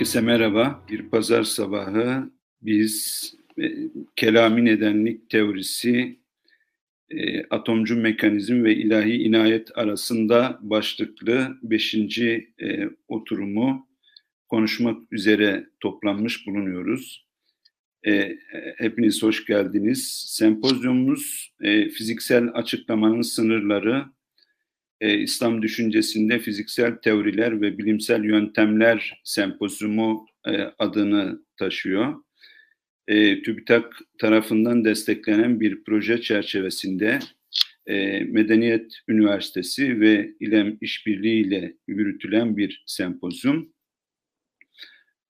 Herkese merhaba. Bir pazar sabahı biz e, kelami nedenlik teorisi, e, atomcu mekanizm ve ilahi inayet arasında başlıklı beşinci e, oturumu konuşmak üzere toplanmış bulunuyoruz. E, hepiniz hoş geldiniz. Sempozyumumuz e, fiziksel açıklamanın sınırları, e, İslam düşüncesinde fiziksel teoriler ve bilimsel yöntemler sempozyumu e, adını taşıyor. E, TÜBİTAK tarafından desteklenen bir proje çerçevesinde e, Medeniyet Üniversitesi ve İLEM İşbirliği ile yürütülen bir sempozyum.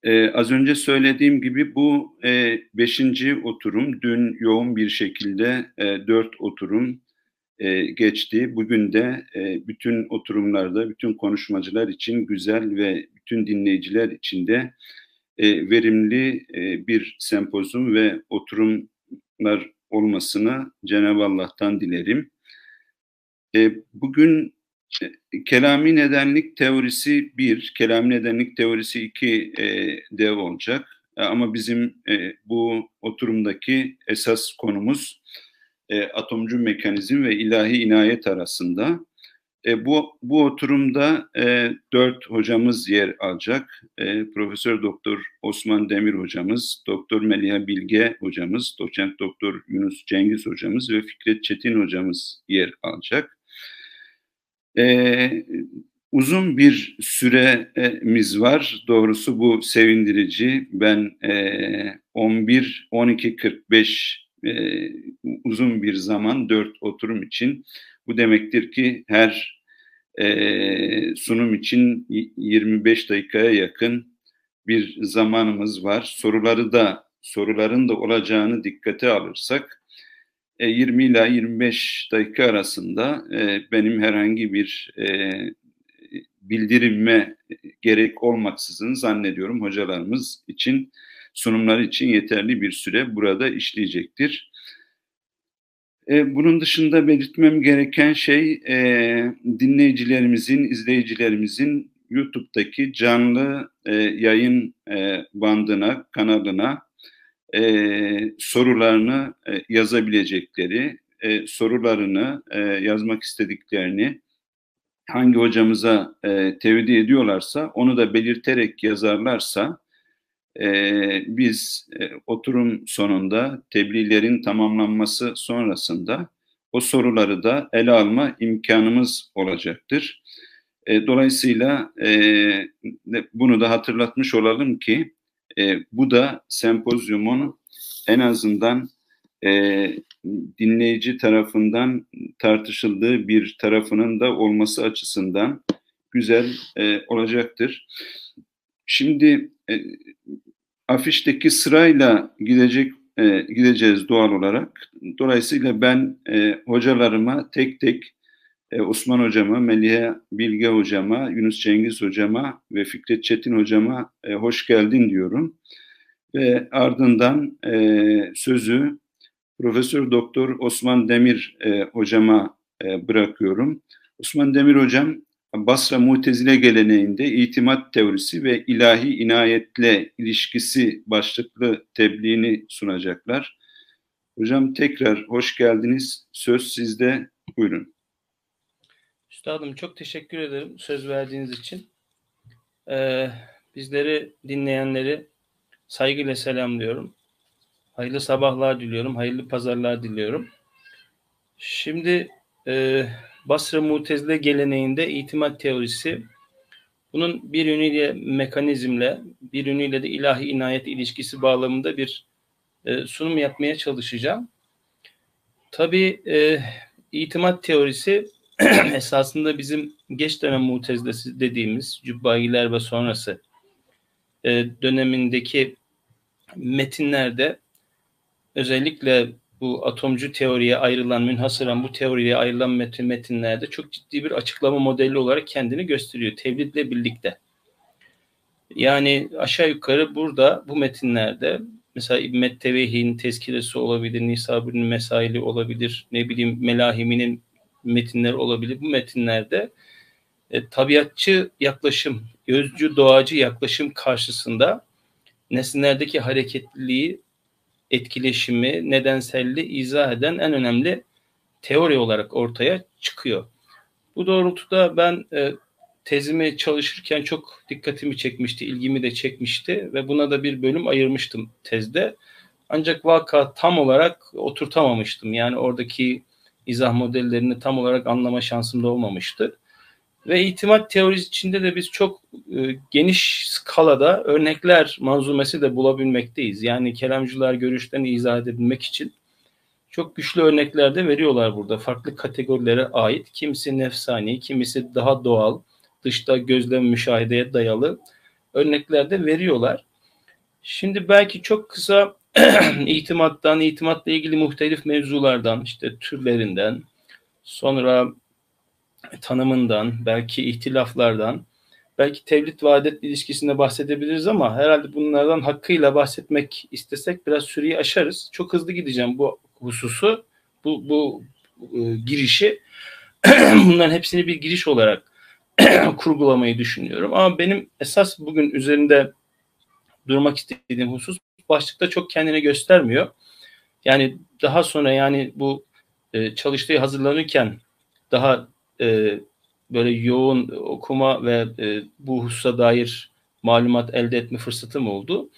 Ee, az önce söylediğim gibi bu e, beşinci oturum dün yoğun bir şekilde e, dört oturum e, geçti. Bugün de e, bütün oturumlarda, bütün konuşmacılar için güzel ve bütün dinleyiciler için de e, verimli e, bir sempozum ve oturumlar olmasını Cenab-ı Allah'tan dilerim. E, bugün e, kelami nedenlik teorisi bir, kelami nedenlik teorisi iki e, dev olacak. E, ama bizim e, bu oturumdaki esas konumuz e, atomcu mekanizm ve ilahi inayet arasında. E, bu, bu oturumda e, dört hocamız yer alacak. E, Profesör Doktor Osman Demir hocamız, Doktor Meliha Bilge hocamız, Doçent Doktor Yunus Cengiz hocamız ve Fikret Çetin hocamız yer alacak. E, uzun bir süremiz var. Doğrusu bu sevindirici. Ben e, 11 12 45 e, uzun bir zaman dört oturum için bu demektir ki her e, sunum için 25 dakikaya yakın bir zamanımız var. Soruları da soruların da olacağını dikkate alırsak 20 e, ila 25 dakika arasında e, benim herhangi bir e, bildirilme gerek olmaksızın zannediyorum hocalarımız için sunumları için yeterli bir süre burada işleyecektir. E, bunun dışında belirtmem gereken şey e, dinleyicilerimizin, izleyicilerimizin YouTube'daki canlı e, yayın bandına, kanalına sorularını yazabilecekleri, sorularını yazmak istediklerini hangi hocamıza tevdi ediyorlarsa onu da belirterek yazarlarsa e, biz e, oturum sonunda tebliğlerin tamamlanması sonrasında o soruları da ele alma imkanımız olacaktır. E, dolayısıyla e, bunu da hatırlatmış olalım ki e, bu da sempozyumun en azından e, dinleyici tarafından tartışıldığı bir tarafının da olması açısından güzel e, olacaktır. Şimdi e, afişteki sırayla gidecek e, gideceğiz doğal olarak. Dolayısıyla ben e, hocalarıma tek tek e, Osman hocama, Melihe Bilge hocama, Yunus Cengiz hocama ve Fikret Çetin hocama e, hoş geldin diyorum. Ve ardından e, sözü Profesör Doktor Osman Demir e, hocama e, bırakıyorum. Osman Demir hocam Basra Mutezile geleneğinde itimat teorisi ve ilahi inayetle ilişkisi başlıklı tebliğini sunacaklar. Hocam tekrar hoş geldiniz. Söz sizde. Buyurun. Üstadım çok teşekkür ederim söz verdiğiniz için. Ee, bizleri dinleyenleri saygıyla selamlıyorum. Hayırlı sabahlar diliyorum. Hayırlı pazarlar diliyorum. Şimdi e, Basra Mutezile geleneğinde itimat teorisi bunun bir yönüyle mekanizmle, bir yönüyle de ilahi inayet ilişkisi bağlamında bir e, sunum yapmaya çalışacağım. Tabii e, itimat teorisi esasında bizim geç dönem mutezilesi dediğimiz Cübbayiler ve sonrası e, dönemindeki metinlerde özellikle bu atomcu teoriye ayrılan, münhasıran bu teoriye ayrılan metin, metinlerde çok ciddi bir açıklama modeli olarak kendini gösteriyor tevhidle birlikte. Yani aşağı yukarı burada bu metinlerde mesela İbn Tevehhi'nin tezkiresi olabilir, Nisabu'nun mesaili olabilir, ne bileyim Melahimi'nin metinleri olabilir. Bu metinlerde e, tabiatçı yaklaşım, özcü doğacı yaklaşım karşısında nesnelerdeki hareketliliği, etkileşimi, nedenselliği izah eden en önemli teori olarak ortaya çıkıyor. Bu doğrultuda ben e, tezimi çalışırken çok dikkatimi çekmişti, ilgimi de çekmişti ve buna da bir bölüm ayırmıştım tezde. Ancak vaka tam olarak oturtamamıştım. Yani oradaki izah modellerini tam olarak anlama şansım da olmamıştı. Ve itimat teorisi içinde de biz çok e, geniş skalada örnekler manzumesi de bulabilmekteyiz. Yani kelamcılar görüşlerini izah edebilmek için çok güçlü örnekler de veriyorlar burada. Farklı kategorilere ait. Kimisi nefsani, kimisi daha doğal, dışta gözlem müşahedeye dayalı örnekler de veriyorlar. Şimdi belki çok kısa itimattan, itimatla ilgili muhtelif mevzulardan, işte türlerinden, sonra tanımından, belki ihtilaflardan, belki tevlit ve adet ilişkisinde bahsedebiliriz ama herhalde bunlardan hakkıyla bahsetmek istesek biraz süreyi aşarız. Çok hızlı gideceğim bu hususu, bu, bu e, girişi. Bunların hepsini bir giriş olarak kurgulamayı düşünüyorum. Ama benim esas bugün üzerinde durmak istediğim husus başlıkta çok kendini göstermiyor. Yani daha sonra yani bu e, çalıştığı hazırlanırken daha e, böyle yoğun okuma ve e, bu hususa dair malumat elde etme fırsatım oldu.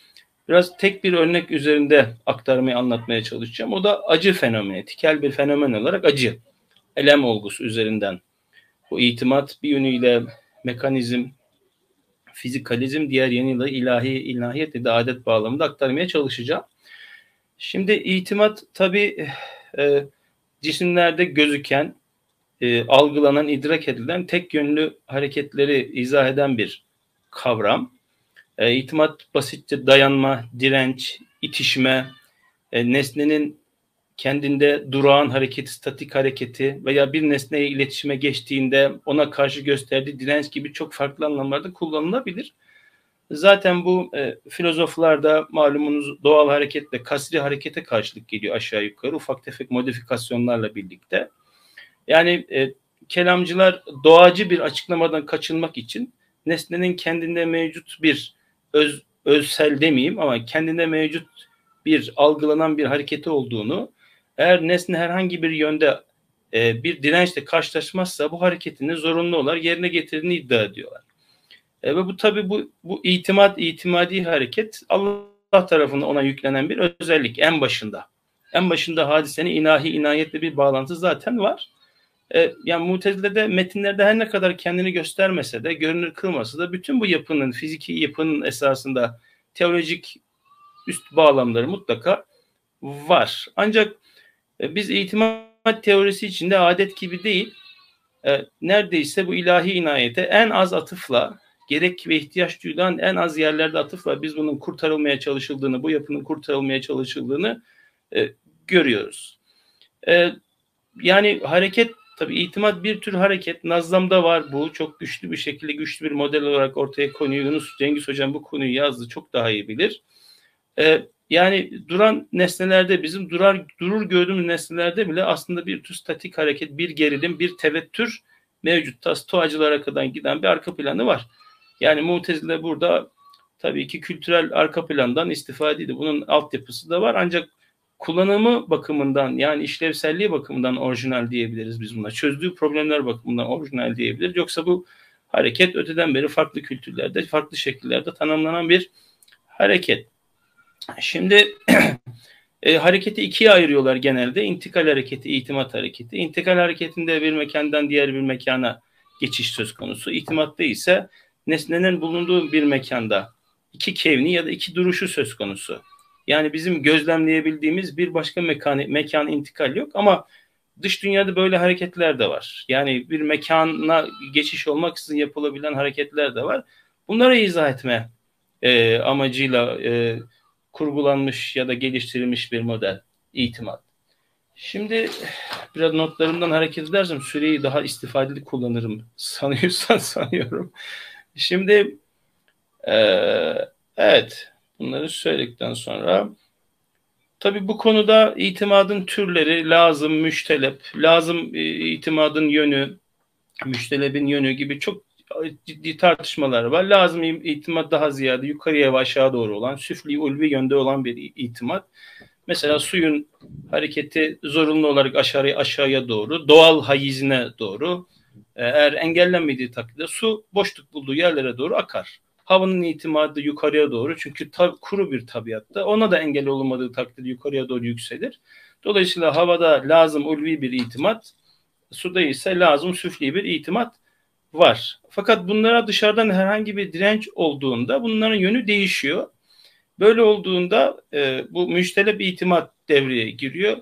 Biraz tek bir örnek üzerinde aktarmayı anlatmaya çalışacağım. O da acı fenomeni, tikel bir fenomen olarak acı. Elem olgusu üzerinden. Bu itimat bir yönüyle mekanizm, fizikalizm, diğer yönüyle ilahi, ilahiyet da adet bağlamında aktarmaya çalışacağım. Şimdi itimat tabi e, cisimlerde gözüken, e, algılanan, idrak edilen tek yönlü hareketleri izah eden bir kavram. E, itimat basitçe dayanma, direnç, itişme, e, nesnenin kendinde durağan hareketi, statik hareketi veya bir nesneye iletişime geçtiğinde ona karşı gösterdiği direnç gibi çok farklı anlamlarda kullanılabilir. Zaten bu e, filozoflarda malumunuz doğal hareketle kasri harekete karşılık geliyor aşağı yukarı ufak tefek modifikasyonlarla birlikte. Yani e, kelamcılar doğacı bir açıklamadan kaçınmak için nesnenin kendinde mevcut bir öz, özsel demeyeyim ama kendinde mevcut bir algılanan bir hareketi olduğunu eğer nesne herhangi bir yönde e, bir dirençle karşılaşmazsa bu hareketini zorunlu olarak yerine getirdiğini iddia ediyorlar. E, ve bu tabi bu, bu itimat, itimadi hareket Allah tarafından ona yüklenen bir özellik en başında. En başında hadisenin inahi inayetle bir bağlantı zaten var. E, yani Mutezile'de metinlerde her ne kadar kendini göstermese de, görünür kılmasa da bütün bu yapının, fiziki yapının esasında teolojik üst bağlamları mutlaka var. Ancak e, biz itimat teorisi içinde adet gibi değil, e, neredeyse bu ilahi inayete en az atıfla, gerek ve ihtiyaç duyulan en az yerlerde atıfla biz bunun kurtarılmaya çalışıldığını, bu yapının kurtarılmaya çalışıldığını görüyoruz. Yani hareket Tabii itimat bir tür hareket. Nazlam'da var bu. Çok güçlü bir şekilde güçlü bir model olarak ortaya konuyor. Yunus Cengiz Hocam bu konuyu yazdı. Çok daha iyi bilir. Ee, yani duran nesnelerde bizim durar durur gördüğümüz nesnelerde bile aslında bir tür statik hareket, bir gerilim, bir tevettür mevcut. Tas stoacılara kadar giden bir arka planı var. Yani Mutezile burada tabii ki kültürel arka plandan istifade edildi. Bunun altyapısı da var ancak kullanımı bakımından yani işlevselliği bakımından orijinal diyebiliriz biz buna. Çözdüğü problemler bakımından orijinal diyebiliriz. Yoksa bu hareket öteden beri farklı kültürlerde, farklı şekillerde tanımlanan bir hareket. Şimdi e, hareketi ikiye ayırıyorlar genelde. İntikal hareketi, itimat hareketi. İntikal hareketinde bir mekandan diğer bir mekana geçiş söz konusu. İtimatta ise nesnenin bulunduğu bir mekanda iki kevni ya da iki duruşu söz konusu. Yani bizim gözlemleyebildiğimiz bir başka mekan, mekan intikal yok ama dış dünyada böyle hareketler de var. Yani bir mekana geçiş olmaksızın yapılabilen hareketler de var. Bunları izah etme e, amacıyla e, kurgulanmış ya da geliştirilmiş bir model itimat. Şimdi biraz notlarımdan hareket edersem süreyi daha istifadeli kullanırım sanıyorsan sanıyorum. Şimdi e, evet Bunları söyledikten sonra tabi bu konuda itimadın türleri lazım, müştelep, lazım e, itimadın yönü, müştelebin yönü gibi çok ciddi tartışmalar var. Lazım itimat daha ziyade yukarıya ve aşağı doğru olan, süfli ulvi yönde olan bir itimat. Mesela suyun hareketi zorunlu olarak aşağıya aşağıya doğru, doğal hayizine doğru. Eğer engellenmediği takdirde su boşluk bulduğu yerlere doğru akar. Havanın itimadı yukarıya doğru çünkü tab- kuru bir tabiatta. Ona da engel olmadığı takdirde yukarıya doğru yükselir. Dolayısıyla havada lazım ulvi bir itimat, suda ise lazım süfli bir itimat var. Fakat bunlara dışarıdan herhangi bir direnç olduğunda bunların yönü değişiyor. Böyle olduğunda e, bu müştelep itimat devreye giriyor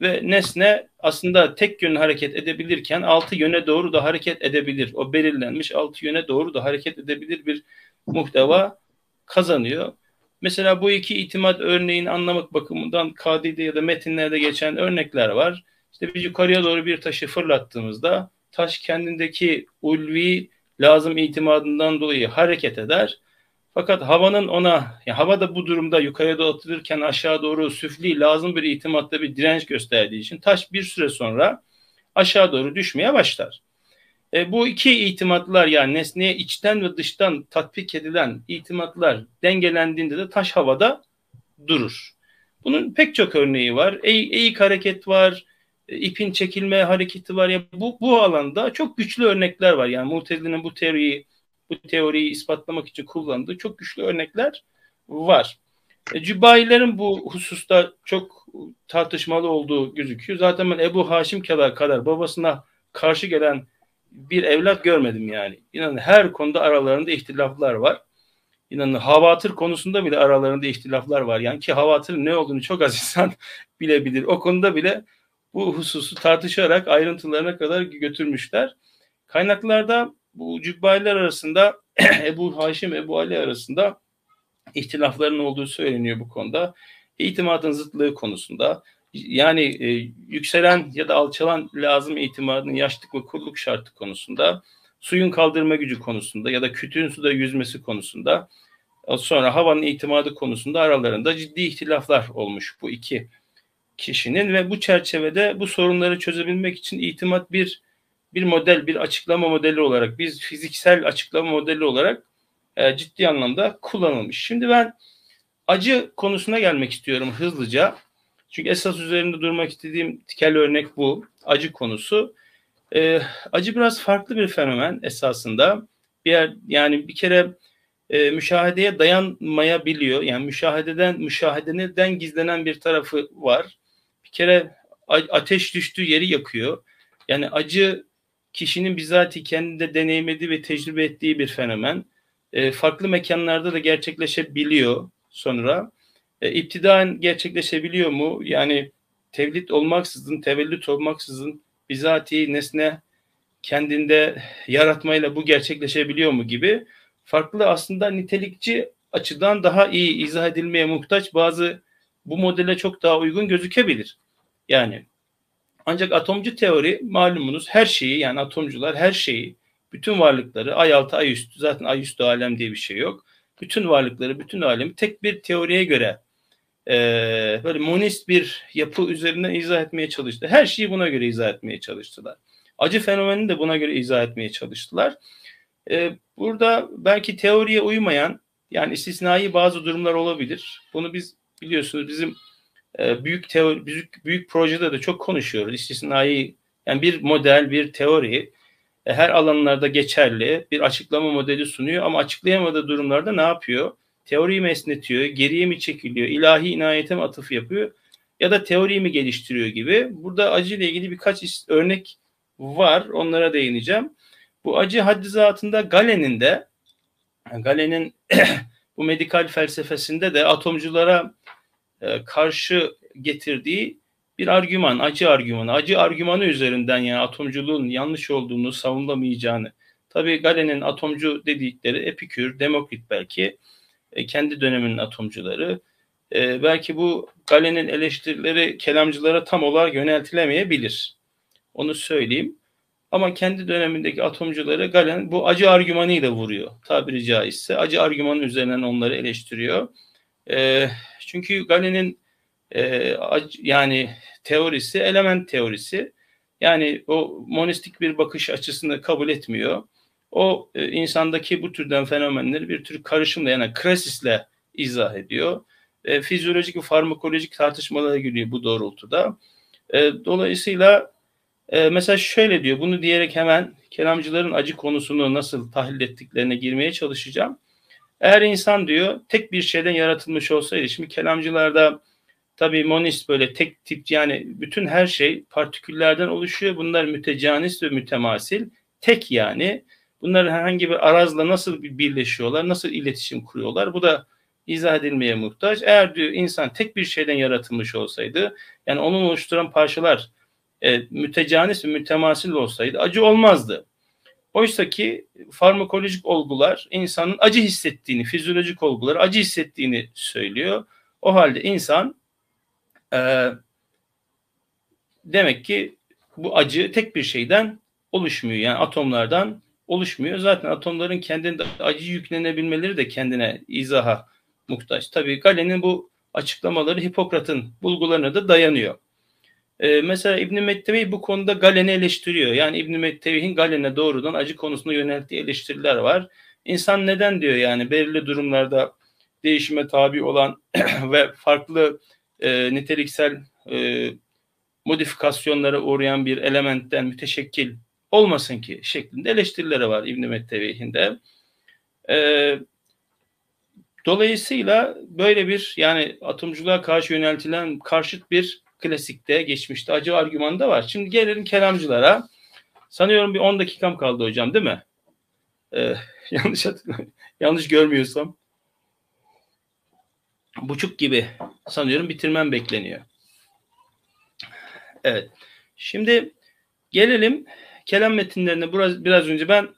ve nesne aslında tek yönlü hareket edebilirken altı yöne doğru da hareket edebilir. O belirlenmiş altı yöne doğru da hareket edebilir bir muhteva kazanıyor. Mesela bu iki itimat örneğini anlamak bakımından kadide ya da metinlerde geçen örnekler var. İşte biz yukarıya doğru bir taşı fırlattığımızda taş kendindeki ulvi lazım itimadından dolayı hareket eder. Fakat havanın ona, yani hava da bu durumda yukarıya doğru atılırken aşağı doğru süfli lazım bir itimatta bir direnç gösterdiği için taş bir süre sonra aşağı doğru düşmeye başlar. E, bu iki itimatlar yani nesneye içten ve dıştan tatbik edilen itimatlar dengelendiğinde de taş havada durur. Bunun pek çok örneği var. E, eğik hareket var, e, ipin çekilme hareketi var. Ya bu bu alanda çok güçlü örnekler var. Yani Mutezile'nin bu teoriyi bu teoriyi ispatlamak için kullandığı çok güçlü örnekler var. E, Cübbayilerin bu hususta çok tartışmalı olduğu gözüküyor. Zaten ben Ebu Haşim kadar kadar babasına karşı gelen bir evlat görmedim yani. İnanın her konuda aralarında ihtilaflar var. İnanın havatır konusunda bile aralarında ihtilaflar var. Yani ki havatır ne olduğunu çok az insan bilebilir. O konuda bile bu hususu tartışarak ayrıntılarına kadar götürmüşler. Kaynaklarda bu cübbailer arasında Ebu Haşim, Ebu Ali arasında ihtilafların olduğu söyleniyor bu konuda. İtimadın zıtlığı konusunda yani e, yükselen ya da alçalan lazım itimadın yaşlık ve kuruluk şartı konusunda, suyun kaldırma gücü konusunda ya da kütüğün suda yüzmesi konusunda, sonra havanın itimadı konusunda aralarında ciddi ihtilaflar olmuş bu iki kişinin ve bu çerçevede bu sorunları çözebilmek için itimat bir bir model, bir açıklama modeli olarak, biz fiziksel açıklama modeli olarak e, ciddi anlamda kullanılmış. Şimdi ben acı konusuna gelmek istiyorum hızlıca. Çünkü esas üzerinde durmak istediğim tikel örnek bu. Acı konusu. E, acı biraz farklı bir fenomen esasında. Bir yer, yani bir kere e, müşahedeye dayanmayabiliyor. Yani müşahededen müşahedeneden gizlenen bir tarafı var. Bir kere ateş düştüğü yeri yakıyor. Yani acı kişinin bizatihi kendinde deneyimlediği ve tecrübe ettiği bir fenomen. E, farklı mekanlarda da gerçekleşebiliyor sonra. E, iptidaen gerçekleşebiliyor mu? Yani tevlit olmaksızın, tevellüt olmaksızın bizatihi nesne kendinde yaratmayla bu gerçekleşebiliyor mu gibi farklı aslında nitelikçi açıdan daha iyi izah edilmeye muhtaç bazı bu modele çok daha uygun gözükebilir. Yani ancak atomcu teori malumunuz her şeyi yani atomcular her şeyi bütün varlıkları ay altı ay üstü zaten ay üstü alem diye bir şey yok. Bütün varlıkları bütün alemi tek bir teoriye göre e, böyle monist bir yapı üzerinden izah etmeye çalıştı. Her şeyi buna göre izah etmeye çalıştılar. Acı fenomenini de buna göre izah etmeye çalıştılar. E, burada belki teoriye uymayan yani istisnai bazı durumlar olabilir. Bunu biz biliyorsunuz bizim e, büyük teori büyük büyük projede de çok konuşuyoruz. İstisnai yani bir model, bir teori e, her alanlarda geçerli bir açıklama modeli sunuyor ama açıklayamadığı durumlarda ne yapıyor? Teoriyi mi esnetiyor, geriye mi çekiliyor, ilahi inayete mi atıf yapıyor ya da teoriyi mi geliştiriyor gibi. Burada acı ile ilgili birkaç örnek var. Onlara değineceğim. Bu acı haddi zatında Galen'in de Galen'in bu medikal felsefesinde de atomculara e, karşı getirdiği bir argüman, acı argümanı. Acı argümanı üzerinden yani atomculuğun yanlış olduğunu savunamayacağını. Tabii Galen'in atomcu dedikleri Epikür, Demokrit belki e, kendi döneminin atomcuları. E, belki bu Galen'in eleştirileri kelamcılara tam olarak yöneltilemeyebilir. Onu söyleyeyim. Ama kendi dönemindeki atomcuları Galen bu acı argümanıyla vuruyor. Tabiri caizse acı argümanı üzerinden onları eleştiriyor. E, çünkü Galen'in yani teorisi element teorisi. Yani o monistik bir bakış açısını kabul etmiyor. O e, insandaki bu türden fenomenleri bir tür karışımla yani krasisle izah ediyor. E, fizyolojik ve farmakolojik tartışmalara giriyor bu doğrultuda. E, dolayısıyla e, mesela şöyle diyor, bunu diyerek hemen kelamcıların acı konusunu nasıl tahlil ettiklerine girmeye çalışacağım. Eğer insan diyor tek bir şeyden yaratılmış olsaydı, şimdi kelamcılarda tabii monist böyle tek tip yani bütün her şey partiküllerden oluşuyor. Bunlar mütecanis ve mütemasil. Tek yani. Bunlar herhangi bir arazla nasıl birleşiyorlar, nasıl iletişim kuruyorlar? Bu da izah edilmeye muhtaç. Eğer diyor insan tek bir şeyden yaratılmış olsaydı, yani onun oluşturan parçalar e, mütecanis ve mütemasil olsaydı acı olmazdı. Oysa ki farmakolojik olgular insanın acı hissettiğini, fizyolojik olgular acı hissettiğini söylüyor. O halde insan e, demek ki bu acı tek bir şeyden oluşmuyor. Yani atomlardan oluşmuyor. Zaten atomların kendinde acı yüklenebilmeleri de kendine izaha muhtaç. Tabii Galen'in bu açıklamaları Hipokrat'ın bulgularına da dayanıyor. Ee, mesela İbn Mettevi bu konuda Galen'i eleştiriyor. Yani İbn Mettevi'nin Galen'e doğrudan acı konusunda yönelttiği eleştiriler var. İnsan neden diyor yani belirli durumlarda değişime tabi olan ve farklı e, niteliksel e, modifikasyonlara uğrayan bir elementten müteşekkil olmasın ki şeklinde eleştirileri var İbn-i Mettevi'hinde. E, dolayısıyla böyle bir yani atomculuğa karşı yöneltilen karşıt bir klasikte geçmişte acı argüman da var. Şimdi gelelim kelamcılara. Sanıyorum bir 10 dakikam kaldı hocam değil mi? Ee, yanlış yanlış görmüyorsam. Buçuk gibi sanıyorum bitirmem bekleniyor. Evet. Şimdi gelelim kelam metinlerine biraz, biraz önce ben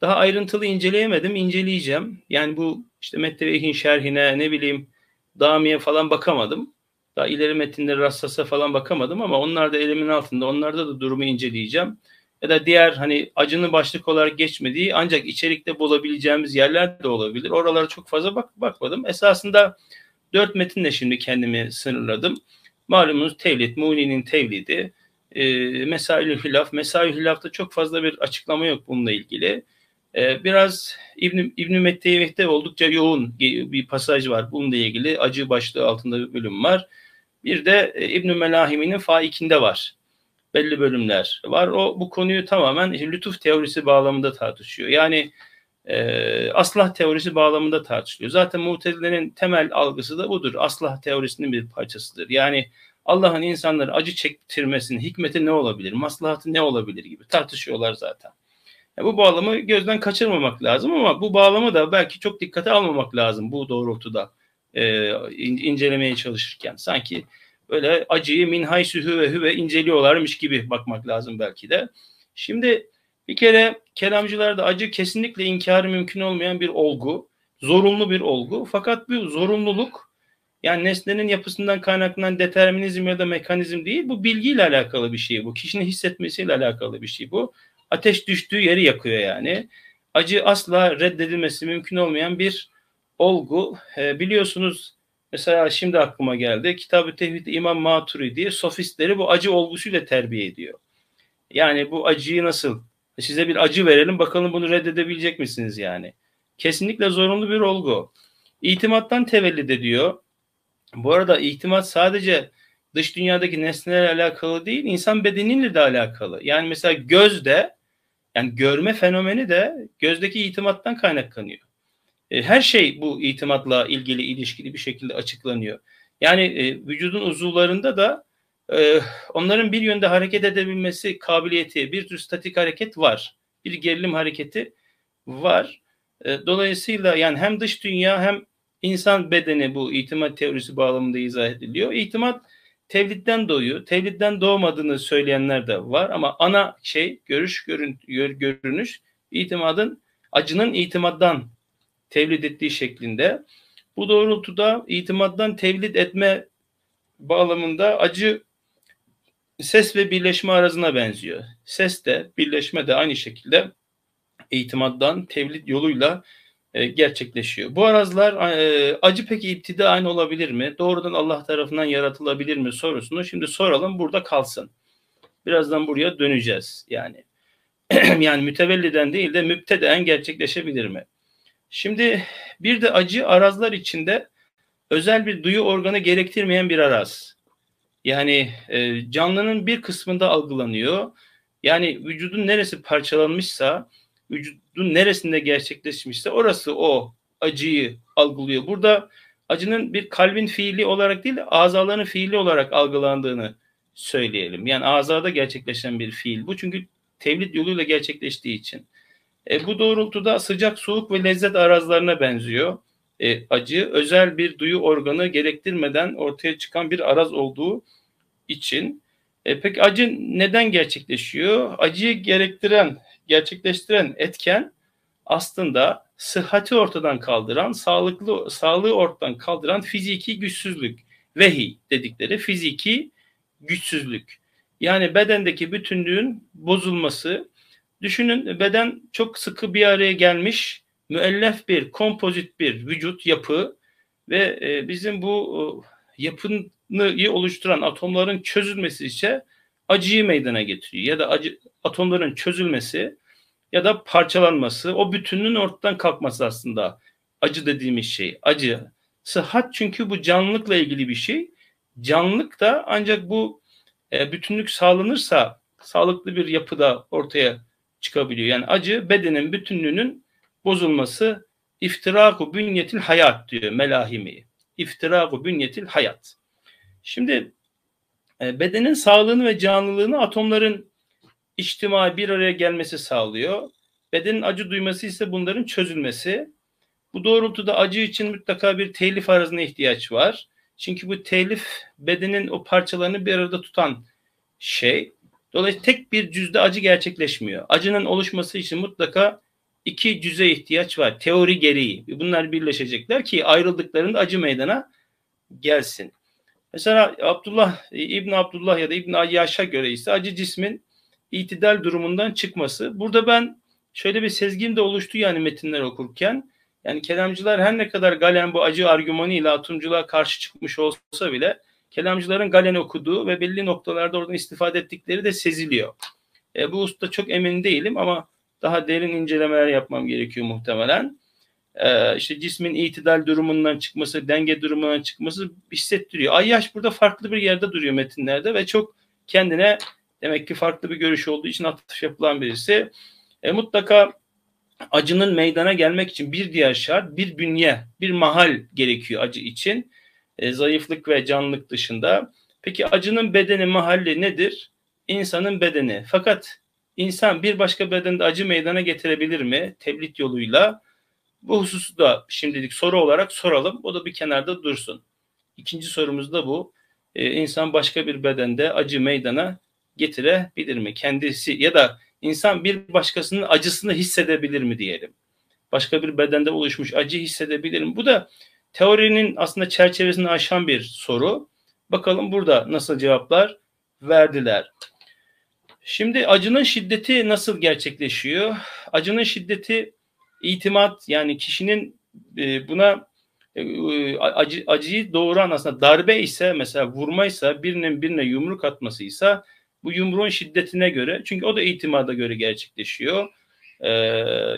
daha ayrıntılı inceleyemedim. inceleyeceğim. Yani bu işte Metteveh'in şerhine ne bileyim Dami'ye falan bakamadım. Daha ileri metinleri Rassas'a falan bakamadım ama onlar da elimin altında. Onlarda da durumu inceleyeceğim. Ya da diğer hani acının başlık olarak geçmediği ancak içerikte bulabileceğimiz yerler de olabilir. Oralara çok fazla bak bakmadım. Esasında dört metinle şimdi kendimi sınırladım. Malumunuz tevlid, Muni'nin tevlidi, e, Mesail-i Hilaf. Mesail-i Hilaf'ta çok fazla bir açıklama yok bununla ilgili. E, biraz İbn İbn Metteyeveh'te oldukça yoğun bir pasaj var bununla ilgili. Acı başlığı altında bir bölüm var. Bir de e, İbn Melahimi'nin Faik'inde var. Belli bölümler var. O bu konuyu tamamen lütuf teorisi bağlamında tartışıyor. Yani e, aslah teorisi bağlamında tartışılıyor. Zaten Mutezile'nin temel algısı da budur. Aslah teorisinin bir parçasıdır. Yani Allah'ın insanları acı çektirmesinin hikmeti ne olabilir, maslahatı ne olabilir gibi tartışıyorlar zaten. Yani bu bağlamı gözden kaçırmamak lazım ama bu bağlamı da belki çok dikkate almamak lazım bu doğrultuda e, incelemeye çalışırken. Sanki böyle acıyı min haysühü ve hüve inceliyorlarmış gibi bakmak lazım belki de. Şimdi bir kere kelamcılarda acı kesinlikle inkarı mümkün olmayan bir olgu, zorunlu bir olgu. Fakat bu zorunluluk yani nesnenin yapısından kaynaklanan determinizm ya da mekanizm değil. Bu bilgiyle alakalı bir şey bu. Kişinin hissetmesiyle alakalı bir şey bu. Ateş düştüğü yeri yakıyor yani. Acı asla reddedilmesi mümkün olmayan bir olgu. E, biliyorsunuz mesela şimdi aklıma geldi. Kitab-ı Tevhid İmam Maturidi sofistleri bu acı olgusuyla terbiye ediyor. Yani bu acıyı nasıl size bir acı verelim bakalım bunu reddedebilecek misiniz yani. Kesinlikle zorunlu bir olgu. İtimattan tevellid ediyor. Bu arada itimat sadece dış dünyadaki nesnelerle alakalı değil, insan bedeniyle de alakalı. Yani mesela gözde, yani görme fenomeni de gözdeki itimattan kaynaklanıyor. E, her şey bu itimatla ilgili ilişkili bir şekilde açıklanıyor. Yani e, vücudun uzuvlarında da e, onların bir yönde hareket edebilmesi kabiliyeti, bir tür statik hareket var. Bir gerilim hareketi var. E, dolayısıyla yani hem dış dünya hem insan bedeni bu itimat teorisi bağlamında izah ediliyor. İtimat tevlidden doğuyor. Tevlidden doğmadığını söyleyenler de var ama ana şey görüş, görün, görünüş itimadın acının itimaddan tevlid ettiği şeklinde. Bu doğrultuda itimaddan tevlid etme bağlamında acı ses ve birleşme arasına benziyor. Ses de birleşme de aynı şekilde itimaddan tevlid yoluyla e, gerçekleşiyor. Bu arazlar e, acı peki iptida aynı olabilir mi? Doğrudan Allah tarafından yaratılabilir mi sorusunu şimdi soralım burada kalsın. Birazdan buraya döneceğiz yani. yani mütevelliden değil de müpteden gerçekleşebilir mi? Şimdi bir de acı arazlar içinde özel bir duyu organı gerektirmeyen bir araz. Yani e, canlının bir kısmında algılanıyor. Yani vücudun neresi parçalanmışsa, vücudun neresinde gerçekleşmişse orası o acıyı algılıyor. Burada acının bir kalbin fiili olarak değil, azaların fiili olarak algılandığını söyleyelim. Yani azada gerçekleşen bir fiil bu. Çünkü tevlid yoluyla gerçekleştiği için. E, bu doğrultuda sıcak, soğuk ve lezzet arazlarına benziyor. E, acı özel bir duyu organı gerektirmeden ortaya çıkan bir araz olduğu için. E, peki acı neden gerçekleşiyor? Acıyı gerektiren, gerçekleştiren etken aslında sıhhati ortadan kaldıran, sağlıklı sağlığı ortadan kaldıran fiziki güçsüzlük, vehi dedikleri fiziki güçsüzlük. Yani bedendeki bütünlüğün bozulması. Düşünün beden çok sıkı bir araya gelmiş, müellef bir, kompozit bir vücut yapı ve e, bizim bu yapıyı oluşturan atomların çözülmesi ise acıyı meydana getiriyor. Ya da acı, atomların çözülmesi ya da parçalanması, o bütünlüğün ortadan kalkması aslında acı dediğimiz şey. Acı. Sıhhat çünkü bu canlılıkla ilgili bir şey. Canlılık da ancak bu e, bütünlük sağlanırsa sağlıklı bir yapıda ortaya çıkabiliyor. Yani acı bedenin bütünlüğünün bozulması iftiraku bünyetil hayat diyor melahimi. İftiraku bünyetil hayat. Şimdi bedenin sağlığını ve canlılığını atomların içtimai bir araya gelmesi sağlıyor. Bedenin acı duyması ise bunların çözülmesi. Bu doğrultuda acı için mutlaka bir telif arazına ihtiyaç var. Çünkü bu telif bedenin o parçalarını bir arada tutan şey. Dolayısıyla tek bir cüzde acı gerçekleşmiyor. Acının oluşması için mutlaka iki cüze ihtiyaç var. Teori gereği. Bunlar birleşecekler ki ayrıldıklarında acı meydana gelsin. Mesela Abdullah İbn Abdullah ya da İbn Ayyaş'a göre ise acı cismin itidal durumundan çıkması. Burada ben şöyle bir sezgim de oluştu yani metinler okurken. Yani kelamcılar her ne kadar Galen bu acı argümanıyla atomculuğa karşı çıkmış olsa bile kelamcıların Galen okuduğu ve belli noktalarda oradan istifade ettikleri de seziliyor. E, bu usta çok emin değilim ama daha derin incelemeler yapmam gerekiyor muhtemelen. E, işte cismin itidal durumundan çıkması, denge durumundan çıkması hissettiriyor. Ayyaş burada farklı bir yerde duruyor metinlerde ve çok kendine demek ki farklı bir görüş olduğu için atıf yapılan birisi. E, mutlaka acının meydana gelmek için bir diğer şart bir bünye, bir mahal gerekiyor acı için. E, zayıflık ve canlılık dışında. Peki acının bedeni, mahalli nedir? İnsanın bedeni. Fakat insan bir başka bedende acı meydana getirebilir mi? Teblit yoluyla. Bu hususu da şimdilik soru olarak soralım. O da bir kenarda dursun. İkinci sorumuz da bu. Ee, insan başka bir bedende acı meydana getirebilir mi? Kendisi ya da insan bir başkasının acısını hissedebilir mi diyelim. Başka bir bedende oluşmuş acı hissedebilir mi? Bu da teorinin aslında çerçevesini aşan bir soru. Bakalım burada nasıl cevaplar verdiler. Şimdi acının şiddeti nasıl gerçekleşiyor? Acının şiddeti itimat yani kişinin e, buna e, acı, acıyı doğuran aslında darbe ise mesela vurmaysa birinin birine yumruk atmasıysa bu yumruğun şiddetine göre çünkü o da itimada göre gerçekleşiyor. Ee,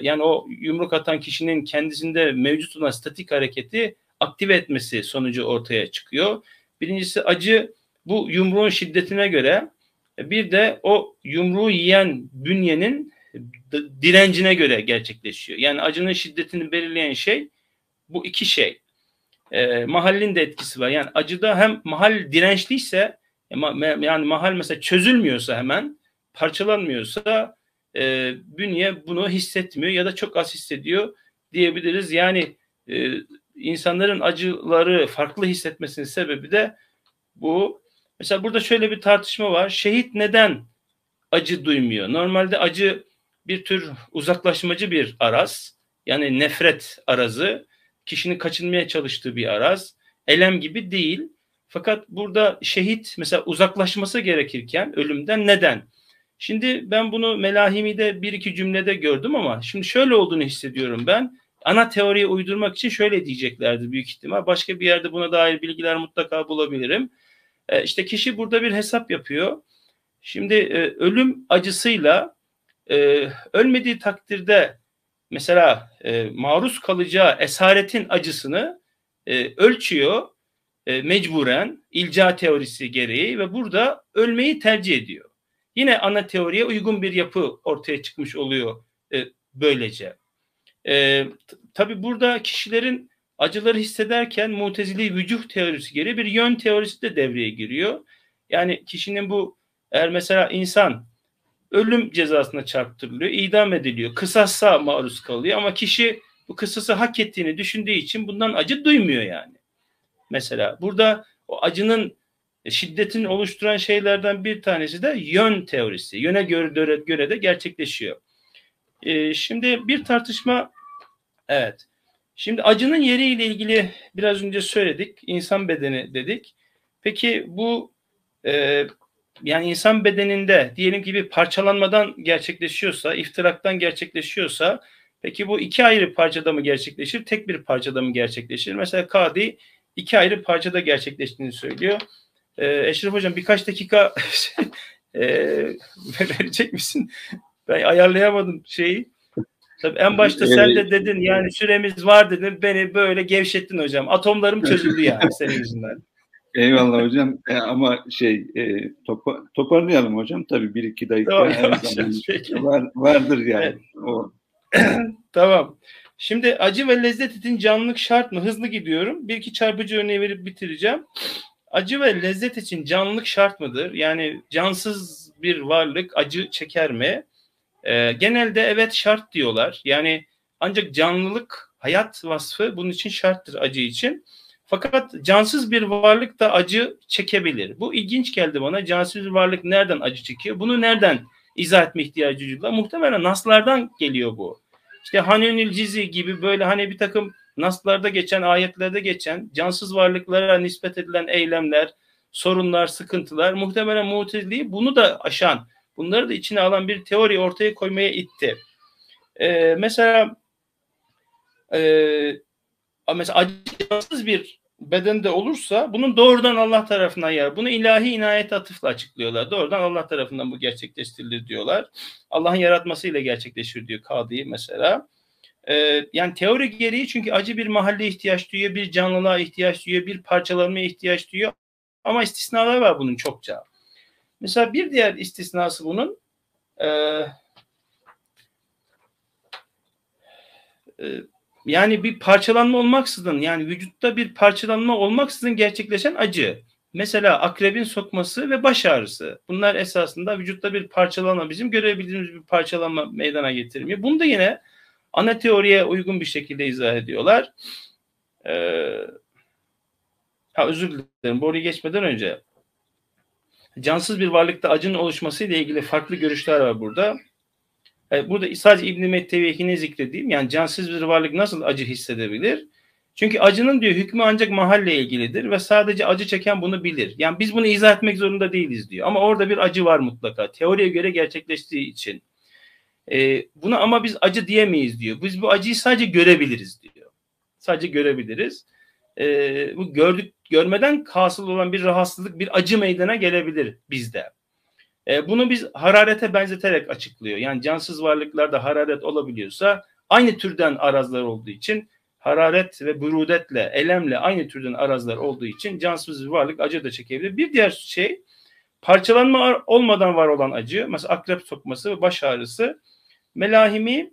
yani o yumruk atan kişinin kendisinde mevcut olan statik hareketi aktive etmesi sonucu ortaya çıkıyor. Birincisi acı bu yumruğun şiddetine göre bir de o yumruğu yiyen bünyenin direncine göre gerçekleşiyor. Yani acının şiddetini belirleyen şey bu iki şey. E, mahallin de etkisi var. Yani acıda hem mahal dirençliyse yani mahal mesela çözülmüyorsa hemen parçalanmıyorsa e, bünye bunu hissetmiyor ya da çok az hissediyor diyebiliriz. Yani e, insanların acıları farklı hissetmesinin sebebi de bu. Mesela burada şöyle bir tartışma var. Şehit neden acı duymuyor? Normalde acı bir tür uzaklaşmacı bir araz. Yani nefret arazı. Kişinin kaçınmaya çalıştığı bir araz. Elem gibi değil. Fakat burada şehit mesela uzaklaşması gerekirken ölümden neden? Şimdi ben bunu Melahimi'de bir iki cümlede gördüm ama şimdi şöyle olduğunu hissediyorum ben. Ana teoriye uydurmak için şöyle diyeceklerdi büyük ihtimal. Başka bir yerde buna dair bilgiler mutlaka bulabilirim. E, işte kişi burada bir hesap yapıyor. Şimdi e, ölüm acısıyla e, ölmediği takdirde mesela e, maruz kalacağı esaretin acısını e, ölçüyor e, mecburen ilca teorisi gereği ve burada ölmeyi tercih ediyor. Yine ana teoriye uygun bir yapı ortaya çıkmış oluyor e, böylece. E, Tabi burada kişilerin acıları hissederken mutezili vücuh teorisi gereği bir yön teorisi de devreye giriyor. Yani kişinin bu eğer mesela insan ölüm cezasına çarptırılıyor, idam ediliyor, kısasa maruz kalıyor ama kişi bu kısası hak ettiğini düşündüğü için bundan acı duymuyor yani. Mesela burada o acının şiddetini oluşturan şeylerden bir tanesi de yön teorisi. Yöne göre, göre de gerçekleşiyor. Ee, şimdi bir tartışma evet. Şimdi acının yeriyle ilgili biraz önce söyledik. İnsan bedeni dedik. Peki bu e, yani insan bedeninde diyelim ki bir parçalanmadan gerçekleşiyorsa, iftiraktan gerçekleşiyorsa peki bu iki ayrı parçada mı gerçekleşir, tek bir parçada mı gerçekleşir? Mesela Kadi iki ayrı parçada gerçekleştiğini söylüyor. Ee, Eşref Hocam birkaç dakika e, verecek misin? Ben ayarlayamadım şeyi. Tabii en başta sen de dedin yani süremiz var dedin. Beni böyle gevşettin hocam. Atomlarım çözüldü yani senin yüzünden. Eyvallah hocam e, ama şey e, topa, toparlayalım hocam tabii bir iki dakika tamam, her zaman var, vardır yani. Evet. O. tamam. Şimdi acı ve lezzet için canlılık şart mı? Hızlı gidiyorum. Bir iki çarpıcı örneği verip bitireceğim. Acı ve lezzet için canlılık şart mıdır? Yani cansız bir varlık acı çeker mi? Ee, genelde evet şart diyorlar. Yani ancak canlılık hayat vasfı bunun için şarttır acı için. Fakat cansız bir varlık da acı çekebilir. Bu ilginç geldi bana. Cansız bir varlık nereden acı çekiyor? Bunu nereden izah etme ihtiyacı duydular? Muhtemelen naslardan geliyor bu. İşte Hanenül Cizi gibi böyle hani bir takım naslarda geçen, ayetlerde geçen cansız varlıklara nispet edilen eylemler, sorunlar, sıkıntılar muhtemelen muteziliği bunu da aşan, bunları da içine alan bir teori ortaya koymaya itti. Ee, mesela e, mesela acımasız bir bedende olursa bunun doğrudan Allah tarafından yer. Bunu ilahi inayet atıfla açıklıyorlar. Doğrudan Allah tarafından bu gerçekleştirilir diyorlar. Allah'ın yaratmasıyla gerçekleşir diyor Kadı mesela. Ee, yani teori gereği çünkü acı bir mahalle ihtiyaç duyuyor, bir canlılığa ihtiyaç duyuyor, bir parçalanmaya ihtiyaç duyuyor. Ama istisnalar var bunun çokça. Mesela bir diğer istisnası bunun e, yani bir parçalanma olmaksızın yani vücutta bir parçalanma olmaksızın gerçekleşen acı. Mesela akrebin sokması ve baş ağrısı. Bunlar esasında vücutta bir parçalanma bizim görebildiğimiz bir parçalanma meydana getirmiyor. Bunu da yine ana teoriye uygun bir şekilde izah ediyorlar. Ee, ha özür dilerim. Bu oraya geçmeden önce cansız bir varlıkta acının oluşması ile ilgili farklı görüşler var burada. E, burada sadece İbn-i Mettevihini zikredeyim. Yani cansız bir varlık nasıl acı hissedebilir? Çünkü acının diyor hükmü ancak mahalle ilgilidir ve sadece acı çeken bunu bilir. Yani biz bunu izah etmek zorunda değiliz diyor. Ama orada bir acı var mutlaka. Teoriye göre gerçekleştiği için. E, buna ama biz acı diyemeyiz diyor. Biz bu acıyı sadece görebiliriz diyor. Sadece görebiliriz. E, bu gördük görmeden hasıl olan bir rahatsızlık, bir acı meydana gelebilir bizde. E, bunu biz hararete benzeterek açıklıyor. Yani cansız varlıklarda hararet olabiliyorsa aynı türden arazlar olduğu için hararet ve burudetle, elemle aynı türden arazlar olduğu için cansız bir varlık acı da çekebilir. Bir diğer şey parçalanma olmadan var olan acı. Mesela akrep sokması ve baş ağrısı. Melahimi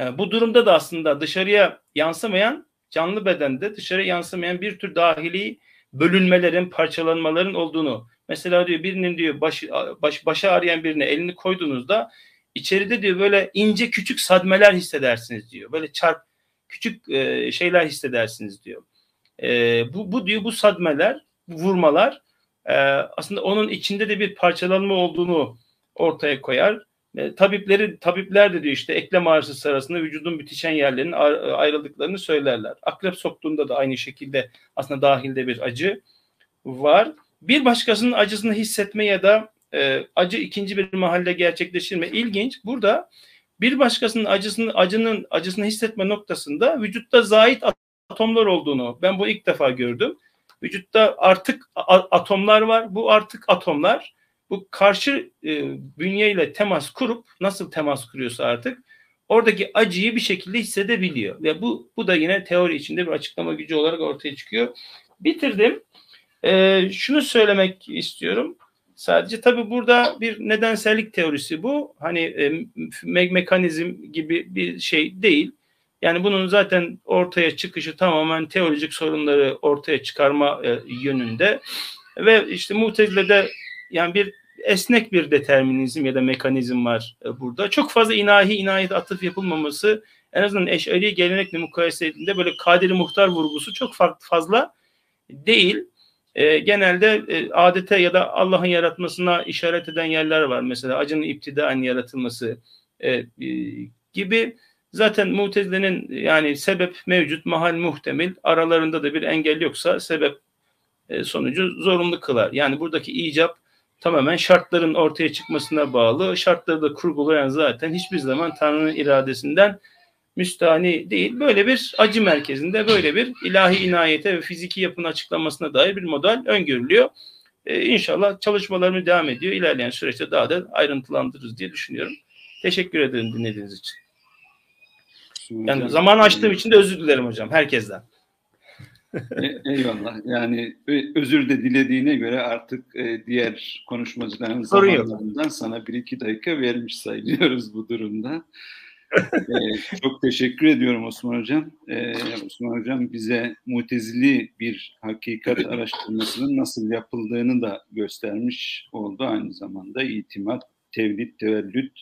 e, bu durumda da aslında dışarıya yansımayan canlı bedende dışarıya yansımayan bir tür dahili bölünmelerin, parçalanmaların olduğunu Mesela diyor birinin diyor baş, baş, başa ağrıyan birine elini koyduğunuzda içeride diyor böyle ince küçük sadmeler hissedersiniz diyor. Böyle çarp küçük e, şeyler hissedersiniz diyor. E, bu, bu diyor bu sadmeler, bu vurmalar e, aslında onun içinde de bir parçalanma olduğunu ortaya koyar. E, tabipleri tabipler de diyor işte eklem ağrısı sırasında vücudun bitişen yerlerinin ayrıldıklarını söylerler. Akrep soktuğunda da aynı şekilde aslında dahilde bir acı var bir başkasının acısını hissetme ya da e, acı ikinci bir mahalle gerçekleştirme ilginç. Burada bir başkasının acısını acının acısını hissetme noktasında vücutta zait atomlar olduğunu ben bu ilk defa gördüm. Vücutta artık atomlar var. Bu artık atomlar bu karşı e, bünyeyle temas kurup nasıl temas kuruyorsa artık oradaki acıyı bir şekilde hissedebiliyor. Ve bu bu da yine teori içinde bir açıklama gücü olarak ortaya çıkıyor. Bitirdim. E, şunu söylemek istiyorum. Sadece tabii burada bir nedensellik teorisi bu. Hani e, me- mekanizm gibi bir şey değil. Yani bunun zaten ortaya çıkışı tamamen teolojik sorunları ortaya çıkarma e, yönünde. Ve işte Mutezile'de yani bir esnek bir determinizm ya da mekanizm var e, burada. Çok fazla inahi inayet atıf yapılmaması en azından eşari gelenekle mukayese edildiğinde böyle kaderi muhtar vurgusu çok fazla değil. E, genelde e, adete ya da Allah'ın yaratmasına işaret eden yerler var. Mesela acının iptidaen yaratılması e, e, gibi zaten mutezilenin yani sebep mevcut, mahal muhtemel aralarında da bir engel yoksa sebep e, sonucu zorunlu kılar. Yani buradaki icap tamamen şartların ortaya çıkmasına bağlı. Şartları da kurgulayan zaten hiçbir zaman Tanrı'nın iradesinden müstahni değil. Böyle bir acı merkezinde böyle bir ilahi inayete ve fiziki yapının açıklamasına dair bir model öngörülüyor. Ee, inşallah çalışmalarımız devam ediyor. İlerleyen süreçte daha da ayrıntılandırırız diye düşünüyorum. Teşekkür ederim dinlediğiniz için. Yani zaman açtığım için de özür dilerim hocam herkesten. E, eyvallah. Yani özür de dilediğine göre artık e, diğer konuşmacıların zamanlarından sana bir iki dakika vermiş sayılıyoruz bu durumda. Ee, çok teşekkür ediyorum Osman Hocam. Ee, Osman Hocam bize mutezili bir hakikat araştırmasının nasıl yapıldığını da göstermiş oldu. Aynı zamanda itimat, tevlid, tevellüt,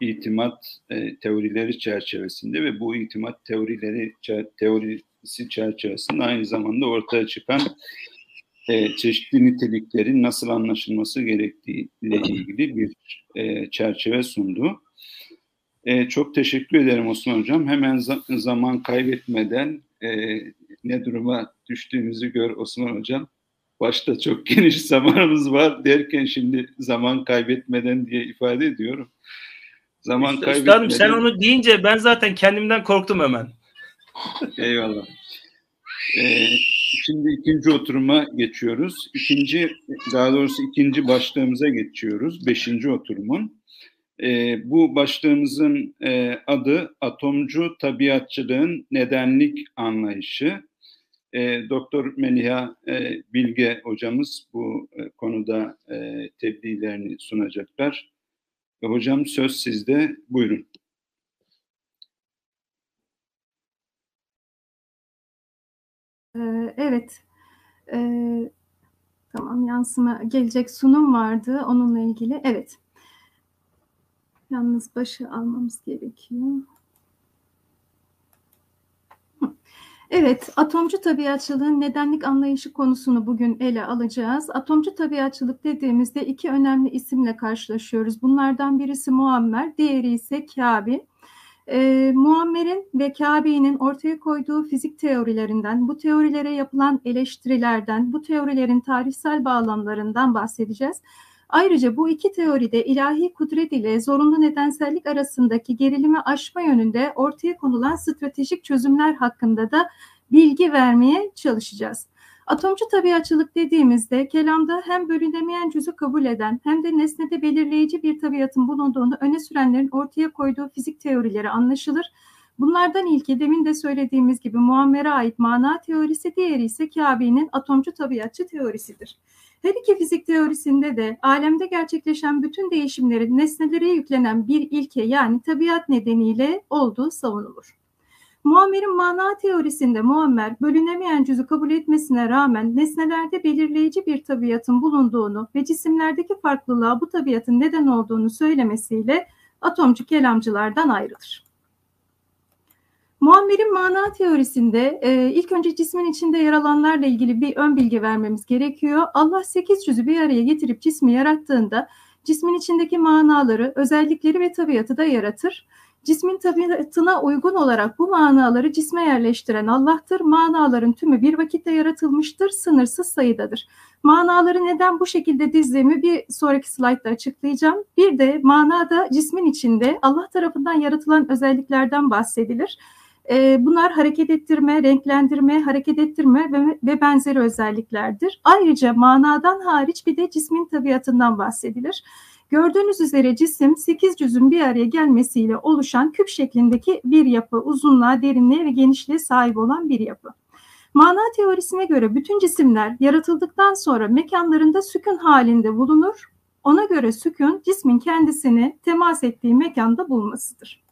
itimat e, teorileri çerçevesinde ve bu itimat teorileri teorisi çerçevesinde aynı zamanda ortaya çıkan e, çeşitli niteliklerin nasıl anlaşılması gerektiği ile ilgili bir e, çerçeve sundu. E, çok teşekkür ederim Osman Hocam. Hemen za- zaman kaybetmeden e, ne duruma düştüğümüzü gör Osman Hocam. Başta çok geniş zamanımız var derken şimdi zaman kaybetmeden diye ifade ediyorum. Zaman Üst, kaybetmeden... Üstadım sen onu deyince ben zaten kendimden korktum hemen. Eyvallah. Ee, şimdi ikinci oturuma geçiyoruz. İkinci, daha doğrusu ikinci başlığımıza geçiyoruz. Beşinci oturumun. E, bu başlığımızın e, adı atomcu tabiatçılığın nedenlik anlayışı. E, Doktor Meliha e, Bilge hocamız bu e, konuda e, tebliğlerini sunacaklar. E, hocam söz sizde. Buyurun. Evet. Ee, tamam yansıma gelecek sunum vardı onunla ilgili. Evet. Yalnız başı almamız gerekiyor. Evet, atomcu tabiatçılığın nedenlik anlayışı konusunu bugün ele alacağız. Atomcu tabiatçılık dediğimizde iki önemli isimle karşılaşıyoruz. Bunlardan birisi Muammer, diğeri ise Kabi. E, Muammer'in ve Kabe'nin ortaya koyduğu fizik teorilerinden, bu teorilere yapılan eleştirilerden, bu teorilerin tarihsel bağlamlarından bahsedeceğiz. Ayrıca bu iki teoride ilahi kudret ile zorunlu nedensellik arasındaki gerilimi aşma yönünde ortaya konulan stratejik çözümler hakkında da bilgi vermeye çalışacağız. Atomcu tabiatçılık dediğimizde kelamda hem bölünemeyen cüzü kabul eden hem de nesnede belirleyici bir tabiatın bulunduğunu öne sürenlerin ortaya koyduğu fizik teorileri anlaşılır. Bunlardan ilki demin de söylediğimiz gibi Muammer'e ait mana teorisi, diğeri ise Kabe'nin atomcu tabiatçı teorisidir. Her iki fizik teorisinde de alemde gerçekleşen bütün değişimlerin nesnelere yüklenen bir ilke yani tabiat nedeniyle olduğu savunulur. Muammer'in mana teorisinde Muammer bölünemeyen cüzü kabul etmesine rağmen nesnelerde belirleyici bir tabiatın bulunduğunu ve cisimlerdeki farklılığa bu tabiatın neden olduğunu söylemesiyle atomcu kelamcılardan ayrılır. Muammer'in mana teorisinde e, ilk önce cismin içinde yer alanlarla ilgili bir ön bilgi vermemiz gerekiyor. Allah sekiz cüzü bir araya getirip cismi yarattığında cismin içindeki manaları, özellikleri ve tabiatı da yaratır. Cismin tabiatına uygun olarak bu manaları cisme yerleştiren Allah'tır. Manaların tümü bir vakitte yaratılmıştır, sınırsız sayıdadır. Manaları neden bu şekilde dizdiğimi bir sonraki slaytta açıklayacağım. Bir de manada cismin içinde Allah tarafından yaratılan özelliklerden bahsedilir. E, bunlar hareket ettirme, renklendirme, hareket ettirme ve, ve benzeri özelliklerdir. Ayrıca manadan hariç bir de cismin tabiatından bahsedilir. Gördüğünüz üzere cisim 8 cüzün bir araya gelmesiyle oluşan küp şeklindeki bir yapı, uzunluğa, derinliğe ve genişliğe sahip olan bir yapı. Mana teorisine göre bütün cisimler yaratıldıktan sonra mekanlarında sükun halinde bulunur. Ona göre sükun cismin kendisini temas ettiği mekanda bulmasıdır.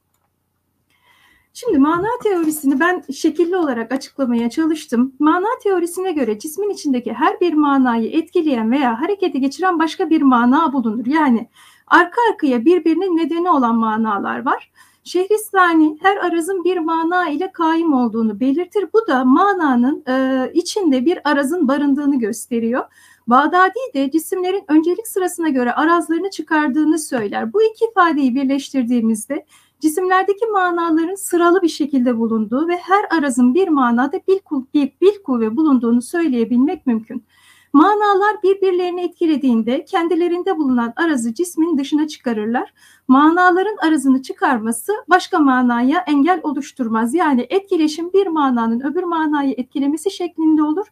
Şimdi mana teorisini ben şekilli olarak açıklamaya çalıştım. Mana teorisine göre cismin içindeki her bir manayı etkileyen veya harekete geçiren başka bir mana bulunur. Yani arka arkaya birbirinin nedeni olan manalar var. Şehristlani her arazın bir mana ile kaim olduğunu belirtir. Bu da mananın e, içinde bir arazın barındığını gösteriyor. Bağdadi de cisimlerin öncelik sırasına göre arazlarını çıkardığını söyler. Bu iki ifadeyi birleştirdiğimizde cisimlerdeki manaların sıralı bir şekilde bulunduğu ve her arazın bir manada bir, bir, bir kuvve bulunduğunu söyleyebilmek mümkün. Manalar birbirlerini etkilediğinde kendilerinde bulunan arazı cismin dışına çıkarırlar. Manaların arazını çıkarması başka manaya engel oluşturmaz. Yani etkileşim bir mananın öbür manayı etkilemesi şeklinde olur.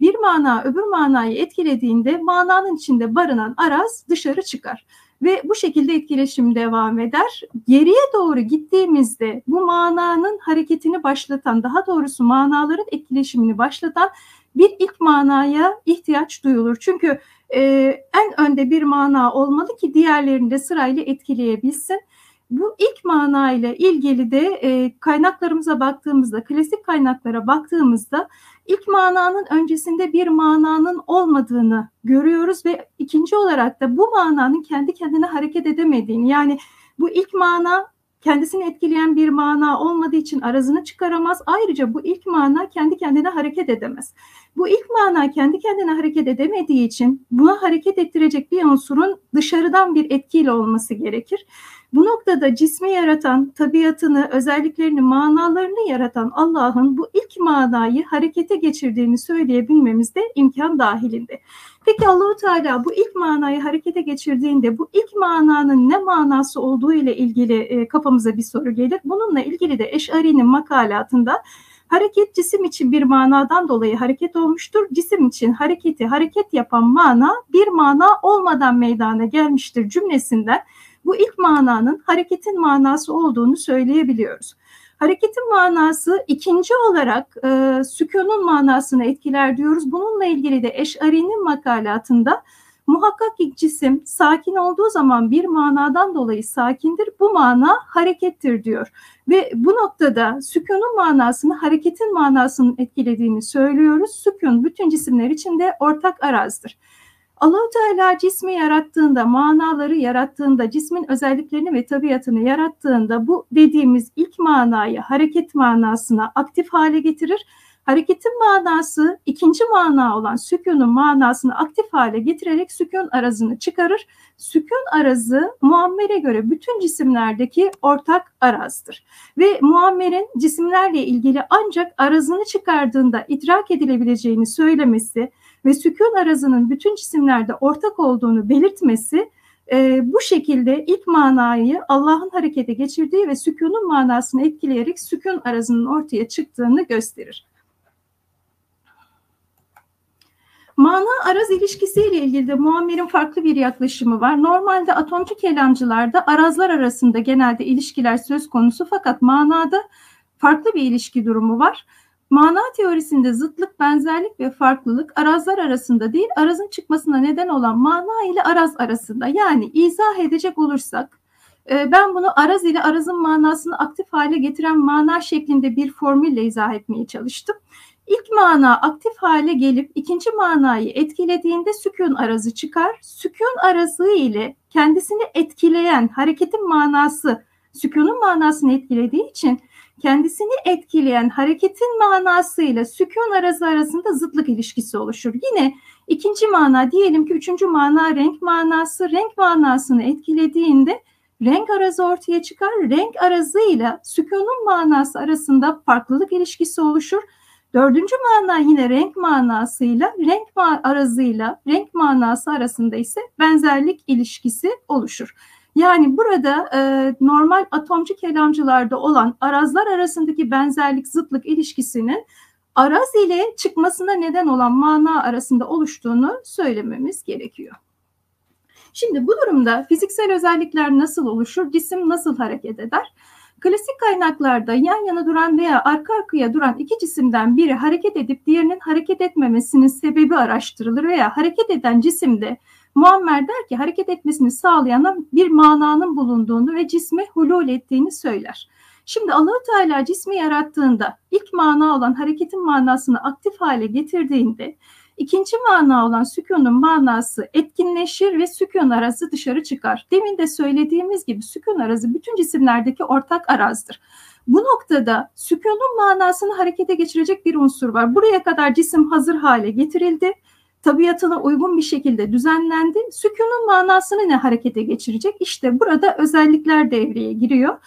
Bir mana öbür manayı etkilediğinde mananın içinde barınan araz dışarı çıkar ve bu şekilde etkileşim devam eder. Geriye doğru gittiğimizde bu mananın hareketini başlatan, daha doğrusu manaların etkileşimini başlatan bir ilk manaya ihtiyaç duyulur. Çünkü e, en önde bir mana olmalı ki diğerlerini de sırayla etkileyebilsin. Bu ilk mana ile ilgili de e, kaynaklarımıza baktığımızda, klasik kaynaklara baktığımızda ilk mananın öncesinde bir mananın olmadığını görüyoruz ve ikinci olarak da bu mananın kendi kendine hareket edemediğini yani bu ilk mana kendisini etkileyen bir mana olmadığı için arazını çıkaramaz. Ayrıca bu ilk mana kendi kendine hareket edemez. Bu ilk mana kendi kendine hareket edemediği için buna hareket ettirecek bir unsurun dışarıdan bir etkiyle olması gerekir. Bu noktada cismi yaratan, tabiatını, özelliklerini, manalarını yaratan Allah'ın bu ilk manayı harekete geçirdiğini söyleyebilmemiz de imkan dahilinde. Peki Allahu Teala bu ilk manayı harekete geçirdiğinde bu ilk mananın ne manası olduğu ile ilgili e, kafamıza bir soru gelir. Bununla ilgili de Eş'ari'nin makalatında hareket cisim için bir manadan dolayı hareket olmuştur. Cisim için hareketi hareket yapan mana bir mana olmadan meydana gelmiştir cümlesinden bu ilk mananın hareketin manası olduğunu söyleyebiliyoruz. Hareketin manası ikinci olarak e, sükunun manasını etkiler diyoruz. Bununla ilgili de Eş'ari'nin makalatında muhakkak ki cisim sakin olduğu zaman bir manadan dolayı sakindir. Bu mana harekettir diyor. Ve bu noktada sükunun manasını hareketin manasının etkilediğini söylüyoruz. Sükun bütün cisimler için de ortak arazdır. Allahu Teala cismi yarattığında, manaları yarattığında, cismin özelliklerini ve tabiatını yarattığında bu dediğimiz ilk manayı hareket manasına aktif hale getirir. Hareketin manası ikinci mana olan sükunun manasını aktif hale getirerek sükun arazını çıkarır. Sükun arazı muammere göre bütün cisimlerdeki ortak arazdır. Ve muammerin cisimlerle ilgili ancak arazını çıkardığında idrak edilebileceğini söylemesi, ve sükun arazının bütün cisimlerde ortak olduğunu belirtmesi e, bu şekilde ilk manayı Allah'ın harekete geçirdiği ve sükunun manasını etkileyerek sükun arazının ortaya çıktığını gösterir. Mana araz ilişkisiyle ilgili de Muammer'in farklı bir yaklaşımı var. Normalde atomcu kelamcılarda arazlar arasında genelde ilişkiler söz konusu fakat manada farklı bir ilişki durumu var. Mana teorisinde zıtlık, benzerlik ve farklılık arazlar arasında değil, arazın çıkmasına neden olan mana ile araz arasında. Yani izah edecek olursak, e, ben bunu araz ile arazın manasını aktif hale getiren mana şeklinde bir formülle izah etmeye çalıştım. İlk mana aktif hale gelip ikinci manayı etkilediğinde sükun arazı çıkar. Sükun arazı ile kendisini etkileyen hareketin manası sükunun manasını etkilediği için kendisini etkileyen hareketin manasıyla sükun arası arasında zıtlık ilişkisi oluşur. Yine ikinci mana diyelim ki üçüncü mana renk manası renk manasını etkilediğinde renk arazı ortaya çıkar. Renk arazıyla sükunun manası arasında farklılık ilişkisi oluşur. Dördüncü mana yine renk manasıyla renk arazıyla renk manası arasında ise benzerlik ilişkisi oluşur. Yani burada e, normal atomcu kelamcılarda olan arazlar arasındaki benzerlik zıtlık ilişkisinin araz ile çıkmasına neden olan mana arasında oluştuğunu söylememiz gerekiyor. Şimdi bu durumda fiziksel özellikler nasıl oluşur, cisim nasıl hareket eder? Klasik kaynaklarda yan yana duran veya arka arkaya duran iki cisimden biri hareket edip diğerinin hareket etmemesinin sebebi araştırılır veya hareket eden cisimde Muammer der ki hareket etmesini sağlayan bir mananın bulunduğunu ve cisme hulul ettiğini söyler. Şimdi Allahu Teala cismi yarattığında ilk mana olan hareketin manasını aktif hale getirdiğinde ikinci mana olan sükunun manası etkinleşir ve sükun arası dışarı çıkar. Demin de söylediğimiz gibi sükun arası bütün cisimlerdeki ortak arazdır. Bu noktada sükunun manasını harekete geçirecek bir unsur var. Buraya kadar cisim hazır hale getirildi tabiatına uygun bir şekilde düzenlendi. Sükunun manasını ne harekete geçirecek? İşte burada özellikler devreye giriyor.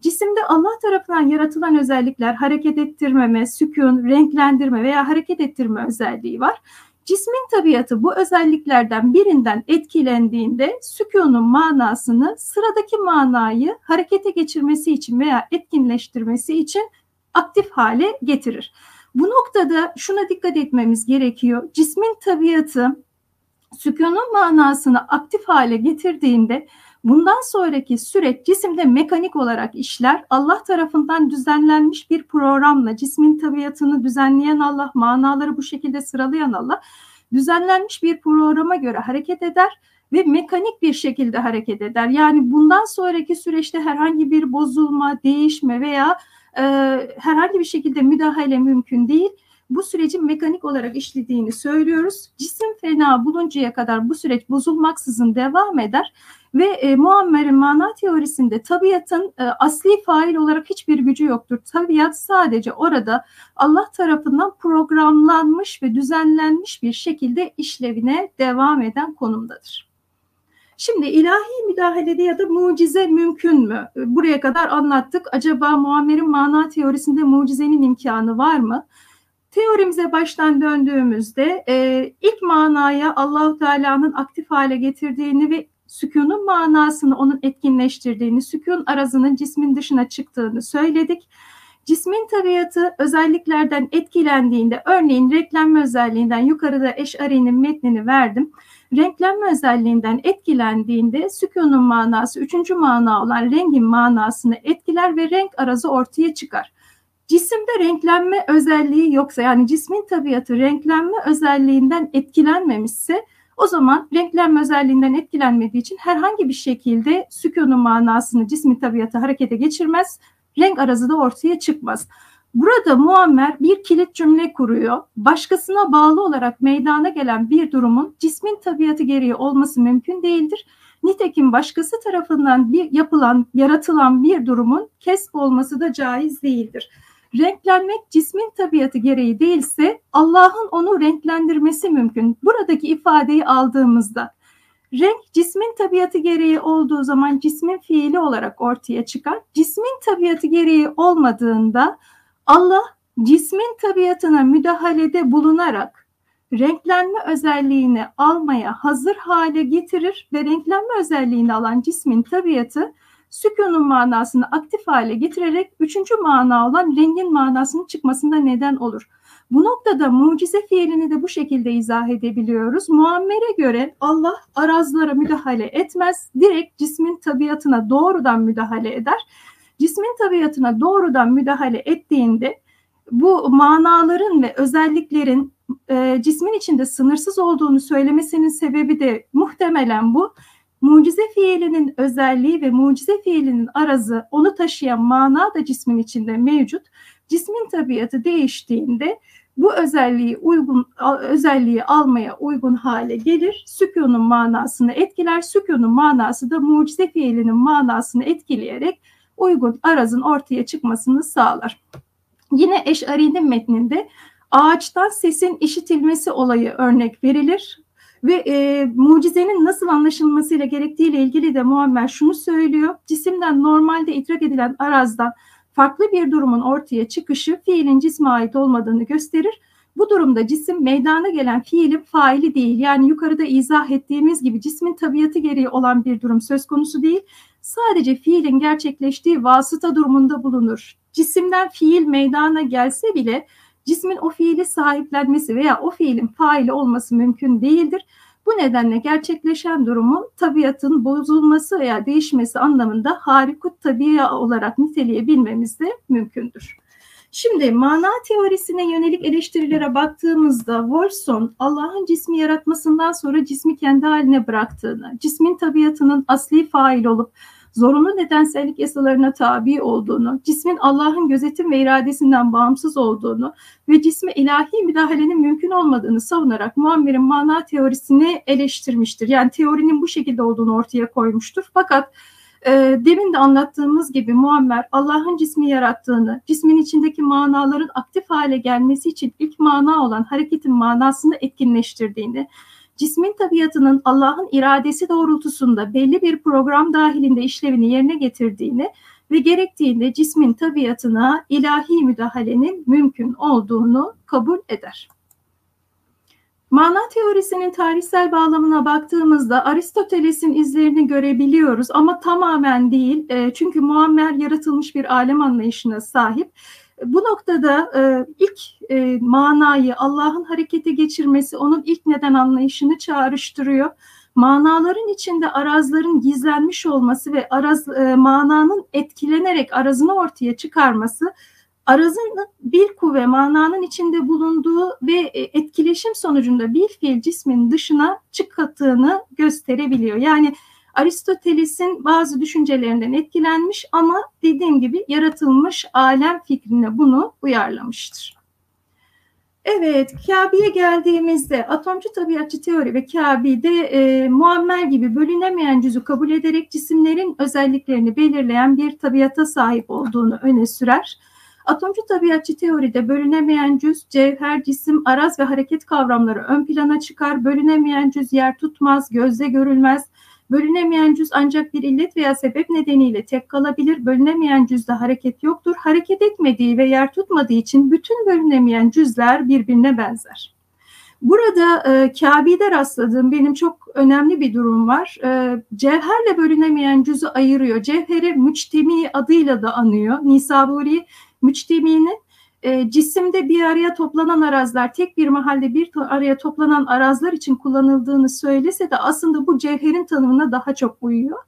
Cisimde Allah tarafından yaratılan özellikler hareket ettirmeme, sükun, renklendirme veya hareket ettirme özelliği var. Cismin tabiatı bu özelliklerden birinden etkilendiğinde sükunun manasını sıradaki manayı harekete geçirmesi için veya etkinleştirmesi için aktif hale getirir. Bu noktada şuna dikkat etmemiz gerekiyor. Cismin tabiatı sükunun manasını aktif hale getirdiğinde bundan sonraki süreç cisimde mekanik olarak işler. Allah tarafından düzenlenmiş bir programla cismin tabiatını düzenleyen Allah, manaları bu şekilde sıralayan Allah düzenlenmiş bir programa göre hareket eder ve mekanik bir şekilde hareket eder. Yani bundan sonraki süreçte herhangi bir bozulma, değişme veya e, herhangi bir şekilde müdahale mümkün değil. Bu sürecin mekanik olarak işlediğini söylüyoruz. Cisim fena buluncaya kadar bu süreç bozulmaksızın devam eder ve e, Muammer'in mana teorisinde tabiatın e, asli fail olarak hiçbir gücü yoktur. Tabiat sadece orada Allah tarafından programlanmış ve düzenlenmiş bir şekilde işlevine devam eden konumdadır. Şimdi ilahi müdahalede ya da mucize mümkün mü? Buraya kadar anlattık. Acaba Muammer'in mana teorisinde mucizenin imkanı var mı? Teorimize baştan döndüğümüzde e, ilk manaya Allahu Teala'nın aktif hale getirdiğini ve sükunun manasını onun etkinleştirdiğini, sükun arazının cismin dışına çıktığını söyledik. Cismin tabiatı özelliklerden etkilendiğinde, örneğin renklenme özelliğinden yukarıda Eş'ari'nin metnini verdim renklenme özelliğinden etkilendiğinde sükunun manası üçüncü mana olan rengin manasını etkiler ve renk arazı ortaya çıkar. Cisimde renklenme özelliği yoksa yani cismin tabiatı renklenme özelliğinden etkilenmemişse o zaman renklenme özelliğinden etkilenmediği için herhangi bir şekilde sükunun manasını cismin tabiatı harekete geçirmez, renk arazı da ortaya çıkmaz. Burada Muammer bir kilit cümle kuruyor. Başkasına bağlı olarak meydana gelen bir durumun cismin tabiatı gereği olması mümkün değildir. Nitekim başkası tarafından bir yapılan, yaratılan bir durumun kesb olması da caiz değildir. Renklenmek cismin tabiatı gereği değilse Allah'ın onu renklendirmesi mümkün. Buradaki ifadeyi aldığımızda renk cismin tabiatı gereği olduğu zaman cismin fiili olarak ortaya çıkar. Cismin tabiatı gereği olmadığında Allah cismin tabiatına müdahalede bulunarak renklenme özelliğini almaya hazır hale getirir ve renklenme özelliğini alan cismin tabiatı sükunun manasını aktif hale getirerek üçüncü mana olan rengin manasının çıkmasında neden olur. Bu noktada mucize fiilini de bu şekilde izah edebiliyoruz. Muammer'e göre Allah arazlara müdahale etmez, direkt cismin tabiatına doğrudan müdahale eder cismin tabiatına doğrudan müdahale ettiğinde bu manaların ve özelliklerin e, cismin içinde sınırsız olduğunu söylemesinin sebebi de muhtemelen bu. Mucize fiilinin özelliği ve mucize fiilinin arazı onu taşıyan mana da cismin içinde mevcut. Cismin tabiatı değiştiğinde bu özelliği uygun özelliği almaya uygun hale gelir. Sükunun manasını etkiler. Sükunun manası da mucize fiilinin manasını etkileyerek uygun arazın ortaya çıkmasını sağlar. Yine Eş'ari'nin metninde ağaçtan sesin işitilmesi olayı örnek verilir ve e, mucizenin nasıl anlaşılmasıyla gerektiğiyle ilgili de Muammer şunu söylüyor. Cisimden normalde idrak edilen arazdan farklı bir durumun ortaya çıkışı fiilin cisme ait olmadığını gösterir. Bu durumda cisim meydana gelen fiilin faili değil. Yani yukarıda izah ettiğimiz gibi cismin tabiatı gereği olan bir durum söz konusu değil. Sadece fiilin gerçekleştiği vasıta durumunda bulunur. Cisimden fiil meydana gelse bile cismin o fiili sahiplenmesi veya o fiilin faili olması mümkün değildir. Bu nedenle gerçekleşen durumu tabiatın bozulması veya değişmesi anlamında harikut tabiya olarak niteleyebilmemiz de mümkündür. Şimdi mana teorisine yönelik eleştirilere baktığımızda Wolfson Allah'ın cismi yaratmasından sonra cismi kendi haline bıraktığını, cismin tabiatının asli fail olup zorunlu nedensellik yasalarına tabi olduğunu, cismin Allah'ın gözetim ve iradesinden bağımsız olduğunu ve cisme ilahi müdahalenin mümkün olmadığını savunarak Muammer'in mana teorisini eleştirmiştir. Yani teorinin bu şekilde olduğunu ortaya koymuştur. Fakat e, demin de anlattığımız gibi Muammer Allah'ın cismi yarattığını, cismin içindeki manaların aktif hale gelmesi için ilk mana olan hareketin manasını etkinleştirdiğini, cismin tabiatının Allah'ın iradesi doğrultusunda belli bir program dahilinde işlevini yerine getirdiğini ve gerektiğinde cismin tabiatına ilahi müdahalenin mümkün olduğunu kabul eder. Mana teorisinin tarihsel bağlamına baktığımızda Aristoteles'in izlerini görebiliyoruz ama tamamen değil. E, çünkü Muammer yaratılmış bir alem anlayışına sahip. Bu noktada e, ilk e, manayı Allah'ın harekete geçirmesi onun ilk neden anlayışını çağrıştırıyor. Manaların içinde arazların gizlenmiş olması ve araz e, mananın etkilenerek arazını ortaya çıkarması arazın bir kuvve mananın içinde bulunduğu ve etkileşim sonucunda bir fiil cismin dışına çıkattığını gösterebiliyor. Yani Aristoteles'in bazı düşüncelerinden etkilenmiş ama dediğim gibi yaratılmış alem fikrine bunu uyarlamıştır. Evet, Kabe'ye geldiğimizde atomcu tabiatçı teori ve Kabe'de e, muammer gibi bölünemeyen cüzü kabul ederek cisimlerin özelliklerini belirleyen bir tabiata sahip olduğunu öne sürer. Atomcu tabiatçı teoride bölünemeyen cüz, cevher, cisim, araz ve hareket kavramları ön plana çıkar. Bölünemeyen cüz yer tutmaz, gözle görülmez. Bölünemeyen cüz ancak bir illet veya sebep nedeniyle tek kalabilir. Bölünemeyen cüzde hareket yoktur. Hareket etmediği ve yer tutmadığı için bütün bölünemeyen cüzler birbirine benzer. Burada e, Kabe'de rastladığım benim çok önemli bir durum var. E, cevherle bölünemeyen cüzü ayırıyor. Cevheri müçtemi adıyla da anıyor. Nisaburi müçteminin e, cisimde bir araya toplanan arazlar tek bir mahalde bir araya toplanan arazlar için kullanıldığını söylese de aslında bu cevherin tanımına daha çok uyuyor.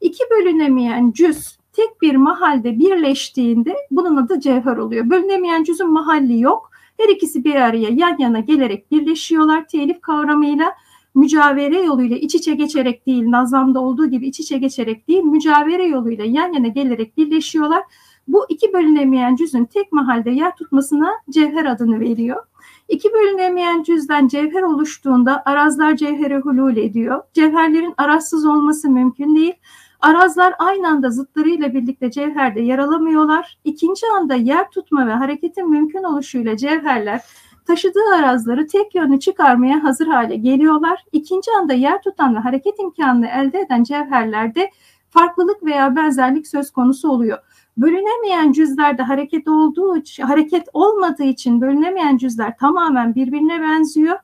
İki bölünemeyen cüz tek bir mahalde birleştiğinde bunun adı cevher oluyor. Bölünemeyen cüzün mahalli yok. Her ikisi bir araya yan yana gelerek birleşiyorlar. Telif kavramıyla mücavere yoluyla iç içe geçerek değil, nazamda olduğu gibi iç içe geçerek değil, mücavere yoluyla yan yana gelerek birleşiyorlar bu iki bölünemeyen cüzün tek mahalde yer tutmasına cevher adını veriyor. İki bölünemeyen cüzden cevher oluştuğunda arazlar cevhere hulul ediyor. Cevherlerin arazsız olması mümkün değil. Arazlar aynı anda zıtlarıyla birlikte cevherde yer alamıyorlar. İkinci anda yer tutma ve hareketin mümkün oluşuyla cevherler taşıdığı arazları tek yönlü çıkarmaya hazır hale geliyorlar. İkinci anda yer tutan ve hareket imkanını elde eden cevherlerde farklılık veya benzerlik söz konusu oluyor. Bölünemeyen cüzlerde hareket olduğu hareket olmadığı için bölünemeyen cüzler tamamen birbirine benziyor.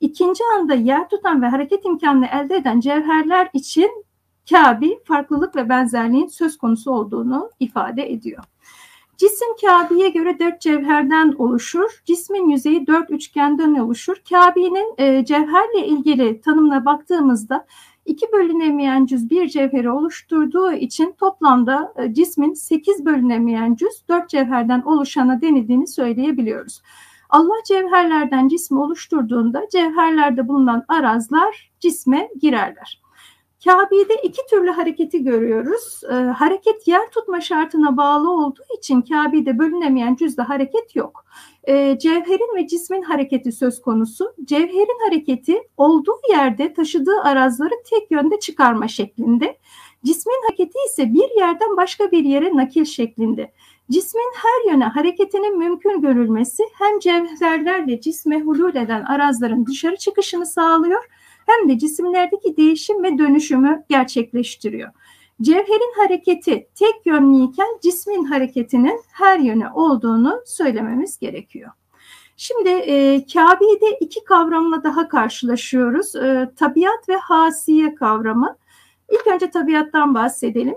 İkinci anda yer tutan ve hareket imkanını elde eden cevherler için Kabi farklılık ve benzerliğin söz konusu olduğunu ifade ediyor. Cisim Kabi'ye göre dört cevherden oluşur. Cismin yüzeyi dört üçgenden oluşur. Kabi'nin e, cevherle ilgili tanımına baktığımızda iki bölünemeyen cüz bir cevheri oluşturduğu için toplamda e, cismin sekiz bölünemeyen cüz dört cevherden oluşana denildiğini söyleyebiliyoruz. Allah cevherlerden cismi oluşturduğunda cevherlerde bulunan arazlar cisme girerler. Kabe'de iki türlü hareketi görüyoruz. E, hareket yer tutma şartına bağlı olduğu için Kabe'de bölünemeyen cüzde hareket yok. E, cevherin ve cismin hareketi söz konusu. Cevherin hareketi olduğu yerde taşıdığı arazları tek yönde çıkarma şeklinde. Cismin hareketi ise bir yerden başka bir yere nakil şeklinde. Cismin her yöne hareketinin mümkün görülmesi hem cevherlerle cisme hulul eden arazların dışarı çıkışını sağlıyor hem de cisimlerdeki değişim ve dönüşümü gerçekleştiriyor. Cevherin hareketi tek yönlüyken cismin hareketinin her yöne olduğunu söylememiz gerekiyor. Şimdi e, Kabe'de iki kavramla daha karşılaşıyoruz. E, tabiat ve hasiye kavramı. İlk önce tabiattan bahsedelim.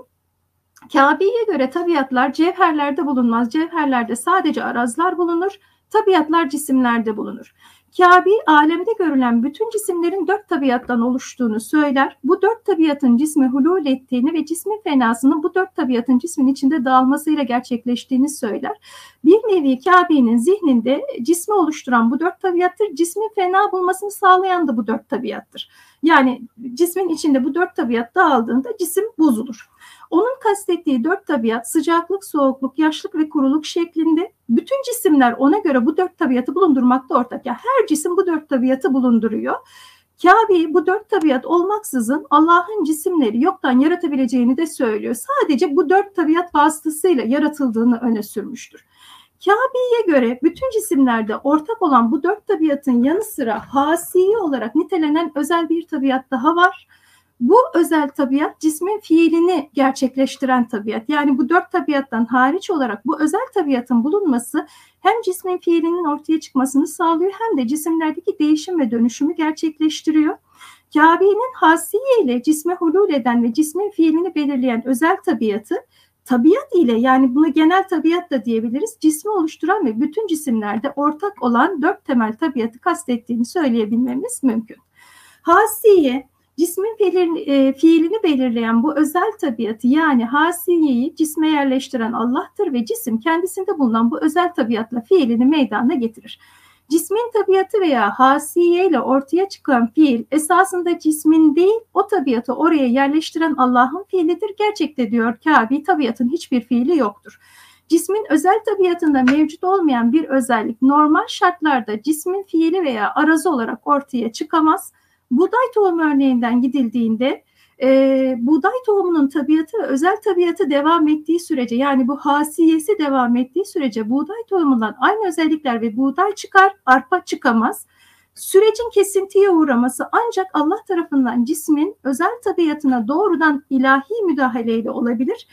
Kabe'ye göre tabiatlar cevherlerde bulunmaz. Cevherlerde sadece arazlar bulunur. Tabiatlar cisimlerde bulunur. Kabe alemde görülen bütün cisimlerin dört tabiattan oluştuğunu söyler. Bu dört tabiatın cismi hulul ettiğini ve cismin fenasının bu dört tabiatın cismin içinde dağılmasıyla gerçekleştiğini söyler. Bir nevi Kabe'nin zihninde cismi oluşturan bu dört tabiattır. Cismin fena bulmasını sağlayan da bu dört tabiattır. Yani cismin içinde bu dört tabiat dağıldığında cisim bozulur. Onun kastettiği dört tabiat sıcaklık, soğukluk, yaşlık ve kuruluk şeklinde bütün cisimler ona göre bu dört tabiatı bulundurmakta ortak. Yani her cisim bu dört tabiatı bulunduruyor. Kabe bu dört tabiat olmaksızın Allah'ın cisimleri yoktan yaratabileceğini de söylüyor. Sadece bu dört tabiat vasıtasıyla yaratıldığını öne sürmüştür. Kabe'ye göre bütün cisimlerde ortak olan bu dört tabiatın yanı sıra hasiye olarak nitelenen özel bir tabiat daha var. Bu özel tabiat cismin fiilini gerçekleştiren tabiat. Yani bu dört tabiattan hariç olarak bu özel tabiatın bulunması hem cismin fiilinin ortaya çıkmasını sağlıyor hem de cisimlerdeki değişim ve dönüşümü gerçekleştiriyor. Kabe'nin hasiye ile cisme hulul eden ve cismin fiilini belirleyen özel tabiatı tabiat ile yani buna genel tabiat da diyebiliriz. Cismi oluşturan ve bütün cisimlerde ortak olan dört temel tabiatı kastettiğini söyleyebilmemiz mümkün. Hasiye cismin e, fiilini belirleyen bu özel tabiatı yani hasiyeyi cisme yerleştiren Allah'tır ve cisim kendisinde bulunan bu özel tabiatla fiilini meydana getirir. Cismin tabiatı veya hasiye ile ortaya çıkan fiil esasında cismin değil o tabiatı oraya yerleştiren Allah'ın fiilidir. Gerçekte diyor Kabe tabiatın hiçbir fiili yoktur. Cismin özel tabiatında mevcut olmayan bir özellik normal şartlarda cismin fiili veya arazı olarak ortaya çıkamaz. Buğday tohumu örneğinden gidildiğinde e, buğday tohumunun tabiatı özel tabiatı devam ettiği sürece yani bu hasiyesi devam ettiği sürece buğday tohumundan aynı özellikler ve buğday çıkar, arpa çıkamaz. Sürecin kesintiye uğraması ancak Allah tarafından cismin özel tabiatına doğrudan ilahi müdahaleyle olabilir.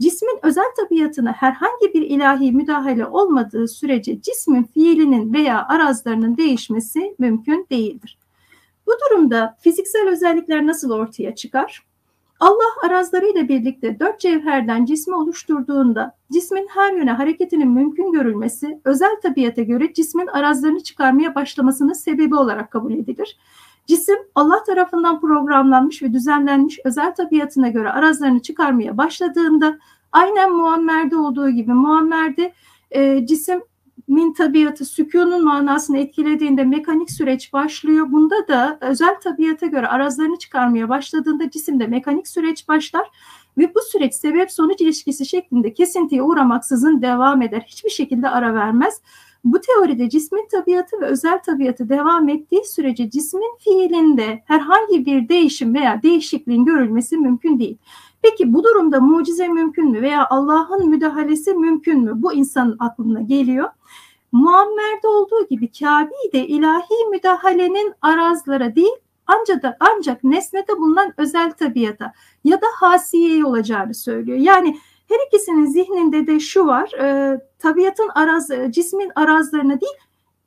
Cismin özel tabiatına herhangi bir ilahi müdahale olmadığı sürece cismin fiilinin veya arazlarının değişmesi mümkün değildir. Bu durumda fiziksel özellikler nasıl ortaya çıkar? Allah arazlarıyla birlikte dört cevherden cismi oluşturduğunda cismin her yöne hareketinin mümkün görülmesi özel tabiata göre cismin arazlarını çıkarmaya başlamasının sebebi olarak kabul edilir. Cisim Allah tarafından programlanmış ve düzenlenmiş özel tabiatına göre arazlarını çıkarmaya başladığında aynen Muammer'de olduğu gibi Muammer'de e, cisim min tabiatı sükunun manasını etkilediğinde mekanik süreç başlıyor. Bunda da özel tabiata göre arazlarını çıkarmaya başladığında cisimde mekanik süreç başlar ve bu süreç sebep sonuç ilişkisi şeklinde kesintiye uğramaksızın devam eder. Hiçbir şekilde ara vermez. Bu teoride cismin tabiatı ve özel tabiatı devam ettiği sürece cismin fiilinde herhangi bir değişim veya değişikliğin görülmesi mümkün değil. Peki bu durumda mucize mümkün mü veya Allah'ın müdahalesi mümkün mü? Bu insanın aklına geliyor. Muammer'de olduğu gibi Kabe'de ilahi müdahalenin arazlara değil ancak da ancak nesnede bulunan özel tabiata ya da hasiyeye olacağını söylüyor. Yani her ikisinin zihninde de şu var, e, tabiatın araz, cismin arazlarına değil,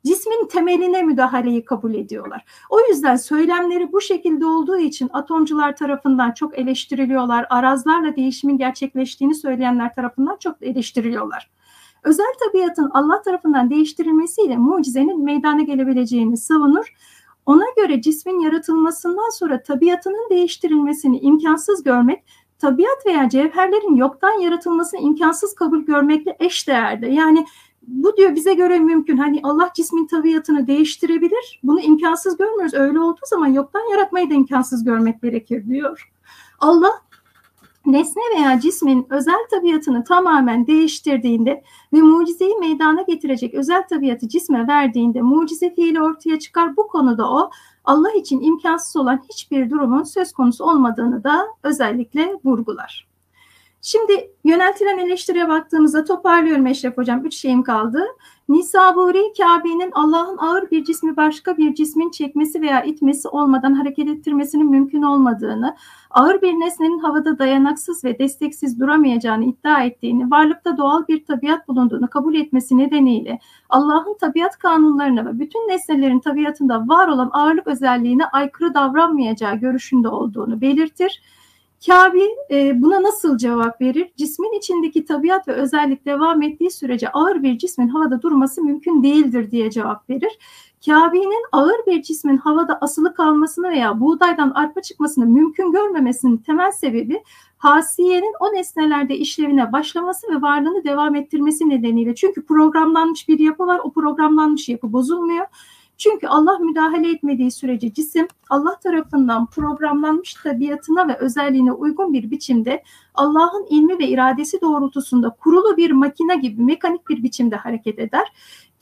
cismin temeline müdahaleyi kabul ediyorlar. O yüzden söylemleri bu şekilde olduğu için atomcular tarafından çok eleştiriliyorlar. Arazlarla değişimin gerçekleştiğini söyleyenler tarafından çok eleştiriliyorlar. Özel tabiatın Allah tarafından değiştirilmesiyle mucizenin meydana gelebileceğini savunur. Ona göre cismin yaratılmasından sonra tabiatının değiştirilmesini imkansız görmek, tabiat veya cevherlerin yoktan yaratılmasını imkansız kabul görmekle eş değerde. Yani bu diyor bize göre mümkün. Hani Allah cismin tabiatını değiştirebilir. Bunu imkansız görmüyoruz. Öyle olduğu zaman yoktan yaratmayı da imkansız görmek gerekir diyor. Allah nesne veya cismin özel tabiatını tamamen değiştirdiğinde ve mucizeyi meydana getirecek özel tabiatı cisme verdiğinde mucize fiili ortaya çıkar. Bu konuda o Allah için imkansız olan hiçbir durumun söz konusu olmadığını da özellikle vurgular. Şimdi yöneltilen eleştiriye baktığımızda toparlıyorum Eşref Hocam. Üç şeyim kaldı. Nisaburi Kabe'nin Allah'ın ağır bir cismi başka bir cismin çekmesi veya itmesi olmadan hareket ettirmesinin mümkün olmadığını, ağır bir nesnenin havada dayanaksız ve desteksiz duramayacağını iddia ettiğini, varlıkta doğal bir tabiat bulunduğunu kabul etmesi nedeniyle Allah'ın tabiat kanunlarına ve bütün nesnelerin tabiatında var olan ağırlık özelliğine aykırı davranmayacağı görüşünde olduğunu belirtir Kabi e, buna nasıl cevap verir? Cismin içindeki tabiat ve özellik devam ettiği sürece ağır bir cismin havada durması mümkün değildir diye cevap verir. Kabe'nin ağır bir cismin havada asılı kalmasını veya buğdaydan arpa çıkmasını mümkün görmemesinin temel sebebi hasiyenin o nesnelerde işlevine başlaması ve varlığını devam ettirmesi nedeniyle. Çünkü programlanmış bir yapı var, o programlanmış yapı bozulmuyor. Çünkü Allah müdahale etmediği sürece cisim Allah tarafından programlanmış tabiatına ve özelliğine uygun bir biçimde Allah'ın ilmi ve iradesi doğrultusunda kurulu bir makine gibi mekanik bir biçimde hareket eder.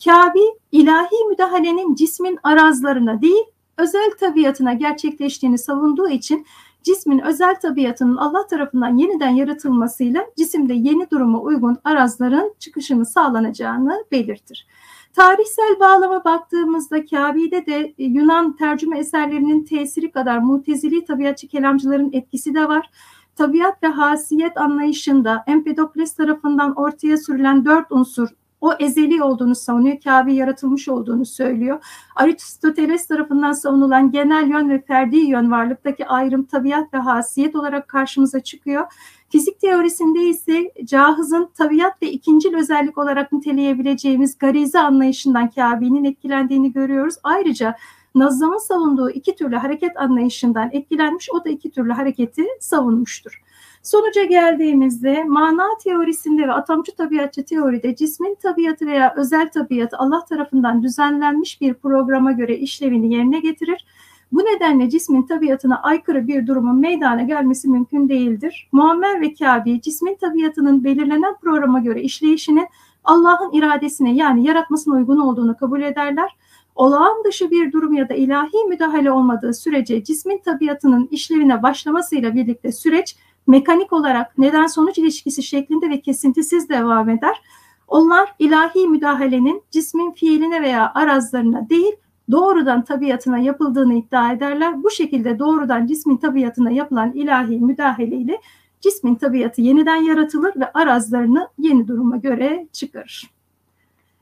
Kabi ilahi müdahalenin cismin arazlarına değil özel tabiatına gerçekleştiğini savunduğu için cismin özel tabiatının Allah tarafından yeniden yaratılmasıyla cisimde yeni duruma uygun arazların çıkışını sağlanacağını belirtir. Tarihsel bağlama baktığımızda Kabe'de de e, Yunan tercüme eserlerinin tesiri kadar mutezili tabiatçı kelamcıların etkisi de var. Tabiat ve hasiyet anlayışında Empedokles tarafından ortaya sürülen dört unsur o ezeli olduğunu savunuyor. Kabe yaratılmış olduğunu söylüyor. Aristoteles tarafından savunulan genel yön ve ferdi yön varlıktaki ayrım tabiat ve hasiyet olarak karşımıza çıkıyor. Fizik teorisinde ise cahızın tabiat ve ikincil özellik olarak niteleyebileceğimiz garize anlayışından Kabe'nin etkilendiğini görüyoruz. Ayrıca Nazım'ın savunduğu iki türlü hareket anlayışından etkilenmiş, o da iki türlü hareketi savunmuştur. Sonuca geldiğimizde mana teorisinde ve atomcu tabiatçı teoride cismin tabiatı veya özel tabiatı Allah tarafından düzenlenmiş bir programa göre işlevini yerine getirir. Bu nedenle cismin tabiatına aykırı bir durumun meydana gelmesi mümkün değildir. Muammer ve Kabe cismin tabiatının belirlenen programa göre işleyişinin Allah'ın iradesine yani yaratmasına uygun olduğunu kabul ederler. Olağan dışı bir durum ya da ilahi müdahale olmadığı sürece cismin tabiatının işlevine başlamasıyla birlikte süreç mekanik olarak neden sonuç ilişkisi şeklinde ve kesintisiz devam eder. Onlar ilahi müdahalenin cismin fiiline veya arazlarına değil doğrudan tabiatına yapıldığını iddia ederler. Bu şekilde doğrudan cismin tabiatına yapılan ilahi müdahale ile cismin tabiatı yeniden yaratılır ve arazlarını yeni duruma göre çıkarır.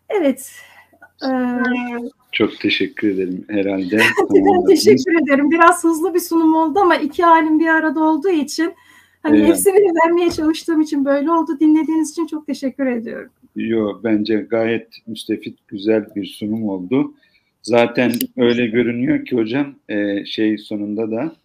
Evet. E, Çok teşekkür ederim herhalde. ben teşekkür ederim. Biraz hızlı bir sunum oldu ama iki halim bir arada olduğu için Hani evet. hepsini vermeye çalıştığım için böyle oldu. Dinlediğiniz için çok teşekkür ediyorum. Yo bence gayet müstefit güzel bir sunum oldu. Zaten öyle görünüyor ki hocam e, şey sonunda da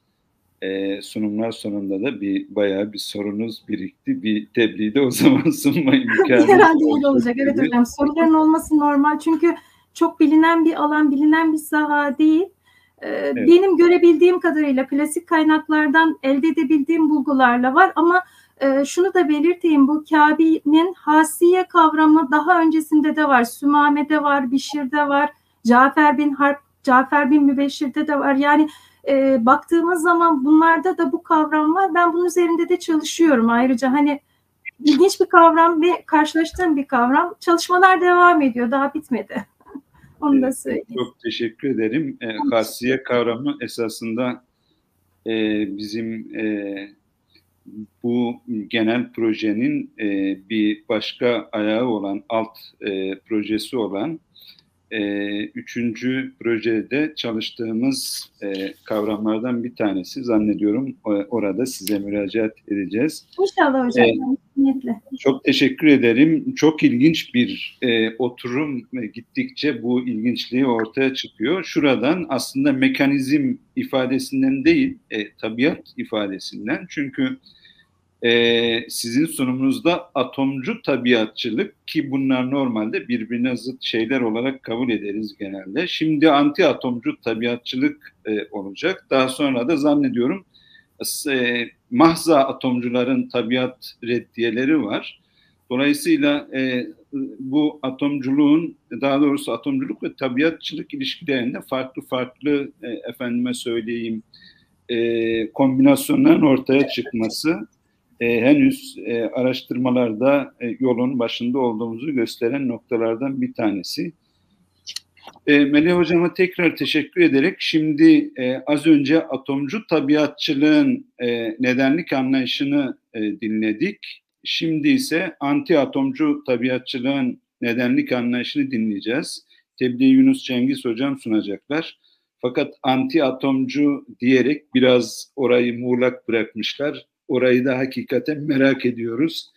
e, sunumlar sonunda da bir bayağı bir sorunuz birikti. Bir tebliğ de o zaman sunma imkanı. Herhalde öyle olacak. Evet hocam soruların olması normal. Çünkü çok bilinen bir alan, bilinen bir saha değil. Ee, evet. Benim görebildiğim kadarıyla klasik kaynaklardan elde edebildiğim bulgularla var ama e, şunu da belirteyim bu Kabe'nin hasiye kavramı daha öncesinde de var. Sümame'de var, Bişir'de var, Cafer bin Harp, Cafer bin Mübeşşir'de de var. Yani e, baktığımız zaman bunlarda da bu kavram var. Ben bunun üzerinde de çalışıyorum ayrıca hani ilginç bir kavram ve karşılaştığım bir kavram. Çalışmalar devam ediyor, daha bitmedi. Onu da söyleyeyim. Çok teşekkür ederim. E, hasiye kavramı esasında e, bizim e, bu genel projenin e, bir başka ayağı olan, alt e, projesi olan e, üçüncü projede çalıştığımız e, kavramlardan bir tanesi zannediyorum e, orada size müracaat edeceğiz. İnşallah hocam. E, çok teşekkür ederim. Çok ilginç bir e, oturum gittikçe bu ilginçliği ortaya çıkıyor. Şuradan aslında mekanizm ifadesinden değil, e, tabiat ifadesinden. Çünkü e, sizin sunumunuzda atomcu tabiatçılık ki bunlar normalde birbirine zıt şeyler olarak kabul ederiz genelde. Şimdi anti atomcu tabiatçılık e, olacak. Daha sonra da zannediyorum e, mahza atomcuların tabiat reddiyeleri var. Dolayısıyla e, bu atomculuğun daha doğrusu atomculuk ve tabiatçılık ilişkilerinde farklı farklı e, efendime söyleyeyim e, kombinasyonların ortaya çıkması e, henüz e, araştırmalarda e, yolun başında olduğumuzu gösteren noktalardan bir tanesi. E, Melih Hocam'a tekrar teşekkür ederek şimdi e, az önce atomcu tabiatçılığın e, nedenlik anlayışını e, dinledik. Şimdi ise anti atomcu tabiatçılığın nedenlik anlayışını dinleyeceğiz. Tebliğ Yunus Cengiz Hocam sunacaklar. Fakat anti atomcu diyerek biraz orayı muğlak bırakmışlar. Orayı da hakikaten merak ediyoruz.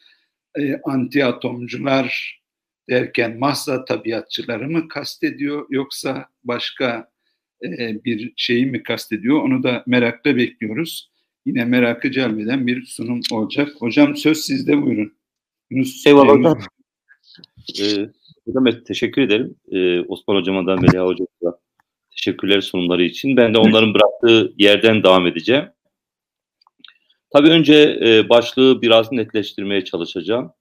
E, anti atomcular derken Mahsa tabiatçıları mı kastediyor yoksa başka e, bir şeyi mi kastediyor onu da merakla bekliyoruz. Yine merakı celbeden bir sunum olacak. Hocam söz sizde buyurun. Yunus Eyvallah hocam. Ee, hocam teşekkür ederim. Ee, Osman hocama da Melih hocama teşekkürler sunumları için. Ben de onların bıraktığı yerden devam edeceğim. Tabii önce e, başlığı biraz netleştirmeye çalışacağım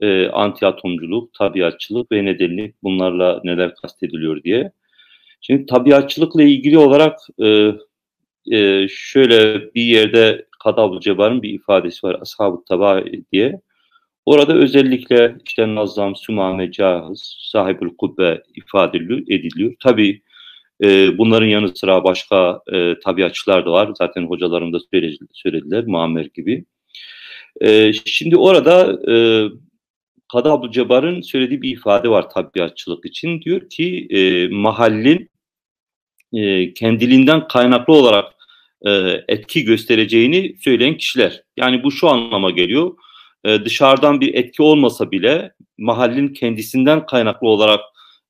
e, anti atomculuk, tabiatçılık ve nedenlik bunlarla neler kastediliyor diye. Şimdi tabiatçılıkla ilgili olarak e, e, şöyle bir yerde Kadavlu Cebar'ın bir ifadesi var Ashab-ı Taba diye. Orada özellikle işte Nazam, Sümame, Cahız, Sahibül Kubbe ifade ediliyor. Tabi e, bunların yanı sıra başka e, tabiatçılar da var. Zaten hocalarım da söylediler, Muammer gibi. E, şimdi orada e, Kadı Abdülcebbar'ın söylediği bir ifade var tabiatçılık için. Diyor ki e, mahallin e, kendiliğinden kaynaklı olarak e, etki göstereceğini söyleyen kişiler. Yani bu şu anlama geliyor. E, dışarıdan bir etki olmasa bile mahallin kendisinden kaynaklı olarak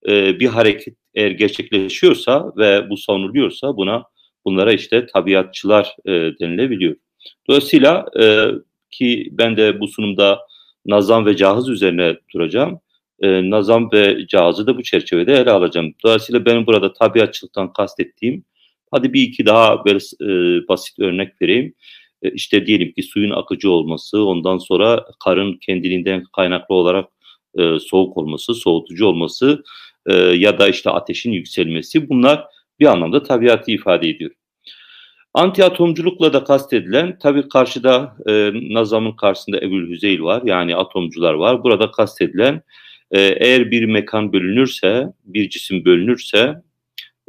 e, bir hareket eğer gerçekleşiyorsa ve bu savunuluyorsa buna bunlara işte tabiatçılar e, denilebiliyor. Dolayısıyla e, ki ben de bu sunumda nazam ve cahız üzerine duracağım. E, nazam ve cahızı da bu çerçevede ele alacağım. Dolayısıyla benim burada tabiatçılıktan kastettiğim, hadi bir iki daha böyle e, basit örnek vereyim. E, işte diyelim ki suyun akıcı olması, ondan sonra karın kendiliğinden kaynaklı olarak e, soğuk olması, soğutucu olması e, ya da işte ateşin yükselmesi bunlar bir anlamda tabiatı ifade ediyor. Anti atomculukla da kastedilen tabii karşıda e, Nazam'ın karşısında Ebul Hüzeyl var yani atomcular var. Burada kastedilen e, eğer bir mekan bölünürse, bir cisim bölünürse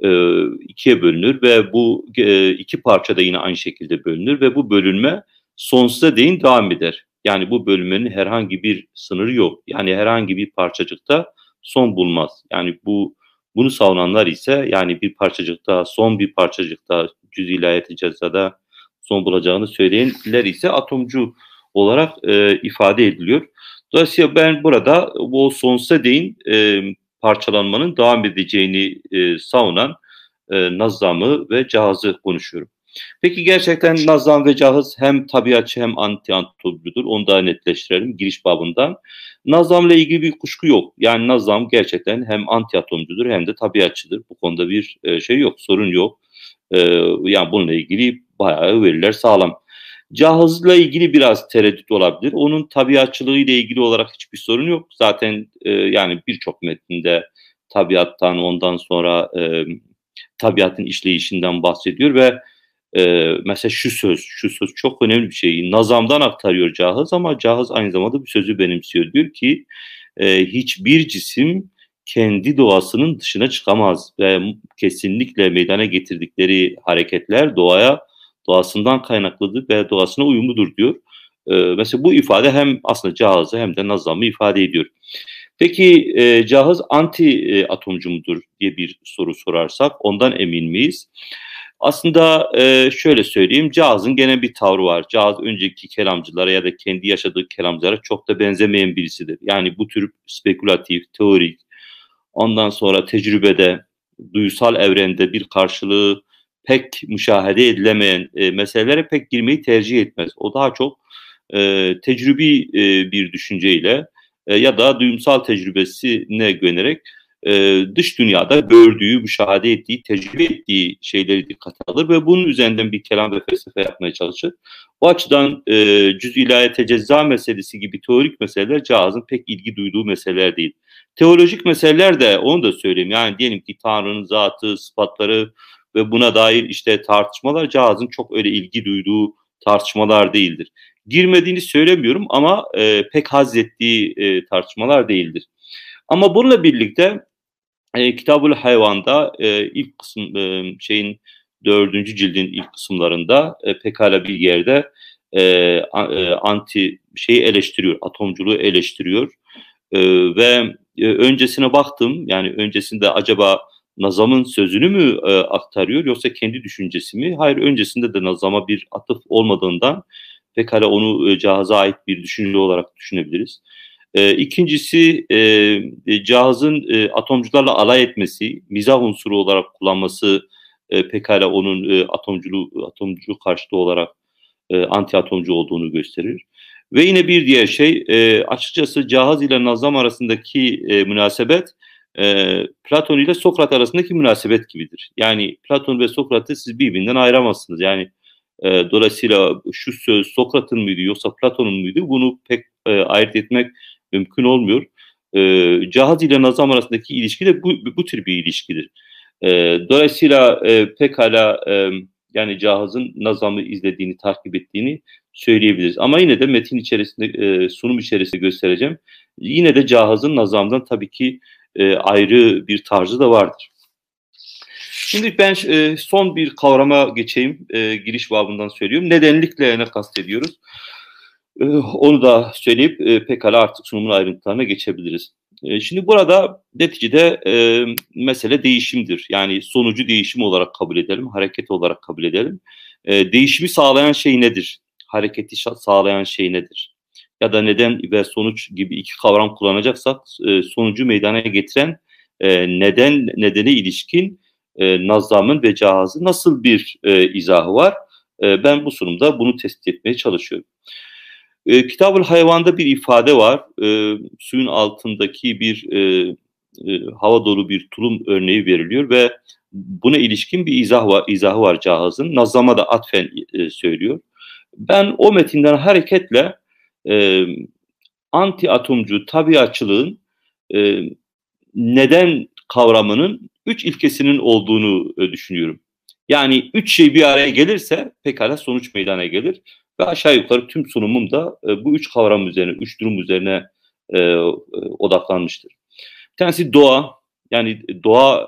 e, ikiye bölünür ve bu e, iki parça da yine aynı şekilde bölünür ve bu bölünme sonsuza değin devam eder. Yani bu bölünmenin herhangi bir sınırı yok. Yani herhangi bir parçacıkta son bulmaz. Yani bu bunu savunanlar ise yani bir parçacıkta, son bir parçacıkta cüz ilahiyeti cezada son bulacağını söyleyenler ise atomcu olarak e, ifade ediliyor. Dolayısıyla ben burada bu sonsuza değin e, parçalanmanın devam edeceğini e, savunan e, Nazam'ı ve Cahaz'ı konuşuyorum. Peki gerçekten Nazam ve Cahız hem tabiatçı hem anti antropolüdür. Onu da netleştirelim giriş babından. Nazam'la ilgili bir kuşku yok. Yani Nazam gerçekten hem anti hem de tabiatçıdır. Bu konuda bir e, şey yok, sorun yok. E, yani bununla ilgili bayağı veriler sağlam. Cahızla ilgili biraz tereddüt olabilir. Onun tabiatçılığı ile ilgili olarak hiçbir sorun yok. Zaten e, yani birçok metninde tabiattan ondan sonra e, tabiatın işleyişinden bahsediyor ve e, mesela şu söz, şu söz çok önemli bir şey. Nazamdan aktarıyor Cahız ama Cahız aynı zamanda bir sözü benimsiyor. Diyor ki e, hiçbir cisim kendi doğasının dışına çıkamaz ve kesinlikle meydana getirdikleri hareketler doğaya doğasından kaynaklıdır ve doğasına uyumludur diyor. Ee, mesela bu ifade hem aslında cihazı hem de nazamı ifade ediyor. Peki e, cihaz anti e, atomcu mudur diye bir soru sorarsak ondan emin miyiz? Aslında e, şöyle söyleyeyim, cihazın gene bir tavrı var. Cihaz önceki kelamcılara ya da kendi yaşadığı kelamcılara çok da benzemeyen birisidir. Yani bu tür spekülatif, teorik, Ondan sonra tecrübede, duysal evrende bir karşılığı pek müşahede edilemeyen e, meselelere pek girmeyi tercih etmez. O daha çok e, tecrübi e, bir düşünceyle e, ya da duyumsal tecrübesine güvenerek e, dış dünyada gördüğü, müşahede ettiği, tecrübe ettiği şeyleri dikkate alır ve bunun üzerinden bir kelam ve felsefe yapmaya çalışır. O açıdan e, cüz ilahe tecezza meselesi gibi teorik meseleler cihazın pek ilgi duyduğu meseleler değil. Teolojik meseleler de onu da söyleyeyim. Yani diyelim ki Tanrı'nın zatı, sıfatları ve buna dair işte tartışmalar cihazın çok öyle ilgi duyduğu tartışmalar değildir. girmediğini söylemiyorum ama e, pek haz ettiği e, tartışmalar değildir. Ama bununla birlikte e, Kitabul Hayvan'da e, ilk kısım e, şeyin dördüncü cildin ilk kısımlarında e, pekala bir yerde e, e, anti şeyi eleştiriyor, atomculuğu eleştiriyor e, ve e, öncesine baktım yani öncesinde acaba Nazam'ın sözünü mü e, aktarıyor yoksa kendi düşüncesi mi? Hayır öncesinde de Nazam'a bir atıf olmadığından pekala onu e, ait bir düşünce olarak düşünebiliriz. E, ikincisi e, cihazın atomcularla alay etmesi, mizah unsuru olarak kullanması e, pekala onun e, atomculuğu, atomcu karşıtı olarak e, anti atomcu olduğunu gösterir. Ve yine bir diğer şey e, açıkçası cihaz ile nazam arasındaki e, münasebet e, Platon ile Sokrat arasındaki münasebet gibidir. Yani Platon ve Sokrat'ı siz birbirinden ayıramazsınız. Yani e, dolayısıyla şu söz Sokrat'ın mıydı yoksa Platon'un muydu bunu pek e, ayırt etmek mümkün olmuyor. E, cihaz ile nazam arasındaki ilişki de bu, bu tür bir ilişkidir. E, dolayısıyla e, pekala e, yani cihazın nazamı izlediğini, takip ettiğini söyleyebiliriz. Ama yine de metin içerisinde, e, sunum içerisinde göstereceğim. Yine de cihazın nazamdan tabii ki e, ayrı bir tarzı da vardır. Şimdi ben e, son bir kavrama geçeyim. E, giriş babından söylüyorum. Nedenlikle ne kastediyoruz? E, onu da söyleyip e, pekala artık sunumun ayrıntılarına geçebiliriz. E, şimdi burada neticede e, mesele değişimdir. Yani sonucu değişim olarak kabul edelim, hareket olarak kabul edelim. E, değişimi sağlayan şey nedir? Hareketi sağlayan şey nedir? Ya da neden ve sonuç gibi iki kavram kullanacaksak e, sonucu meydana getiren e, neden nedene ilişkin e, nazamın ve cihazı nasıl bir e, izahı var? E, ben bu sunumda bunu tespit etmeye çalışıyorum. E, Kitabul Hayvan'da bir ifade var. E, suyun altındaki bir e, e, hava dolu bir tulum örneği veriliyor ve buna ilişkin bir izah var, izahı var cihazın. Nazama da atfen e, söylüyor. Ben o metinden hareketle e, anti atomcu tabiatçılığın e, neden kavramının üç ilkesinin olduğunu e, düşünüyorum. Yani üç şey bir araya gelirse pekala sonuç meydana gelir. Ve aşağı yukarı tüm sunumum da e, bu üç kavram üzerine, üç durum üzerine e, e, odaklanmıştır. Bir tanesi doğa, yani doğa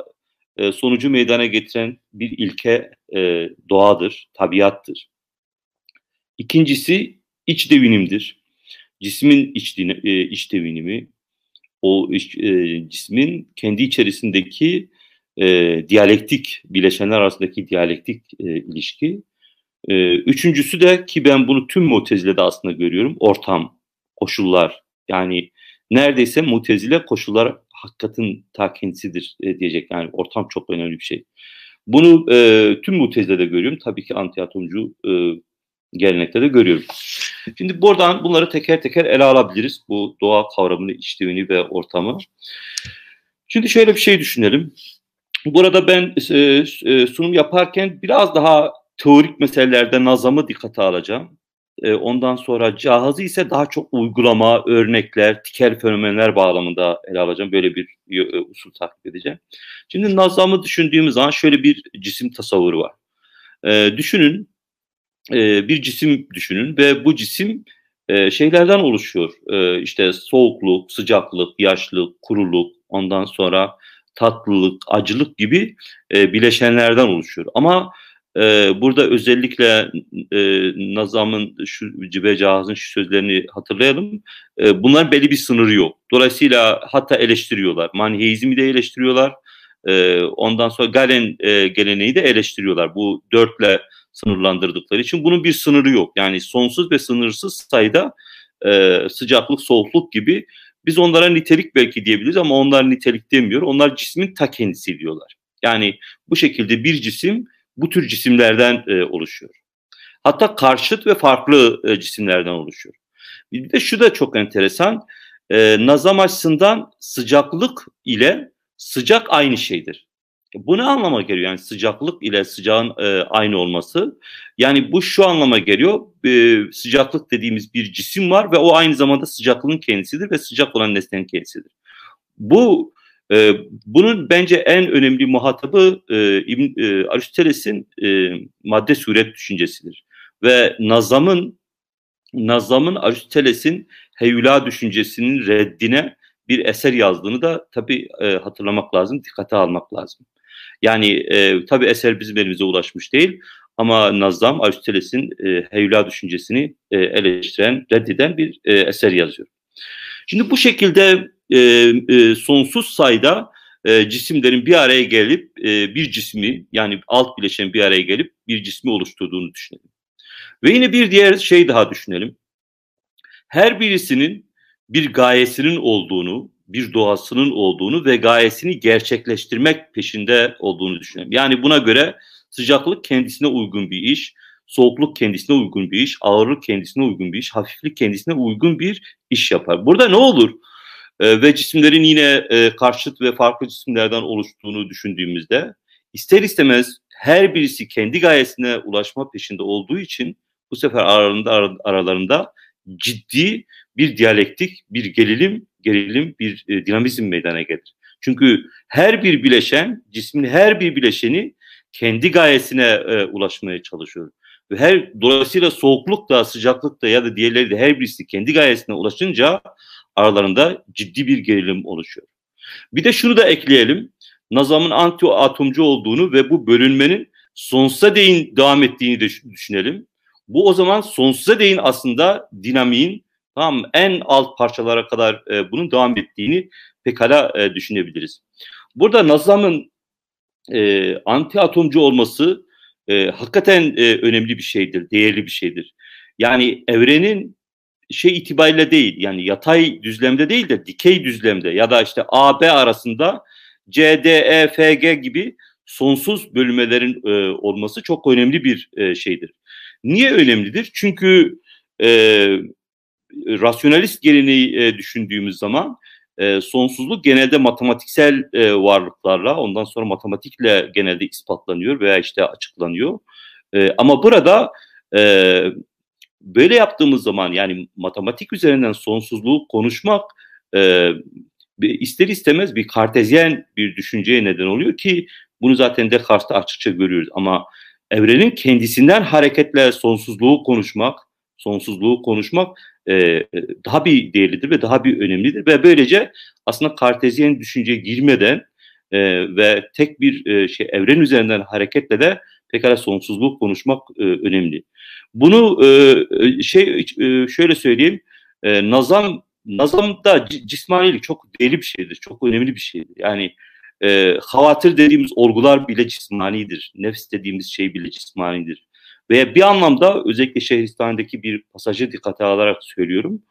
e, sonucu meydana getiren bir ilke e, doğadır, tabiattır. İkincisi iç devinimdir. Cismin iç, e, iç devinimi, o iç, e, cismin kendi içerisindeki e, diyalektik, bileşenler arasındaki diyalektik e, ilişki ee, üçüncüsü de ki ben bunu tüm Mutezile'de aslında görüyorum. Ortam, koşullar. Yani neredeyse Mutezile koşullar hakikatin ta kendisidir e, diyecek. Yani ortam çok önemli bir şey. Bunu e, tüm Mutezile'de görüyorum. Tabii ki anti-atomcu e, gelenekte de görüyorum. Şimdi buradan bunları teker teker ele alabiliriz. Bu doğa kavramını, işlevini ve ortamı. Şimdi şöyle bir şey düşünelim. Burada ben e, e, sunum yaparken biraz daha teorik meselelerde nazamı dikkate alacağım. E, ondan sonra cihazı ise daha çok uygulama, örnekler, tikel fenomenler bağlamında ele alacağım. Böyle bir e, usul takip edeceğim. Şimdi nazamı düşündüğümüz zaman şöyle bir cisim tasavvuru var. E, düşünün, e, bir cisim düşünün ve bu cisim e, şeylerden oluşuyor. E, işte soğukluk, sıcaklık, yaşlılık, kuruluk, ondan sonra tatlılık, acılık gibi e, bileşenlerden oluşuyor. Ama ee, burada özellikle e, Nazam'ın şu Cibe Cihaz'ın şu sözlerini hatırlayalım. Ee, bunlar belli bir sınırı yok. Dolayısıyla hatta eleştiriyorlar. Maniheizmi de eleştiriyorlar. Ee, ondan sonra Galen e, geleneği de eleştiriyorlar. Bu dörtle sınırlandırdıkları için bunun bir sınırı yok. Yani sonsuz ve sınırsız sayıda e, sıcaklık, soğukluk gibi biz onlara nitelik belki diyebiliriz ama onlar nitelik demiyor. Onlar cismin ta kendisi diyorlar. Yani bu şekilde bir cisim bu tür cisimlerden e, oluşuyor. Hatta karşıt ve farklı e, cisimlerden oluşuyor. Bir de şu da çok enteresan. E, nazam açısından sıcaklık ile sıcak aynı şeydir. Bu ne anlama geliyor? Yani sıcaklık ile sıcağın e, aynı olması. Yani bu şu anlama geliyor. E, sıcaklık dediğimiz bir cisim var ve o aynı zamanda sıcaklığın kendisidir ve sıcak olan nesnenin kendisidir. Bu e, bunun bence en önemli muhatabı e, İbn, e, Aristoteles'in e, madde suret düşüncesidir. Ve nazamın Nazam'ın Aristoteles'in heyula düşüncesinin reddine bir eser yazdığını da tabii e, hatırlamak lazım, dikkate almak lazım. Yani e, tabii eser bizim elimize ulaşmış değil ama Nazam Aristoteles'in e, heyula düşüncesini e, eleştiren, reddeden bir e, eser yazıyor. Şimdi bu şekilde e, e, sonsuz sayıda e, cisimlerin bir araya gelip e, bir cismi yani alt bileşen bir araya gelip bir cismi oluşturduğunu düşünelim. Ve yine bir diğer şey daha düşünelim. Her birisinin bir gayesinin olduğunu, bir doğasının olduğunu ve gayesini gerçekleştirmek peşinde olduğunu düşünelim. Yani buna göre sıcaklık kendisine uygun bir iş, soğukluk kendisine uygun bir iş, ağırlık kendisine uygun bir iş, hafiflik kendisine uygun bir iş yapar. Burada ne olur? Ee, ve cisimlerin yine e, karşıt ve farklı cisimlerden oluştuğunu düşündüğümüzde ister istemez her birisi kendi gayesine ulaşma peşinde olduğu için bu sefer aralarında aralarında ciddi bir diyalektik, bir gerilim, gerilim, bir e, dinamizm meydana gelir. Çünkü her bir bileşen, cismin her bir bileşeni kendi gayesine e, ulaşmaya çalışıyor. Ve her dolayısıyla soğukluk da sıcaklık da ya da diğerleri de her birisi kendi gayesine ulaşınca aralarında ciddi bir gerilim oluşuyor. Bir de şunu da ekleyelim. Nazam'ın anti atomcu olduğunu ve bu bölünmenin sonsuza değin devam ettiğini de düşünelim. Bu o zaman sonsuza değin aslında dinamiğin tamam en alt parçalara kadar e, bunun devam ettiğini pekala e, düşünebiliriz. Burada Nazam'ın e, anti atomcu olması e, hakikaten e, önemli bir şeydir, değerli bir şeydir. Yani evrenin şey itibariyle değil yani yatay düzlemde değil de dikey düzlemde ya da işte A B arasında C, D, E, F, G gibi sonsuz bölümelerin e, olması çok önemli bir e, şeydir. Niye önemlidir? Çünkü e, rasyonalist geleneği e, düşündüğümüz zaman e, sonsuzluk genelde matematiksel e, varlıklarla ondan sonra matematikle genelde ispatlanıyor veya işte açıklanıyor. E, ama burada e, böyle yaptığımız zaman yani matematik üzerinden sonsuzluğu konuşmak e, ister istemez bir kartezyen bir düşünceye neden oluyor ki bunu zaten Descartes'te açıkça görüyoruz ama evrenin kendisinden hareketle sonsuzluğu konuşmak, sonsuzluğu konuşmak e, daha bir değerlidir ve daha bir önemlidir ve böylece aslında kartezyen düşünceye girmeden e, ve tek bir e, şey evren üzerinden hareketle de pekala sonsuzluğu konuşmak e, önemli. Bunu e, şey e, şöyle söyleyeyim, e, nazam nazamda cismanilik çok değerli bir şeydir, çok önemli bir şeydir. Yani e, havatır dediğimiz olgular bile cismanidir, nefs dediğimiz şey bile cismanidir. Ve bir anlamda özellikle Şehristan'daki bir pasajı dikkate alarak söylüyorum.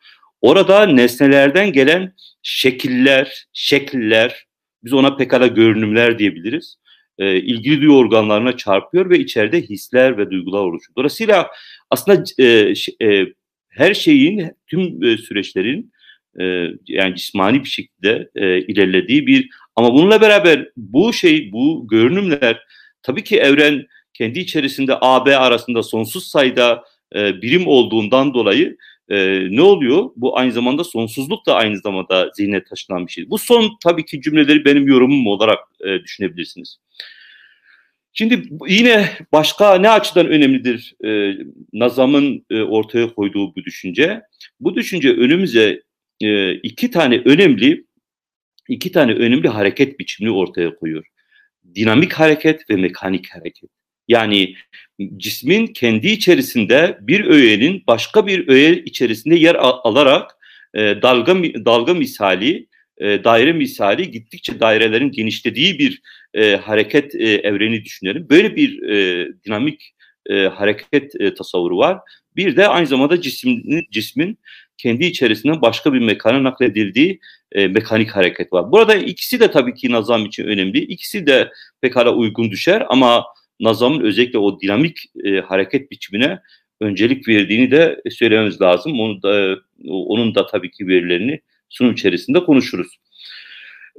Orada nesnelerden gelen şekiller, şekiller, biz ona pekala görünümler diyebiliriz. E, ilgili duyu organlarına çarpıyor ve içeride hisler ve duygular oluşuyor. Dolayısıyla aslında e, e, her şeyin, tüm e, süreçlerin e, yani cismani bir şekilde e, ilerlediği bir ama bununla beraber bu şey, bu görünümler tabii ki evren kendi içerisinde AB arasında sonsuz sayıda e, birim olduğundan dolayı e, ne oluyor? Bu aynı zamanda sonsuzluk da aynı zamanda zihne taşınan bir şey. Bu son tabii ki cümleleri benim yorumum olarak e, düşünebilirsiniz. Şimdi yine başka ne açıdan önemlidir e, Nazam'ın e, ortaya koyduğu bu düşünce? Bu düşünce önümüze e, iki tane önemli iki tane önemli hareket biçimini ortaya koyuyor. Dinamik hareket ve mekanik hareket. Yani cismin kendi içerisinde bir öğenin başka bir öğe içerisinde yer alarak e, dalga dalga misali, e, daire misali gittikçe dairelerin genişlediği bir e, hareket e, evreni düşünelim. Böyle bir e, dinamik e, hareket e, tasavvuru var. Bir de aynı zamanda cismin, cismin kendi içerisinden başka bir mekana nakledildiği e, mekanik hareket var. Burada ikisi de tabii ki nazam için önemli. İkisi de pekala uygun düşer ama Nazam'ın özellikle o dinamik e, hareket biçimine öncelik verdiğini de söylememiz lazım. Onu da onun da tabii ki verilerini sunum içerisinde konuşuruz.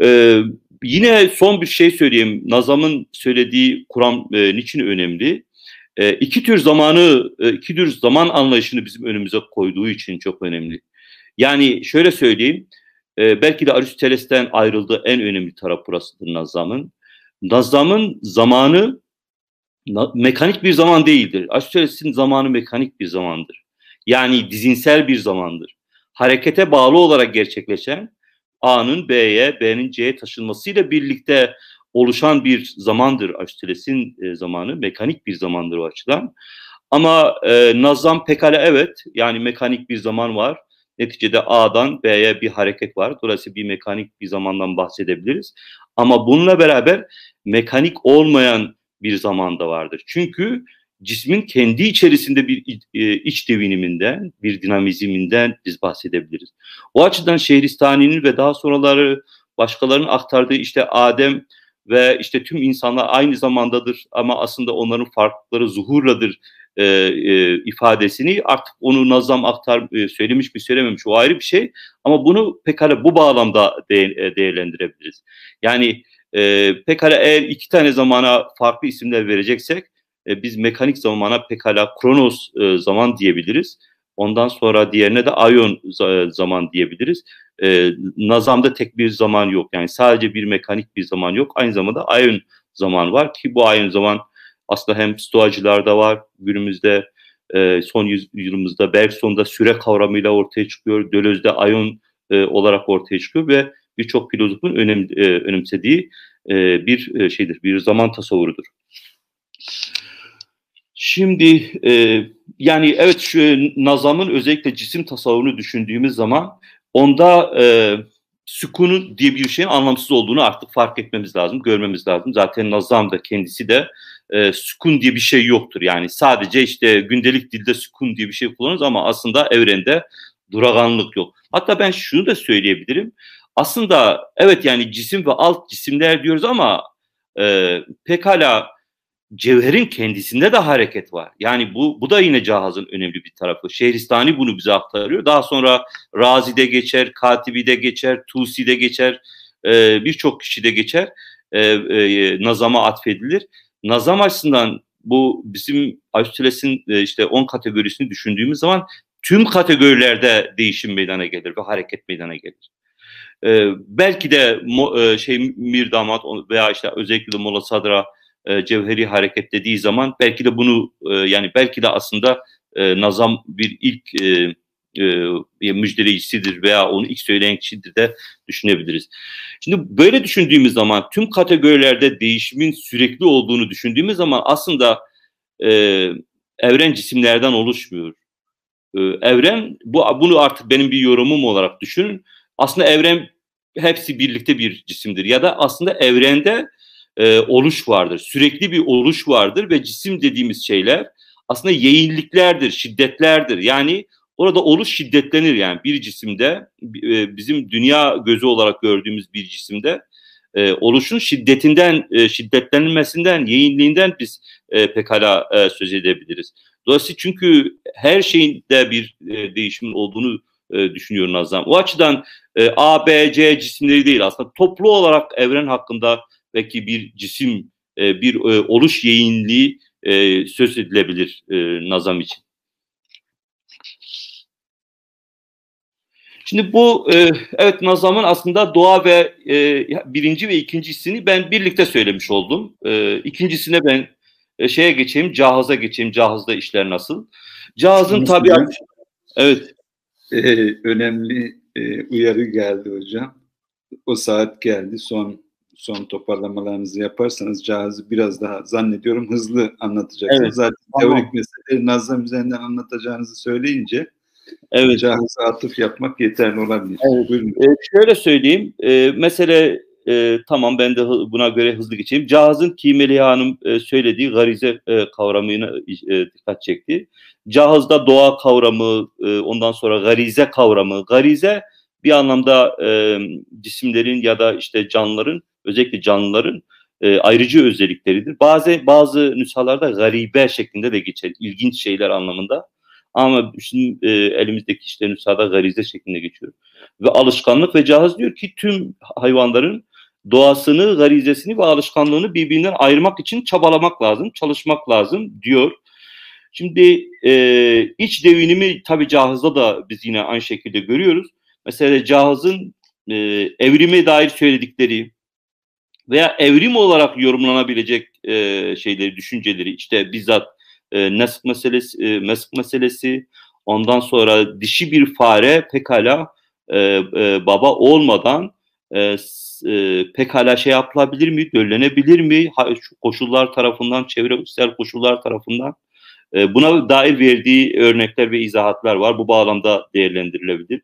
Ee, yine son bir şey söyleyeyim. Nazam'ın söylediği kuram e, niçin önemli? E, iki tür zamanı, e, iki tür zaman anlayışını bizim önümüze koyduğu için çok önemli. Yani şöyle söyleyeyim, e, belki de Aristoteles'ten ayrıldığı en önemli taraf burasıdır Nazam'ın. Nazam'ın zamanı mekanik bir zaman değildir. Aristoteles'in zamanı mekanik bir zamandır. Yani dizinsel bir zamandır. Harekete bağlı olarak gerçekleşen A'nın B'ye, B'nin C'ye taşınmasıyla birlikte oluşan bir zamandır Aristoteles'in e, zamanı. Mekanik bir zamandır o açıdan. Ama e, nazam pekala evet yani mekanik bir zaman var. Neticede A'dan B'ye bir hareket var. Dolayısıyla bir mekanik bir zamandan bahsedebiliriz. Ama bununla beraber mekanik olmayan bir zaman da vardır. Çünkü cismin kendi içerisinde bir e, iç deviniminden, bir dinamizminden biz bahsedebiliriz. O açıdan Şehristani'nin ve daha sonraları başkalarının aktardığı işte Adem ve işte tüm insanlar aynı zamandadır ama aslında onların farklılıkları zuhurladır e, e, ifadesini artık onu Nazam aktar e, söylemiş mi söylememiş o ayrı bir şey ama bunu pekala bu bağlamda de, e, değerlendirebiliriz. Yani e, pekala eğer iki tane zamana farklı isimler vereceksek e, biz mekanik zamana pekala kronos e, zaman diyebiliriz. Ondan sonra diğerine de ayon e, zaman diyebiliriz. E, Nazam'da tek bir zaman yok. Yani sadece bir mekanik bir zaman yok. Aynı zamanda ayon zaman var ki bu ayon zaman aslında hem stoacılarda var, günümüzde e, son yüzyılımızda Bergson'da süre kavramıyla ortaya çıkıyor, Döloz'da ayon e, olarak ortaya çıkıyor ve birçok filozofun önem, e, önemsediği e, bir e, şeydir, bir zaman tasavvurudur. Şimdi e, yani evet şu Nazam'ın özellikle cisim tasavvurunu düşündüğümüz zaman onda e, sükunun diye bir şeyin anlamsız olduğunu artık fark etmemiz lazım, görmemiz lazım. Zaten Nazam da kendisi de e, sükun diye bir şey yoktur. Yani sadece işte gündelik dilde sükun diye bir şey kullanırız ama aslında evrende duraganlık yok. Hatta ben şunu da söyleyebilirim. Aslında evet yani cisim ve alt cisimler diyoruz ama e, pekala cevherin kendisinde de hareket var. Yani bu bu da yine cihazın önemli bir tarafı. Şehristani bunu bize aktarıyor. Daha sonra Razi'de geçer, Katibi'de geçer, Tusi'de geçer, e, birçok kişide geçer. E, e, nazama atfedilir. Nazam açısından bu bizim Aristoteles'in e, işte 10 kategorisini düşündüğümüz zaman tüm kategorilerde değişim meydana gelir ve hareket meydana gelir. Ee, belki de mo, e, şey Mirdamat veya işte özellikle Mola Sadra e, cevheri hareket dediği zaman belki de bunu e, yani belki de aslında e, Nazam bir ilk e, e, müjdeleyicisidir veya onu ilk söyleyen kişidir de düşünebiliriz. Şimdi böyle düşündüğümüz zaman tüm kategorilerde değişimin sürekli olduğunu düşündüğümüz zaman aslında e, evren cisimlerden oluşmuyor. E, evren bu bunu artık benim bir yorumum olarak düşünün. Aslında evren hepsi birlikte bir cisimdir ya da aslında evrende e, oluş vardır. Sürekli bir oluş vardır ve cisim dediğimiz şeyler aslında yeğilliklerdir, şiddetlerdir. Yani Orada oluş şiddetlenir yani bir cisimde e, bizim dünya gözü olarak gördüğümüz bir cisimde e, oluşun şiddetinden, e, şiddetlenmesinden, yayınlığından biz pekala söz edebiliriz. Dolayısıyla çünkü her şeyin de bir değişimin olduğunu düşünüyor Nazım. O açıdan A, B, C cisimleri değil aslında toplu olarak evren hakkında belki bir cisim, bir oluş yayınlığı söz edilebilir Nazam için. Şimdi bu e, evet Nazam'ın aslında doğa ve e, birinci ve ikincisini ben birlikte söylemiş oldum. E, ikincisine ben e, şeye geçeyim, cahaza geçeyim. Cahazda işler nasıl? Cahazın tabiatı... Evet. Ee, önemli e, uyarı geldi hocam. O saat geldi. Son son toparlamalarınızı yaparsanız cihazı biraz daha zannediyorum hızlı anlatacaksınız. Evet, Zaten tamam. teorik meseleleri Nazım üzerinden anlatacağınızı söyleyince Evet. Cahize atıf yapmak yeterli olabilir. Evet. Buyurun. E, şöyle söyleyeyim. E, mesele e, tamam ben de buna göre hızlı geçeyim. Cihazın Kimeli Hanım e, söylediği garize e, kavramına e, dikkat çekti. Cihazda doğa kavramı, e, ondan sonra garize kavramı. Garize bir anlamda e, cisimlerin ya da işte canlıların, özellikle canlıların e, ayrıcı özellikleridir. Bazı bazı nüshalarda garibe şeklinde de geçer, ilginç şeyler anlamında. Ama şimdi e, elimizdeki işte nüshada garize şeklinde geçiyor. Ve alışkanlık ve cihaz diyor ki tüm hayvanların doğasını, garizesini ve alışkanlığını birbirinden ayırmak için çabalamak lazım, çalışmak lazım diyor. Şimdi e, iç devinimi tabi cihazda da biz yine aynı şekilde görüyoruz. Mesela cihazın e, evrime dair söyledikleri veya evrim olarak yorumlanabilecek e, şeyleri, düşünceleri işte bizzat e, nesk meselesi, e, mesk meselesi, Ondan sonra dişi bir fare pekala e, e, baba olmadan e, e, pekala şey yapılabilir mi, döllenebilir mi? Ha, şu koşullar tarafından, çevresel koşullar tarafından e, buna dair verdiği örnekler ve izahatlar var. Bu bağlamda değerlendirilebilir.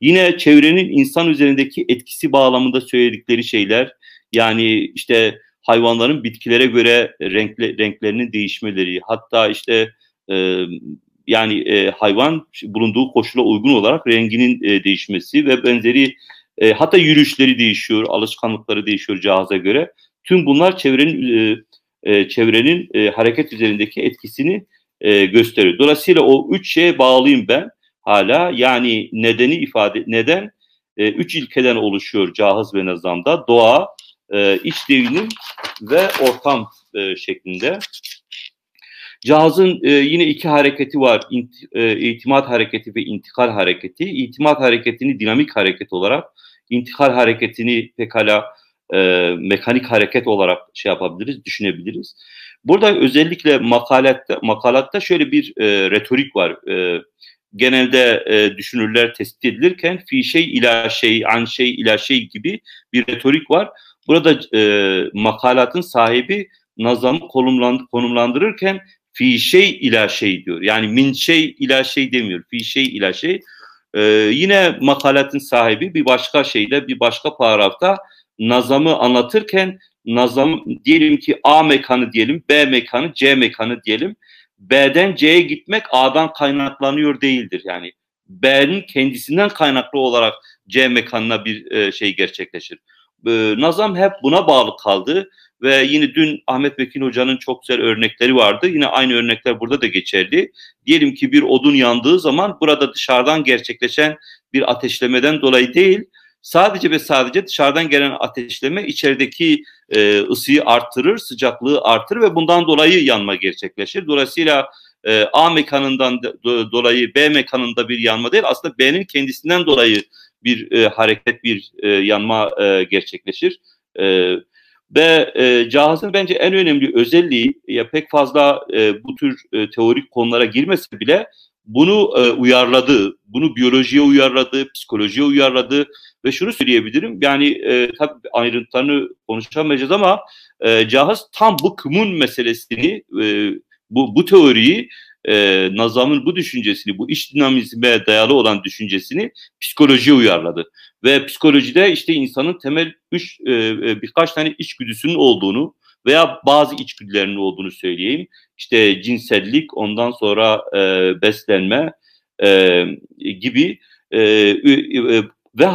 Yine çevrenin insan üzerindeki etkisi bağlamında söyledikleri şeyler, yani işte hayvanların bitkilere göre renkle, renklerinin değişmeleri, hatta işte e, yani e, hayvan bulunduğu koşula uygun olarak renginin e, değişmesi ve benzeri e, hatta yürüyüşleri değişiyor, alışkanlıkları değişiyor cihaza göre. Tüm bunlar çevrenin e, e, çevrenin e, hareket üzerindeki etkisini e, gösteriyor. Dolayısıyla o üç şeye bağlıyım ben hala. Yani nedeni ifade neden e, üç ilkeden oluşuyor cahız ve nazamda. Doğa, e, iç devinim ve ortam e, şeklinde. Cihazın e, yine iki hareketi var. İnt, e, itimat hareketi ve intikal hareketi. İtimat hareketini dinamik hareket olarak, intikal hareketini pekala e, mekanik hareket olarak şey yapabiliriz, düşünebiliriz. Burada özellikle makalatta, makalatta şöyle bir e, retorik var. E, genelde e, düşünürler tespit edilirken fi şey ila şey, an şey ila şey gibi bir retorik var. Burada e, makalatın sahibi nazamı konumlandırırken fi şey ila şey diyor. Yani min şey ila şey demiyor. Fi şey ila şey. Ee, yine makalatın sahibi bir başka şeyde bir başka paragrafta nazamı anlatırken nazam diyelim ki A mekanı diyelim, B mekanı, C mekanı diyelim. B'den C'ye gitmek A'dan kaynaklanıyor değildir. Yani B'nin kendisinden kaynaklı olarak C mekanına bir e, şey gerçekleşir. E, nazam hep buna bağlı kaldı. Ve yine dün Ahmet Mekin Hoca'nın çok güzel örnekleri vardı. Yine aynı örnekler burada da geçerli. Diyelim ki bir odun yandığı zaman burada dışarıdan gerçekleşen bir ateşlemeden dolayı değil, sadece ve sadece dışarıdan gelen ateşleme içerideki e, ısıyı artırır, sıcaklığı artırır ve bundan dolayı yanma gerçekleşir. Dolayısıyla e, A mekanından do, dolayı B mekanında bir yanma değil, aslında B'nin kendisinden dolayı bir e, hareket, bir e, yanma e, gerçekleşir. E, ve e, cihazın bence en önemli özelliği ya pek fazla e, bu tür e, teorik konulara girmese bile bunu e, uyarladı, bunu biyolojiye uyarladı, psikolojiye uyarladı ve şunu söyleyebilirim yani e, tabii ayrıntılarını konuşamayacağız ama e, cihaz tam bu kımun meselesini, e, bu, bu teoriyi e, Nazam'ın bu düşüncesini, bu iş dinamizme dayalı olan düşüncesini psikolojiye uyarladı. Ve psikolojide işte insanın temel üç, e, e, birkaç tane içgüdüsünün olduğunu veya bazı içgüdülerinin olduğunu söyleyeyim. İşte cinsellik, ondan sonra e, beslenme e, gibi e, e, ve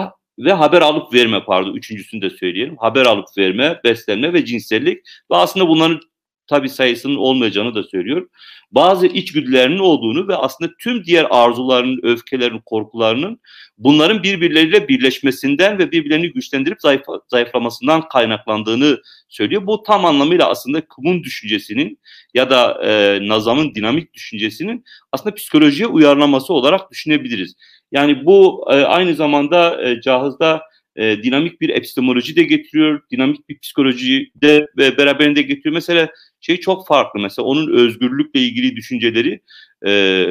ve haber alıp verme pardon üçüncüsünü de söyleyelim. Haber alıp verme, beslenme ve cinsellik ve aslında bunların tabi sayısının olmayacağını da söylüyor. Bazı içgüdülerinin olduğunu ve aslında tüm diğer arzularının, öfkelerinin, korkularının bunların birbirleriyle birleşmesinden ve birbirlerini güçlendirip zayıf, zayıflamasından kaynaklandığını söylüyor. Bu tam anlamıyla aslında Kumun düşüncesinin ya da e, Nazam'ın dinamik düşüncesinin aslında psikolojiye uyarlaması olarak düşünebiliriz. Yani bu e, aynı zamanda e, Cahız'da e, dinamik bir epistemoloji de getiriyor, dinamik bir psikoloji de ve beraberinde getiriyor. Mesela şey çok farklı mesela onun özgürlükle ilgili düşünceleri e,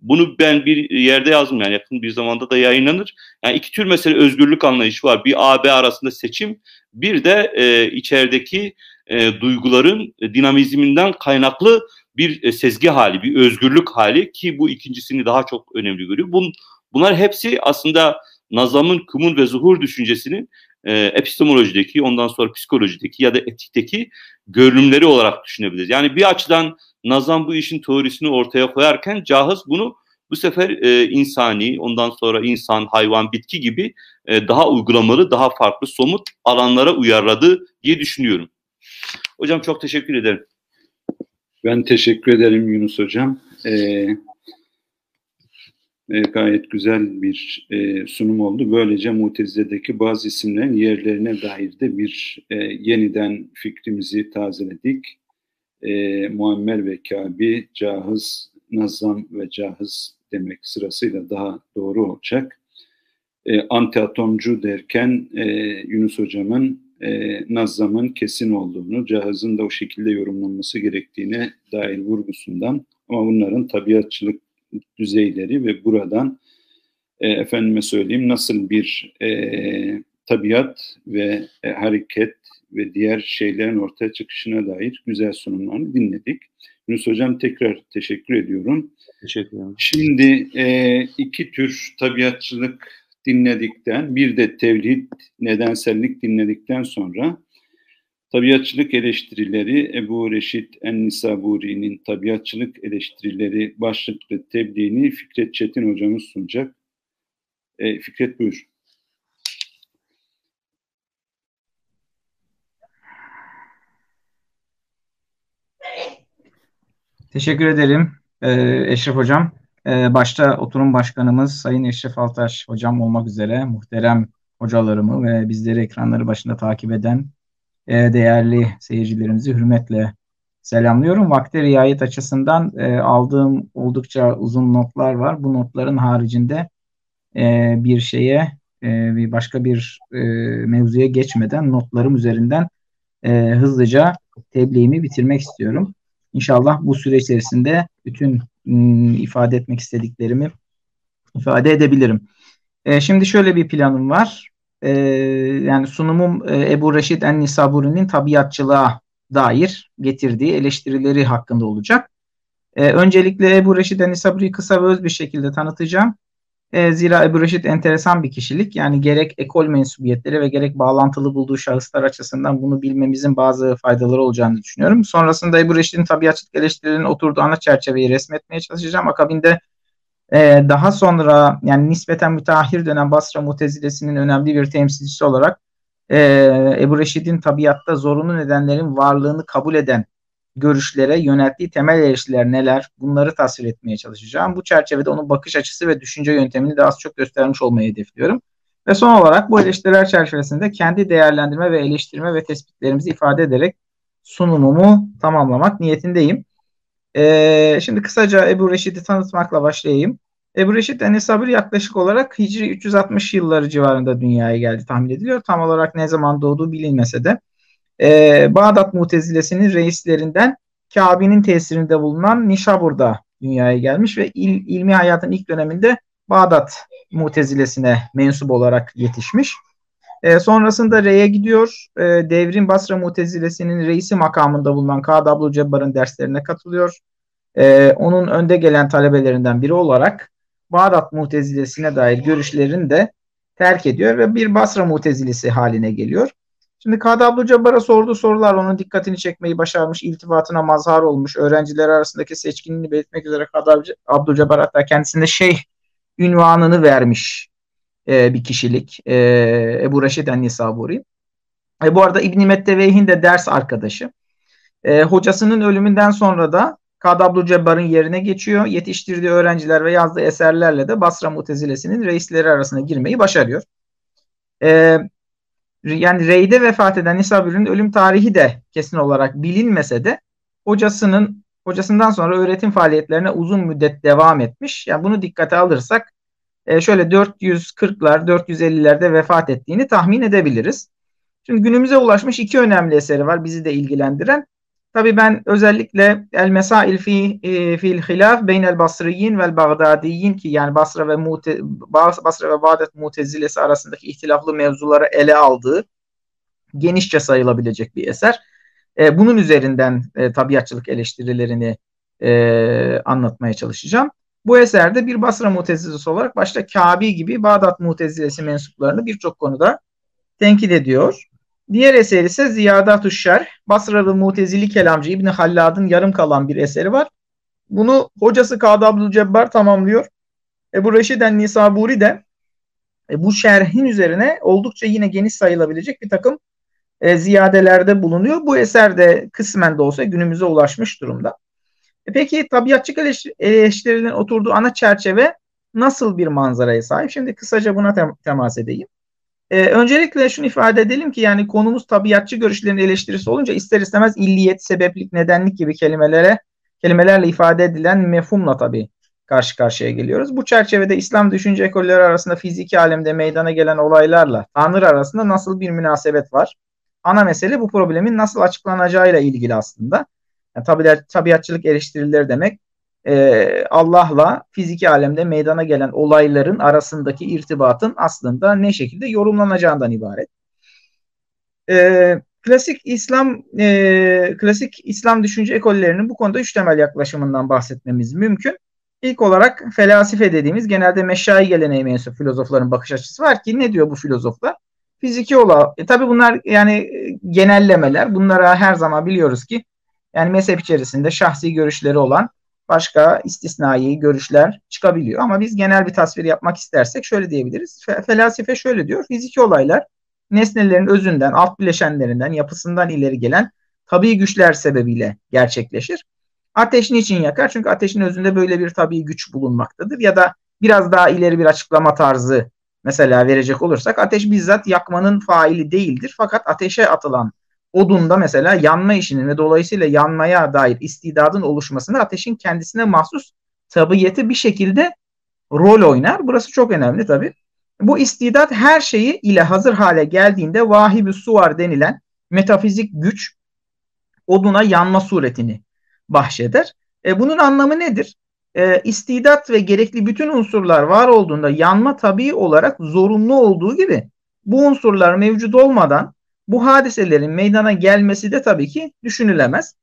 bunu ben bir yerde yazdım yani yakın bir zamanda da yayınlanır. Yani iki tür mesela özgürlük anlayışı var. Bir A B arasında seçim, bir de e, içerideki e, duyguların dinamizminden kaynaklı bir e, sezgi hali, bir özgürlük hali ki bu ikincisini daha çok önemli görüyor. Bun, bunlar hepsi aslında Nazam'ın kumun ve zuhur düşüncesinin e, epistemolojideki, ondan sonra psikolojideki ya da etikteki görünümleri olarak düşünebiliriz. Yani bir açıdan Nazam bu işin teorisini ortaya koyarken Cahız bunu bu sefer e, insani, ondan sonra insan, hayvan, bitki gibi e, daha uygulamalı, daha farklı, somut alanlara uyarladı diye düşünüyorum. Hocam çok teşekkür ederim. Ben teşekkür ederim Yunus Hocam. Ee, e, gayet güzel bir e, sunum oldu. Böylece Mutezile'deki bazı isimlerin yerlerine dair de bir e, yeniden fikrimizi tazeledik. E, Muammer ve Kabi, Cahız, Nazam ve Cahız demek sırasıyla daha doğru olacak. E, antiatomcu derken e, Yunus Hocam'ın e, Nazam'ın kesin olduğunu, Cahız'ın da o şekilde yorumlanması gerektiğine dair vurgusundan ama bunların tabiatçılık düzeyleri ve buradan e, efendime söyleyeyim nasıl bir e, tabiat ve e, hareket ve diğer şeylerin ortaya çıkışına dair güzel sunumlarını dinledik. Yunus Hocam tekrar teşekkür ediyorum. Teşekkür ederim. Şimdi e, iki tür tabiatçılık dinledikten, bir de tevhid, nedensellik dinledikten sonra tabiatçılık eleştirileri Ebu Reşit En-Nisaburi'nin tabiatçılık eleştirileri başlıklı tebliğini Fikret Çetin hocamız sunacak. E, Fikret buyur. Teşekkür ederim ee, Eşref Hocam. Ee, başta oturum başkanımız Sayın Eşref Altaş Hocam olmak üzere muhterem hocalarımı ve bizleri ekranları başında takip eden e, değerli seyircilerimizi hürmetle selamlıyorum. Vakti riayet açısından e, aldığım oldukça uzun notlar var. Bu notların haricinde e, bir şeye, bir başka bir e, mevzuya geçmeden notlarım üzerinden hızlıca tebliğimi bitirmek istiyorum. İnşallah bu süre içerisinde bütün m, ifade etmek istediklerimi ifade edebilirim. Şimdi şöyle bir planım var. E, yani sunumum e, Ebu Reşid En-Nisaburi'nin tabiatçılığa dair getirdiği eleştirileri hakkında olacak. E, öncelikle Ebu Reşid En-Nisaburi'yi kısa ve öz bir şekilde tanıtacağım. E, zira Ebu Reşit enteresan bir kişilik. Yani gerek ekol mensubiyetleri ve gerek bağlantılı bulduğu şahıslar açısından bunu bilmemizin bazı faydaları olacağını düşünüyorum. Sonrasında Ebu Reşit'in tabiatçılık eleştirilerinin oturduğu ana çerçeveyi resmetmeye çalışacağım. Akabinde e, daha sonra yani nispeten müteahhir dönem Basra Mutezilesi'nin önemli bir temsilcisi olarak e, Ebu Reşit'in tabiatta zorunlu nedenlerin varlığını kabul eden görüşlere yönelttiği temel eleştiriler neler? Bunları tasvir etmeye çalışacağım. Bu çerçevede onun bakış açısı ve düşünce yöntemini de az çok göstermiş olmayı hedefliyorum. Ve son olarak bu eleştiriler çerçevesinde kendi değerlendirme ve eleştirme ve tespitlerimizi ifade ederek sunumumu tamamlamak niyetindeyim. Ee, şimdi kısaca Ebu Reşit'i tanıtmakla başlayayım. Ebu Reşit Enesabir yaklaşık olarak Hicri 360 yılları civarında dünyaya geldi tahmin ediliyor. Tam olarak ne zaman doğduğu bilinmese de e, Bağdat Mutezilesinin reislerinden Kabe'nin tesirinde bulunan Nişabur'da dünyaya gelmiş ve il, ilmi hayatın ilk döneminde Bağdat Mutezilesine mensup olarak yetişmiş. E, sonrasında Rey'e gidiyor. E, devrin Basra Mutezilesi'nin reisi makamında bulunan Kad Abdul Cebbar'ın derslerine katılıyor. E, onun önde gelen talebelerinden biri olarak Bağdat Mutezilesi'ne dair görüşlerini de terk ediyor ve bir Basra Mutezilesi haline geliyor. Şimdi Kadı Abdülcebbar'a sorduğu sorular onun dikkatini çekmeyi başarmış, iltifatına mazhar olmuş, öğrenciler arasındaki seçkinliğini belirtmek üzere Kadı Abdülcebbar hatta kendisine şeyh ünvanını vermiş e, bir kişilik e, Ebu Reşid En-Nisaburi. E, bu arada İbn-i Metteveyh'in de ders arkadaşı. E, hocasının ölümünden sonra da Kadı Abdülcebbar'ın yerine geçiyor. Yetiştirdiği öğrenciler ve yazdığı eserlerle de Basra Mutezilesi'nin reisleri arasına girmeyi başarıyor. E, yani Rey'de vefat eden Nisabür'ün ölüm tarihi de kesin olarak bilinmese de hocasının hocasından sonra öğretim faaliyetlerine uzun müddet devam etmiş. Yani bunu dikkate alırsak e, şöyle 440'lar 450'lerde vefat ettiğini tahmin edebiliriz. Şimdi günümüze ulaşmış iki önemli eseri var bizi de ilgilendiren. Tabi ben özellikle El Mesail fi e, fil Hilaf beynel Basriyin vel Bağdadiyin ki yani Basra ve Mute, Basra ve Bağdat Mutezilesi arasındaki ihtilaflı mevzuları ele aldığı genişçe sayılabilecek bir eser. E, bunun üzerinden e, tabiatçılık eleştirilerini e, anlatmaya çalışacağım. Bu eserde bir Basra Mutezilesi olarak başta Kabi gibi Bağdat Mutezilesi mensuplarını birçok konuda tenkit ediyor. Diğer eser ise Ziyadat-ı Şerh, Basralı Mutezili kelamcı İbni Hallad'ın yarım kalan bir eseri var. Bunu hocası Kadı Abdülcebbar tamamlıyor. Ebu Reşiden Nisaburi de e, bu şerhin üzerine oldukça yine geniş sayılabilecek bir takım e, ziyadelerde bulunuyor. Bu eser de kısmen de olsa günümüze ulaşmış durumda. E, peki tabiatçı eleştirilerin oturduğu ana çerçeve nasıl bir manzaraya sahip? Şimdi kısaca buna tem- temas edeyim. Ee, öncelikle şunu ifade edelim ki yani konumuz tabiatçı görüşlerin eleştirisi olunca ister istemez illiyet, sebeplik, nedenlik gibi kelimelere kelimelerle ifade edilen mefhumla tabi karşı karşıya geliyoruz. Bu çerçevede İslam düşünce ekolleri arasında fiziki alemde meydana gelen olaylarla Tanrı arasında nasıl bir münasebet var? Ana mesele bu problemin nasıl açıklanacağıyla ilgili aslında. Yani tabi, tabiatçılık eleştirileri demek e, Allah'la fiziki alemde meydana gelen olayların arasındaki irtibatın aslında ne şekilde yorumlanacağından ibaret. E, klasik İslam e, klasik İslam düşünce ekollerinin bu konuda üç temel yaklaşımından bahsetmemiz mümkün. İlk olarak felasife dediğimiz genelde meşai geleneğe mensup filozofların bakış açısı var ki ne diyor bu filozoflar? Fiziki olan, e, tabi bunlar yani e, genellemeler. Bunlara her zaman biliyoruz ki yani mezhep içerisinde şahsi görüşleri olan başka istisnai görüşler çıkabiliyor. Ama biz genel bir tasvir yapmak istersek şöyle diyebiliriz. Felasife şöyle diyor. Fiziki olaylar nesnelerin özünden, alt bileşenlerinden, yapısından ileri gelen tabii güçler sebebiyle gerçekleşir. Ateş niçin yakar? Çünkü ateşin özünde böyle bir tabii güç bulunmaktadır. Ya da biraz daha ileri bir açıklama tarzı mesela verecek olursak ateş bizzat yakmanın faili değildir. Fakat ateşe atılan odunda mesela yanma işinin ve dolayısıyla yanmaya dair istidadın oluşmasında ateşin kendisine mahsus tabiiyeti bir şekilde rol oynar. Burası çok önemli tabii. Bu istidat her şeyi ile hazır hale geldiğinde vahib suvar denilen metafizik güç oduna yanma suretini bahşeder. E, bunun anlamı nedir? E, istidat ve gerekli bütün unsurlar var olduğunda yanma tabii olarak zorunlu olduğu gibi bu unsurlar mevcut olmadan bu hadiselerin meydana gelmesi de tabii ki düşünülemez.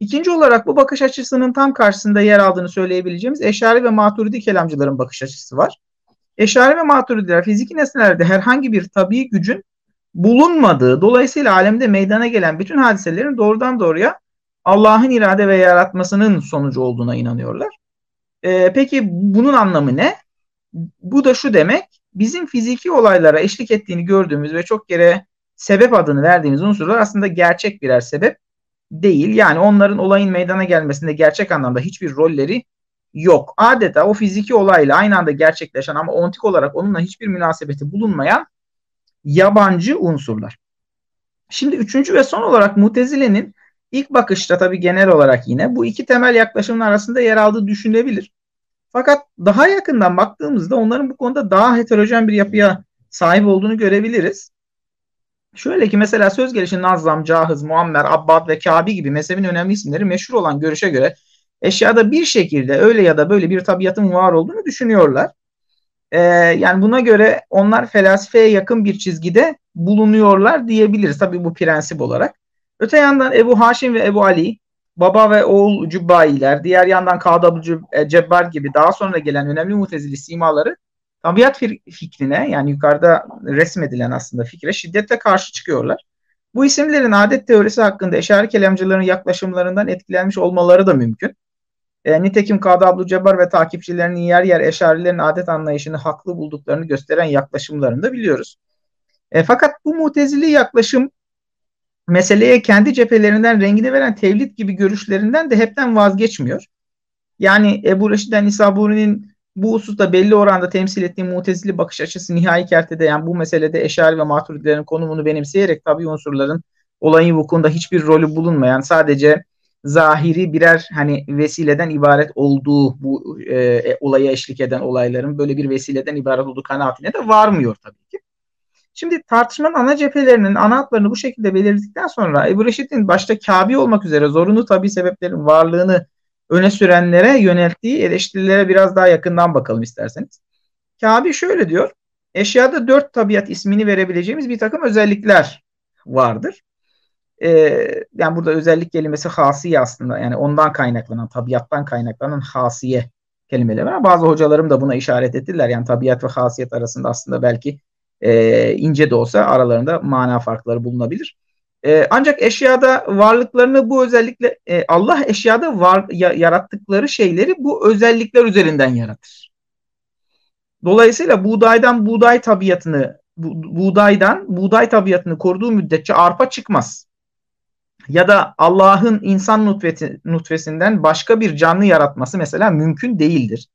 İkinci olarak bu bakış açısının tam karşısında yer aldığını söyleyebileceğimiz Eşari ve Maturidi kelamcıların bakış açısı var. Eşari ve Maturidiler fiziki nesnelerde herhangi bir tabii gücün bulunmadığı, dolayısıyla alemde meydana gelen bütün hadiselerin doğrudan doğruya Allah'ın irade ve yaratmasının sonucu olduğuna inanıyorlar. Ee, peki bunun anlamı ne? Bu da şu demek, bizim fiziki olaylara eşlik ettiğini gördüğümüz ve çok kere sebep adını verdiğimiz unsurlar aslında gerçek birer sebep değil. Yani onların olayın meydana gelmesinde gerçek anlamda hiçbir rolleri yok. Adeta o fiziki olayla aynı anda gerçekleşen ama ontik olarak onunla hiçbir münasebeti bulunmayan yabancı unsurlar. Şimdi üçüncü ve son olarak Mutezile'nin ilk bakışta tabii genel olarak yine bu iki temel yaklaşımın arasında yer aldığı düşünülebilir. Fakat daha yakından baktığımızda onların bu konuda daha heterojen bir yapıya sahip olduğunu görebiliriz. Şöyle ki mesela söz gelişi Nazlam, Cahız, Muammer, Abbad ve Kabi gibi mezhebin önemli isimleri meşhur olan görüşe göre eşyada bir şekilde öyle ya da böyle bir tabiatın var olduğunu düşünüyorlar. Ee, yani buna göre onlar felsefeye yakın bir çizgide bulunuyorlar diyebiliriz tabii bu prensip olarak. Öte yandan Ebu Haşim ve Ebu Ali, baba ve oğul Cübbailer, diğer yandan Kadab e, Cebbar gibi daha sonra gelen önemli mutezili simaları tabiat fikrine yani yukarıda resmedilen aslında fikre şiddetle karşı çıkıyorlar. Bu isimlerin adet teorisi hakkında eşari kelamcıların yaklaşımlarından etkilenmiş olmaları da mümkün. E, nitekim Kadı Abdülcebbar ve takipçilerinin yer yer eşarilerin adet anlayışını haklı bulduklarını gösteren yaklaşımlarını da biliyoruz. E, fakat bu mutezili yaklaşım meseleye kendi cephelerinden rengini veren tevlit gibi görüşlerinden de hepten vazgeçmiyor. Yani Ebu Reşiden Nisaburi'nin bu hususta belli oranda temsil ettiği mutezili bakış açısı nihai kertede yani bu meselede eşari ve maturidilerin konumunu benimseyerek tabi unsurların olayın vukunda hiçbir rolü bulunmayan sadece zahiri birer hani vesileden ibaret olduğu bu e, e, olaya eşlik eden olayların böyle bir vesileden ibaret olduğu kanaatine de varmıyor tabii ki. Şimdi tartışmanın ana cephelerinin ana hatlarını bu şekilde belirledikten sonra Ebu Reşit'in başta Kabi olmak üzere zorunlu tabi sebeplerin varlığını öne sürenlere yönelttiği eleştirilere biraz daha yakından bakalım isterseniz. Kabi şöyle diyor. Eşyada dört tabiat ismini verebileceğimiz bir takım özellikler vardır. Ee, yani burada özellik kelimesi hasiye aslında. Yani ondan kaynaklanan, tabiattan kaynaklanan hasiye kelimeleri var. Bazı hocalarım da buna işaret ettiler. Yani tabiat ve hasiyet arasında aslında belki e, ince de olsa aralarında mana farkları bulunabilir. E, ancak eşyada varlıklarını bu özellikle e, Allah eşyada var ya, yarattıkları şeyleri bu özellikler üzerinden yaratır. Dolayısıyla buğdaydan buğday tabiatını bu, buğdaydan buğday tabiatını koruduğu müddetçe arpa çıkmaz. Ya da Allah'ın insan nutfeti, nutfesinden başka bir canlı yaratması mesela mümkün değildir.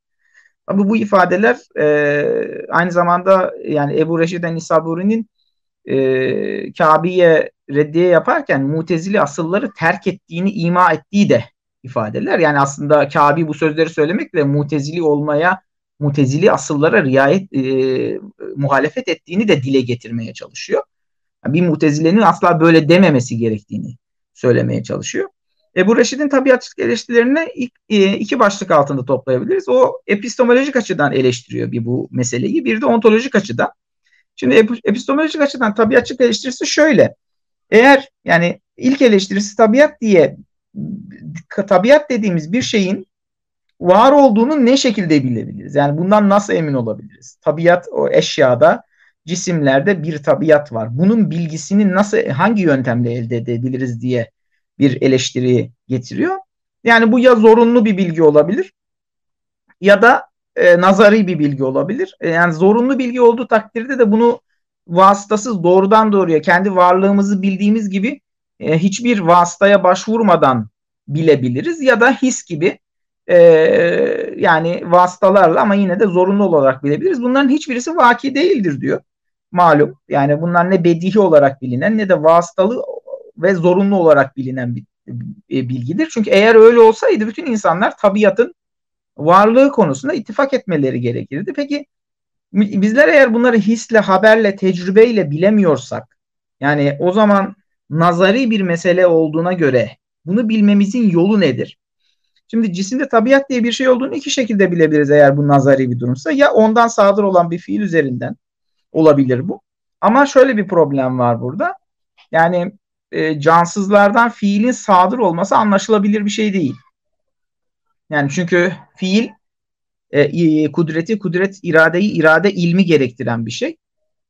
Tabi bu ifadeler e, aynı zamanda yani Ebu Reşiden Nisaburi'nin e, Kabe'ye reddiye yaparken mutezili asılları terk ettiğini ima ettiği de ifadeler. Yani aslında Kabe bu sözleri söylemekle mutezili olmaya, mutezili asıllara riayet, e, muhalefet ettiğini de dile getirmeye çalışıyor. Yani bir mutezilenin asla böyle dememesi gerektiğini söylemeye çalışıyor. Ebu Reşid'in tabiatçılık eleştirilerini e, iki başlık altında toplayabiliriz. O epistemolojik açıdan eleştiriyor bir bu meseleyi, bir de ontolojik açıdan. Şimdi epistemolojik açıdan tabiatçılık eleştirisi şöyle. Eğer yani ilk eleştirisi tabiat diye tabiat dediğimiz bir şeyin var olduğunu ne şekilde bilebiliriz? Yani bundan nasıl emin olabiliriz? Tabiat o eşyada, cisimlerde bir tabiat var. Bunun bilgisini nasıl hangi yöntemle elde edebiliriz diye bir eleştiri getiriyor. Yani bu ya zorunlu bir bilgi olabilir ya da e, nazari bir bilgi olabilir. E, yani zorunlu bilgi olduğu takdirde de bunu vasıtasız doğrudan doğruya kendi varlığımızı bildiğimiz gibi e, hiçbir vasıtaya başvurmadan bilebiliriz ya da his gibi e, yani vasıtalarla ama yine de zorunlu olarak bilebiliriz. Bunların hiçbirisi vaki değildir diyor. Malum. Yani bunlar ne bedihi olarak bilinen ne de vasıtalı ve zorunlu olarak bilinen bir e, bilgidir. Çünkü eğer öyle olsaydı bütün insanlar tabiatın varlığı konusunda ittifak etmeleri gerekirdi. Peki bizler eğer bunları hisle, haberle, tecrübeyle bilemiyorsak yani o zaman nazari bir mesele olduğuna göre bunu bilmemizin yolu nedir? Şimdi cisimde tabiat diye bir şey olduğunu iki şekilde bilebiliriz eğer bu nazari bir durumsa. Ya ondan sadır olan bir fiil üzerinden olabilir bu. Ama şöyle bir problem var burada. Yani e, cansızlardan fiilin sadır olması anlaşılabilir bir şey değil. Yani çünkü fiil e, kudreti, kudret iradeyi, irade ilmi gerektiren bir şey.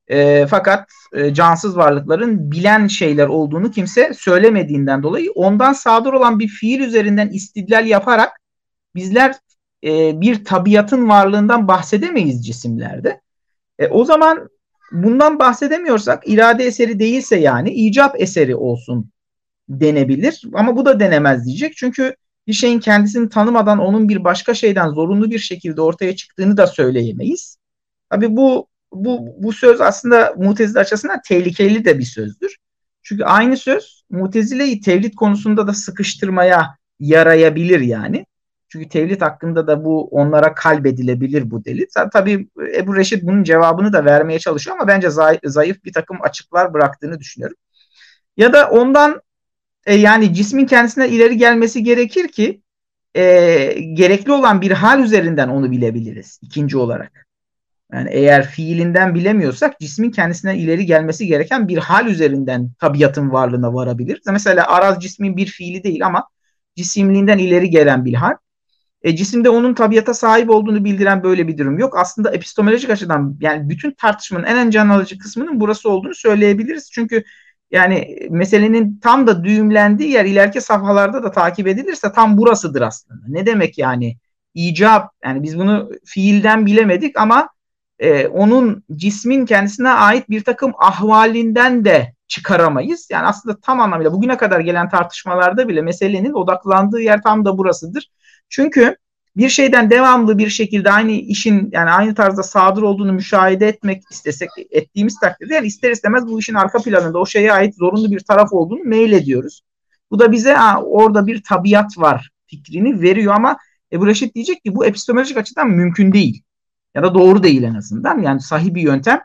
E, fakat e, cansız varlıkların bilen şeyler olduğunu kimse söylemediğinden dolayı ondan sadır olan bir fiil üzerinden istidlal yaparak bizler e, bir tabiatın varlığından bahsedemeyiz cisimlerde. E, o zaman bundan bahsedemiyorsak irade eseri değilse yani icap eseri olsun denebilir. Ama bu da denemez diyecek. Çünkü bir şeyin kendisini tanımadan onun bir başka şeyden zorunlu bir şekilde ortaya çıktığını da söyleyemeyiz. Tabi bu bu bu söz aslında Mutezile açısından tehlikeli de bir sözdür. Çünkü aynı söz Mutezile'yi tevlit konusunda da sıkıştırmaya yarayabilir yani. Çünkü tevlit hakkında da bu onlara kalbedilebilir bu delil. Tabii Ebu Reşit bunun cevabını da vermeye çalışıyor ama bence zayıf bir takım açıklar bıraktığını düşünüyorum. Ya da ondan e, yani cismin kendisine ileri gelmesi gerekir ki e, gerekli olan bir hal üzerinden onu bilebiliriz ikinci olarak. Yani eğer fiilinden bilemiyorsak cismin kendisine ileri gelmesi gereken bir hal üzerinden tabiatın varlığına varabiliriz. Mesela araz cismin bir fiili değil ama cisimliğinden ileri gelen bir hal. E, cisimde onun tabiata sahip olduğunu bildiren böyle bir durum yok. Aslında epistemolojik açıdan yani bütün tartışmanın en can alıcı kısmının burası olduğunu söyleyebiliriz. Çünkü yani meselenin tam da düğümlendiği yer ileriki safhalarda da takip edilirse tam burasıdır aslında. Ne demek yani? icap yani biz bunu fiilden bilemedik ama e, onun cismin kendisine ait bir takım ahvalinden de çıkaramayız. Yani aslında tam anlamıyla bugüne kadar gelen tartışmalarda bile meselenin odaklandığı yer tam da burasıdır. Çünkü bir şeyden devamlı bir şekilde aynı işin yani aynı tarzda sadır olduğunu müşahede etmek istesek ettiğimiz takdirde yani ister istemez bu işin arka planında o şeye ait zorunlu bir taraf olduğunu mail ediyoruz. Bu da bize ha, orada bir tabiat var fikrini veriyor ama Ebu Reşit diyecek ki bu epistemolojik açıdan mümkün değil. Ya da doğru değil en azından. Yani sahih bir yöntem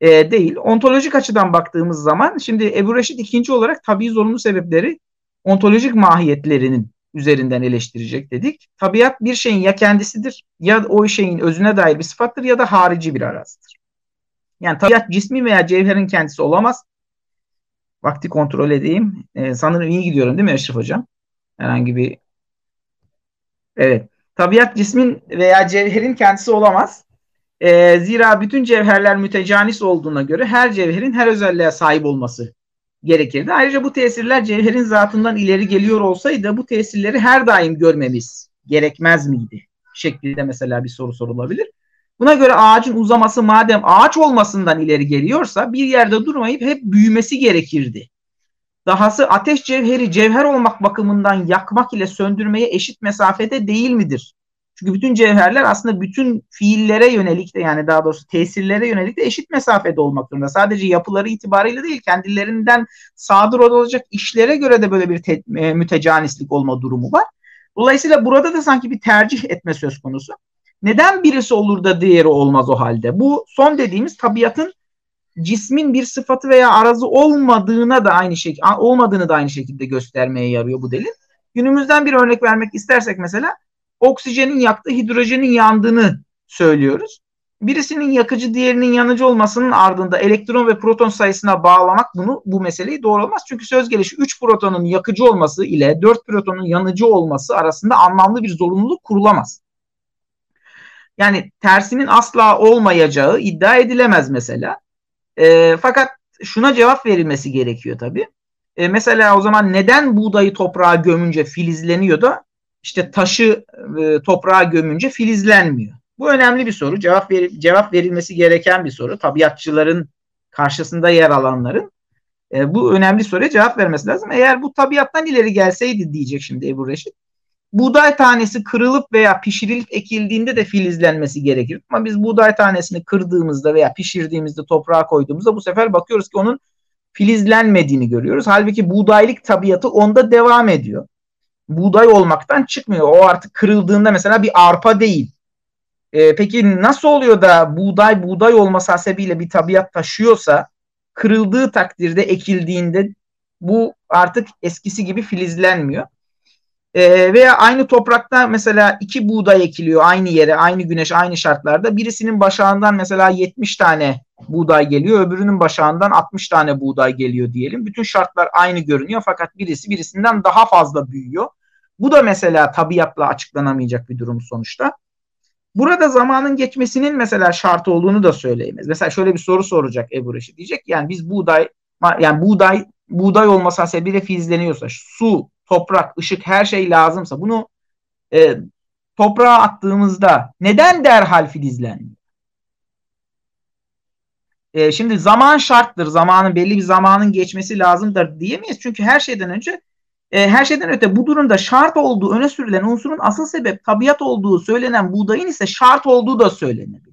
e, değil. Ontolojik açıdan baktığımız zaman şimdi Ebu Reşit ikinci olarak tabii zorunlu sebepleri ontolojik mahiyetlerinin üzerinden eleştirecek dedik. Tabiat bir şeyin ya kendisidir ya o şeyin özüne dair bir sıfattır ya da harici bir arazıdır. Yani tabiat cismi veya cevherin kendisi olamaz. Vakti kontrol edeyim. Ee, sanırım iyi gidiyorum değil mi Eşref Hocam? Herhangi bir... Evet. Tabiat cismin veya cevherin kendisi olamaz. Ee, zira bütün cevherler mütecanis olduğuna göre her cevherin her özelliğe sahip olması gerekirdi. Ayrıca bu tesirler cevherin zatından ileri geliyor olsaydı bu tesirleri her daim görmemiz gerekmez miydi? Şeklinde mesela bir soru sorulabilir. Buna göre ağacın uzaması madem ağaç olmasından ileri geliyorsa bir yerde durmayıp hep büyümesi gerekirdi. Dahası ateş cevheri cevher olmak bakımından yakmak ile söndürmeye eşit mesafede değil midir? Çünkü bütün cevherler aslında bütün fiillere yönelik de yani daha doğrusu tesirlere yönelik de eşit mesafede olmak zorunda. Sadece yapıları itibariyle değil kendilerinden sadır olacak işlere göre de böyle bir te- e, mütecanislik olma durumu var. Dolayısıyla burada da sanki bir tercih etme söz konusu. Neden birisi olur da diğeri olmaz o halde? Bu son dediğimiz tabiatın cismin bir sıfatı veya arazı olmadığına da aynı şekilde olmadığını da aynı şekilde göstermeye yarıyor bu delil. Günümüzden bir örnek vermek istersek mesela oksijenin yaktığı hidrojenin yandığını söylüyoruz. Birisinin yakıcı diğerinin yanıcı olmasının ardında elektron ve proton sayısına bağlamak bunu bu meseleyi doğrulamaz. Çünkü söz gelişi 3 protonun yakıcı olması ile 4 protonun yanıcı olması arasında anlamlı bir zorunluluk kurulamaz. Yani tersinin asla olmayacağı iddia edilemez mesela. E, fakat şuna cevap verilmesi gerekiyor tabii. E, mesela o zaman neden buğdayı toprağa gömünce filizleniyor da işte taşı e, toprağa gömünce filizlenmiyor? Bu önemli bir soru. Cevap ver, cevap verilmesi gereken bir soru. Tabiatçıların karşısında yer alanların e, bu önemli soruya cevap vermesi lazım. Eğer bu tabiattan ileri gelseydi diyecek şimdi Ebu Reşit. Buğday tanesi kırılıp veya pişirilip ekildiğinde de filizlenmesi gerekir. Ama biz buğday tanesini kırdığımızda veya pişirdiğimizde toprağa koyduğumuzda bu sefer bakıyoruz ki onun filizlenmediğini görüyoruz. Halbuki buğdaylık tabiatı onda devam ediyor. Buğday olmaktan çıkmıyor. O artık kırıldığında mesela bir arpa değil. E, peki nasıl oluyor da buğday buğday olması hasebiyle bir tabiat taşıyorsa kırıldığı takdirde ekildiğinde bu artık eskisi gibi filizlenmiyor. E, veya aynı toprakta mesela iki buğday ekiliyor aynı yere, aynı güneş, aynı şartlarda. Birisinin başağından mesela 70 tane buğday geliyor, öbürünün başağından 60 tane buğday geliyor diyelim. Bütün şartlar aynı görünüyor fakat birisi birisinden daha fazla büyüyor. Bu da mesela tabiatla açıklanamayacak bir durum sonuçta. Burada zamanın geçmesinin mesela şart olduğunu da söyleyemez. Mesela şöyle bir soru soracak Ebu Reşit. Diyecek yani biz buğday yani buğday buğday olmasa sebebiyle filizleniyorsa su, toprak, ışık her şey lazımsa bunu e, toprağa attığımızda neden derhal filizlenmiyor? E, şimdi zaman şarttır. Zamanın belli bir zamanın geçmesi lazımdır diyemeyiz. Çünkü her şeyden önce e, her şeyden öte bu durumda şart olduğu öne sürülen unsurun asıl sebep tabiat olduğu söylenen buğdayın ise şart olduğu da söylenebilir.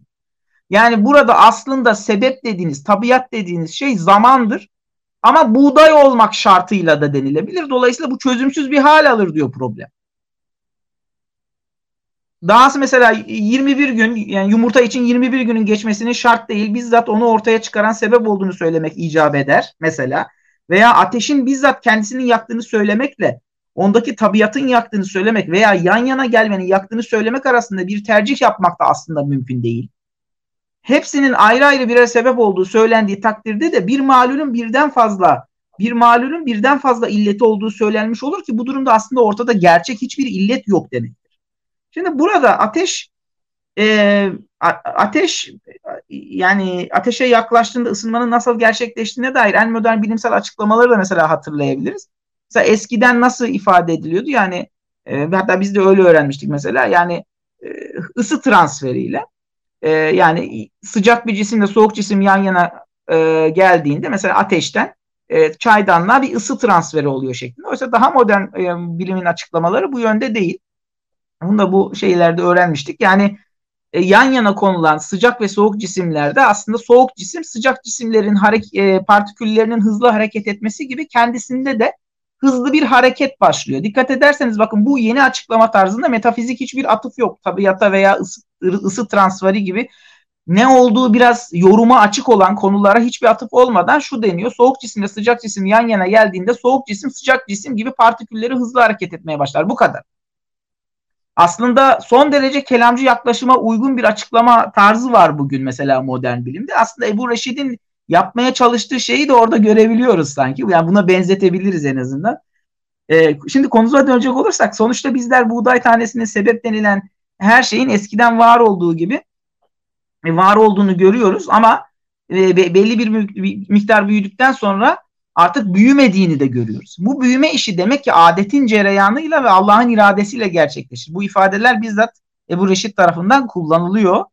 Yani burada aslında sebep dediğiniz, tabiat dediğiniz şey zamandır. Ama buğday olmak şartıyla da denilebilir. Dolayısıyla bu çözümsüz bir hal alır diyor problem. Dahası mesela 21 gün yani yumurta için 21 günün geçmesinin şart değil. Bizzat onu ortaya çıkaran sebep olduğunu söylemek icap eder mesela veya ateşin bizzat kendisinin yaktığını söylemekle ondaki tabiatın yaktığını söylemek veya yan yana gelmenin yaktığını söylemek arasında bir tercih yapmak da aslında mümkün değil. Hepsinin ayrı ayrı birer sebep olduğu söylendiği takdirde de bir malulün birden fazla bir malulün birden fazla illeti olduğu söylenmiş olur ki bu durumda aslında ortada gerçek hiçbir illet yok demektir. Şimdi burada ateş e, ateş yani ateşe yaklaştığında ısınmanın nasıl gerçekleştiğine dair en modern bilimsel açıklamaları da mesela hatırlayabiliriz. Mesela eskiden nasıl ifade ediliyordu yani e, hatta biz de öyle öğrenmiştik mesela yani e, ısı transferiyle e, yani sıcak bir cisimle soğuk cisim yan yana e, geldiğinde mesela ateşten e, çaydanlığa bir ısı transferi oluyor şeklinde. Oysa daha modern e, bilimin açıklamaları bu yönde değil. Bunu da bu şeylerde öğrenmiştik. Yani e, yan yana konulan sıcak ve soğuk cisimlerde aslında soğuk cisim sıcak cisimlerin hareket e, partiküllerinin hızlı hareket etmesi gibi kendisinde de hızlı bir hareket başlıyor. Dikkat ederseniz bakın bu yeni açıklama tarzında metafizik hiçbir atıf yok. Tabiata veya ısı, ısı transferi gibi ne olduğu biraz yoruma açık olan konulara hiçbir atıf olmadan şu deniyor. Soğuk cisimle sıcak cisim yan yana geldiğinde soğuk cisim sıcak cisim gibi partikülleri hızlı hareket etmeye başlar. Bu kadar aslında son derece kelamcı yaklaşıma uygun bir açıklama tarzı var bugün mesela modern bilimde. Aslında Ebu Reşid'in yapmaya çalıştığı şeyi de orada görebiliyoruz sanki. Yani buna benzetebiliriz en azından. Ee, şimdi konumuza dönecek olursak sonuçta bizler buğday tanesinin sebep denilen her şeyin eskiden var olduğu gibi e, var olduğunu görüyoruz ama e, belli bir miktar büyüdükten sonra artık büyümediğini de görüyoruz. Bu büyüme işi demek ki adetin cereyanıyla ve Allah'ın iradesiyle gerçekleşir. Bu ifadeler bizzat Ebu Reşit tarafından kullanılıyor.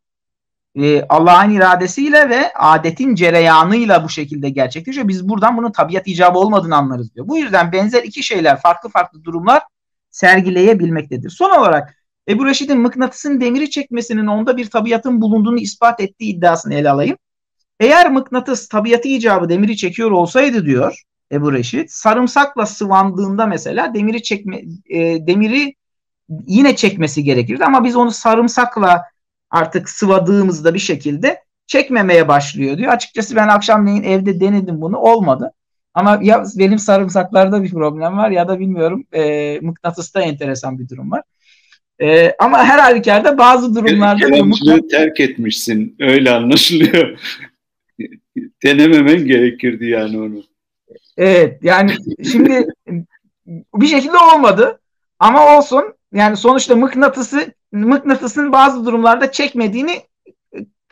Ee, Allah'ın iradesiyle ve adetin cereyanıyla bu şekilde gerçekleşiyor. Biz buradan bunun tabiat icabı olmadığını anlarız diyor. Bu yüzden benzer iki şeyler, farklı farklı durumlar sergileyebilmektedir. Son olarak Ebu Reşit'in mıknatısın demiri çekmesinin onda bir tabiatın bulunduğunu ispat ettiği iddiasını ele alayım. Eğer mıknatıs tabiatı icabı demiri çekiyor olsaydı diyor Ebu Reşit, sarımsakla sıvandığında mesela demiri çekme e, demiri yine çekmesi gerekirdi ama biz onu sarımsakla artık sıvadığımızda bir şekilde çekmemeye başlıyor diyor. Açıkçası ben akşamleyin evde denedim bunu olmadı. Ama ya benim sarımsaklarda bir problem var ya da bilmiyorum e, mıknatısta enteresan bir durum var. E, ama her halükarda bazı durumlarda... Kelamcılığı terk etmişsin. Öyle anlaşılıyor. Denememen gerekirdi yani onu. Evet yani şimdi bir şekilde olmadı ama olsun yani sonuçta mıknatısı mıknatısın bazı durumlarda çekmediğini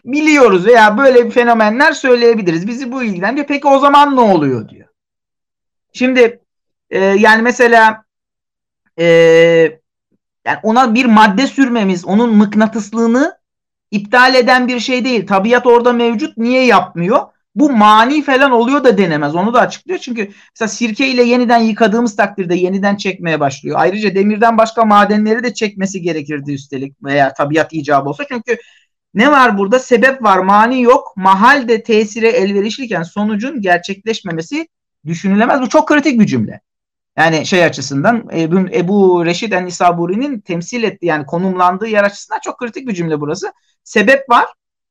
biliyoruz veya böyle bir fenomenler söyleyebiliriz. Bizi bu ilgilendiriyor. Peki o zaman ne oluyor diyor. Şimdi e, yani mesela e, yani ona bir madde sürmemiz onun mıknatıslığını iptal eden bir şey değil. Tabiat orada mevcut. Niye yapmıyor? Bu mani falan oluyor da denemez. Onu da açıklıyor. Çünkü mesela sirke ile yeniden yıkadığımız takdirde yeniden çekmeye başlıyor. Ayrıca demirden başka madenleri de çekmesi gerekirdi üstelik veya tabiat icabı olsa. Çünkü ne var burada? Sebep var, mani yok. Mahal de tesire elverişliyken sonucun gerçekleşmemesi düşünülemez. Bu çok kritik bir cümle. Yani şey açısından Ebu, Ebu Reşid en Nisaburi'nin temsil ettiği yani konumlandığı yer açısından çok kritik bir cümle burası. Sebep var,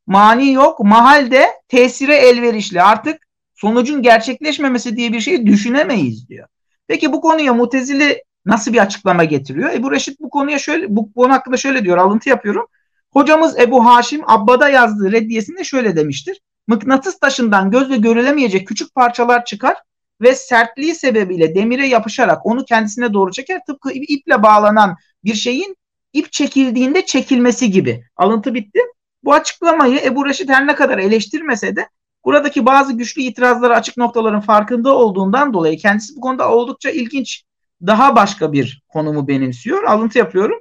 mani yok, mahal de tesire elverişli. Artık sonucun gerçekleşmemesi diye bir şeyi düşünemeyiz diyor. Peki bu konuya Mutezili nasıl bir açıklama getiriyor? Ebu Reşit bu konuya şöyle bu konu hakkında şöyle diyor. Alıntı yapıyorum. Hocamız Ebu Haşim Abba'da yazdığı reddiyesinde şöyle demiştir. Mıknatıs taşından gözle görülemeyecek küçük parçalar çıkar ve sertliği sebebiyle demire yapışarak onu kendisine doğru çeker. Tıpkı iple bağlanan bir şeyin ip çekildiğinde çekilmesi gibi. Alıntı bitti. Bu açıklamayı Ebu Reşit her ne kadar eleştirmese de buradaki bazı güçlü itirazlara açık noktaların farkında olduğundan dolayı kendisi bu konuda oldukça ilginç daha başka bir konumu benimsiyor. Alıntı yapıyorum.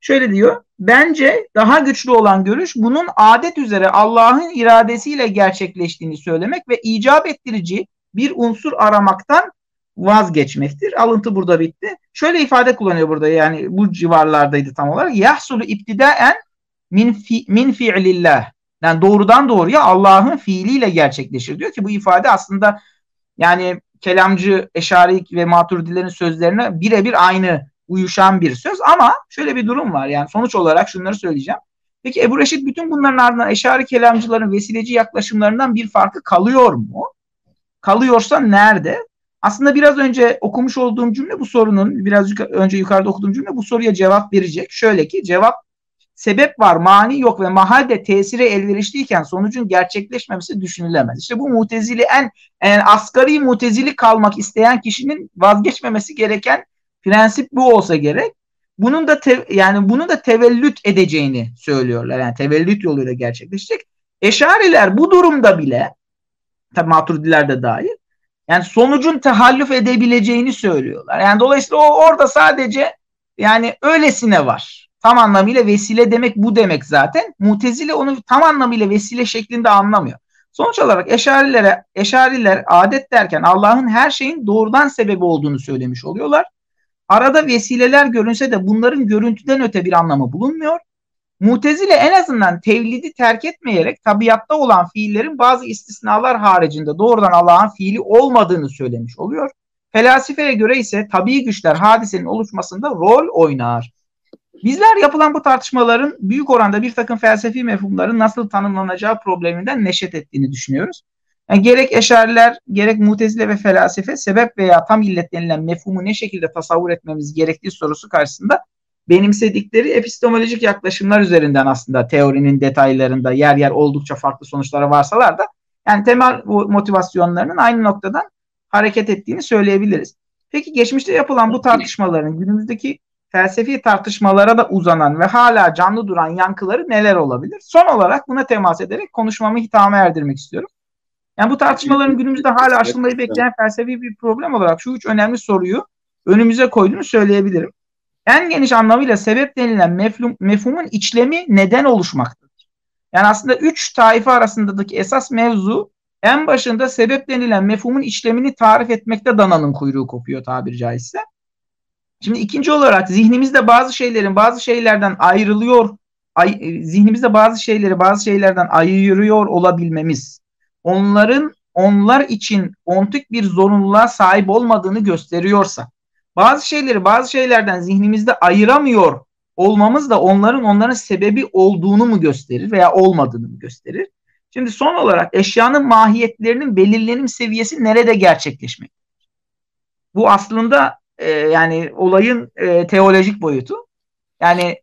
Şöyle diyor. Bence daha güçlü olan görüş bunun adet üzere Allah'ın iradesiyle gerçekleştiğini söylemek ve icap ettirici bir unsur aramaktan vazgeçmektir. Alıntı burada bitti. Şöyle ifade kullanıyor burada yani bu civarlardaydı tam olarak. Yahsulu ibtidaen min, fi, min fi'lillah. Yani doğrudan doğruya Allah'ın fiiliyle gerçekleşir diyor ki bu ifade aslında yani kelamcı, eşari ve maturidilerin sözlerine birebir aynı uyuşan bir söz ama şöyle bir durum var yani sonuç olarak şunları söyleyeceğim. Peki Ebu Reşit bütün bunların ardından eşari kelamcıların vesileci yaklaşımlarından bir farkı kalıyor mu? Kalıyorsa nerede? Aslında biraz önce okumuş olduğum cümle bu sorunun biraz önce yukarıda okuduğum cümle bu soruya cevap verecek. Şöyle ki cevap sebep var, mani yok ve mahalde tesire elverişliyken sonucun gerçekleşmemesi düşünülemez. İşte bu mutezili en, en asgari mutezili kalmak isteyen kişinin vazgeçmemesi gereken prensip bu olsa gerek. Bunun da te, yani bunu da tevellüt edeceğini söylüyorlar. Yani tevellüt yoluyla gerçekleşecek. Eşariler bu durumda bile tabi maturidiler de dahil yani sonucun tehallüf edebileceğini söylüyorlar. Yani dolayısıyla o orada sadece yani öylesine var. Tam anlamıyla vesile demek bu demek zaten. Mutezile onu tam anlamıyla vesile şeklinde anlamıyor. Sonuç olarak eşarilere, eşariler adet derken Allah'ın her şeyin doğrudan sebebi olduğunu söylemiş oluyorlar. Arada vesileler görünse de bunların görüntüden öte bir anlamı bulunmuyor. Mutezile en azından tevlidi terk etmeyerek tabiatta olan fiillerin bazı istisnalar haricinde doğrudan Allah'ın fiili olmadığını söylemiş oluyor. Felsefeye göre ise tabii güçler hadisenin oluşmasında rol oynar. Bizler yapılan bu tartışmaların büyük oranda bir takım felsefi mefhumların nasıl tanımlanacağı probleminden neşet ettiğini düşünüyoruz. Yani gerek eşariler, gerek mutezile ve felsefe sebep veya tam illet denilen mefhumu ne şekilde tasavvur etmemiz gerektiği sorusu karşısında benimsedikleri epistemolojik yaklaşımlar üzerinden aslında teorinin detaylarında yer yer oldukça farklı sonuçlara varsalar da yani temel motivasyonlarının aynı noktadan hareket ettiğini söyleyebiliriz. Peki geçmişte yapılan bu tartışmaların günümüzdeki felsefi tartışmalara da uzanan ve hala canlı duran yankıları neler olabilir? Son olarak buna temas ederek konuşmamı hitama erdirmek istiyorum. Yani bu tartışmaların günümüzde hala aşılmayı bekleyen felsefi bir problem olarak şu üç önemli soruyu önümüze koyduğunu söyleyebilirim. En geniş anlamıyla sebep denilen mefhum, mefhumun içlemi neden oluşmaktadır. Yani aslında üç taife arasındaki esas mevzu en başında sebep denilen mefhumun işlemini tarif etmekte dananın kuyruğu kopuyor tabiri caizse. Şimdi ikinci olarak zihnimizde bazı şeylerin bazı şeylerden ayrılıyor, ay, zihnimizde bazı şeyleri bazı şeylerden ayırıyor olabilmemiz, onların onlar için ontik bir zorunluluğa sahip olmadığını gösteriyorsa, bazı şeyleri bazı şeylerden zihnimizde ayıramıyor olmamız da onların onların sebebi olduğunu mu gösterir veya olmadığını mı gösterir? Şimdi son olarak eşyanın mahiyetlerinin belirlenim seviyesi nerede gerçekleşmek? Bu aslında e, yani olayın e, teolojik boyutu. Yani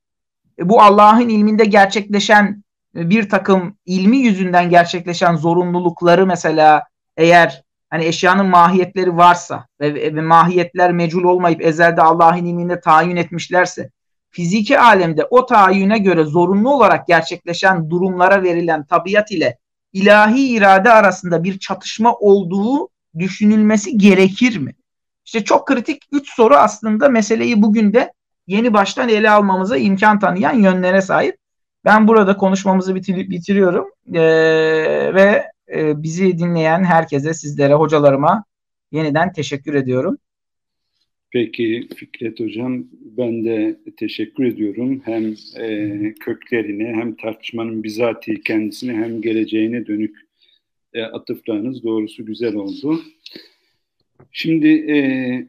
e, bu Allah'ın ilminde gerçekleşen e, bir takım ilmi yüzünden gerçekleşen zorunlulukları mesela eğer hani eşyanın mahiyetleri varsa ve, ve mahiyetler mecul olmayıp ezelde Allah'ın ilminde tayin etmişlerse fiziki alemde o tayine göre zorunlu olarak gerçekleşen durumlara verilen tabiat ile ilahi irade arasında bir çatışma olduğu düşünülmesi gerekir mi? İşte çok kritik üç soru aslında meseleyi bugün de yeni baştan ele almamıza imkan tanıyan yönlere sahip. Ben burada konuşmamızı bitir- bitiriyorum ee, ve e, bizi dinleyen herkese, sizlere, hocalarıma yeniden teşekkür ediyorum. Peki Fikret Hocam ben de teşekkür ediyorum. Hem e, köklerine hem tartışmanın bizatihi kendisine hem geleceğine dönük e, atıflarınız doğrusu güzel oldu. Şimdi e,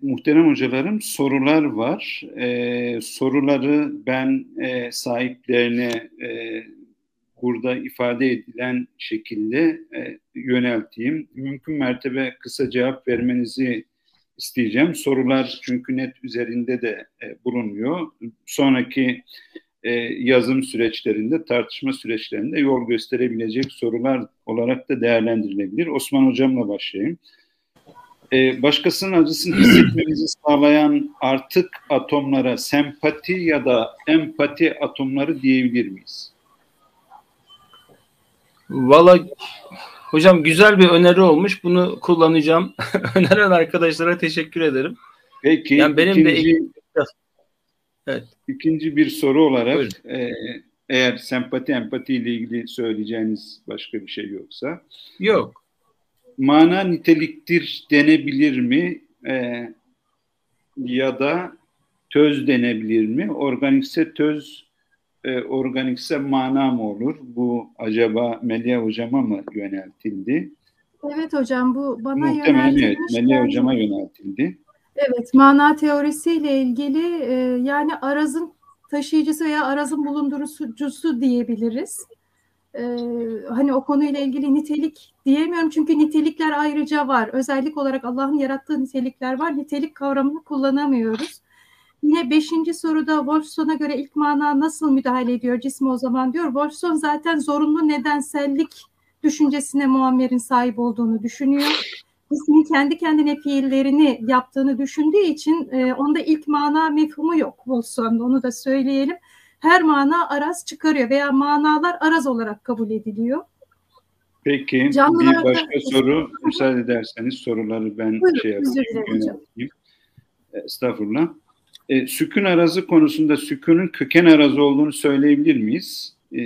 muhterem hocalarım sorular var. E, soruları ben e, sahiplerine e, burada ifade edilen şekilde e, yönelteyim. Mümkün mertebe kısa cevap vermenizi isteyeceğim. Sorular çünkü net üzerinde de e, bulunuyor. Sonraki e, yazım süreçlerinde, tartışma süreçlerinde yol gösterebilecek sorular olarak da değerlendirilebilir. Osman Hocam'la başlayayım. E, başkasının acısını hissetmemizi sağlayan artık atomlara sempati ya da empati atomları diyebilir miyiz? Valla hocam güzel bir öneri olmuş. Bunu kullanacağım. Öneren arkadaşlara teşekkür ederim. Peki Yani benim ikinci, de Evet. ikinci bir soru olarak Buyurun. e, eğer sempati empati ile ilgili söyleyeceğiniz başka bir şey yoksa Yok. Mana niteliktir denebilir mi E, ya da töz denebilir mi? Organikse töz, e, organikse mana mı olur? Bu acaba Melia Hocam'a mı yöneltildi? Evet hocam bu bana Muhtemelen evet, yöneltilmiş. Melia Hocam'a yöneltildi. Evet, mana teorisiyle ilgili e, yani arazın taşıyıcısı veya arazın bulundurucusu diyebiliriz. E, hani o konuyla ilgili nitelik diyemiyorum çünkü nitelikler ayrıca var. Özellik olarak Allah'ın yarattığı nitelikler var. Nitelik kavramını kullanamıyoruz. Yine beşinci soruda Wolfson'a göre ilk mana nasıl müdahale ediyor cismi o zaman diyor. Wolfson zaten zorunlu nedensellik düşüncesine Muammer'in sahip olduğunu düşünüyor cismin kendi kendine fiillerini yaptığını düşündüğü için e, onda ilk mana mefhumu yok Wolfson'da onu da söyleyelim. Her mana araz çıkarıyor veya manalar araz olarak kabul ediliyor. Peki bir Canlılarda- başka soru müsaade ederseniz soruları ben Buyurun, şey yapayım. Estağfurullah. E, sükun arazı konusunda sükunun köken arazı olduğunu söyleyebilir miyiz? E,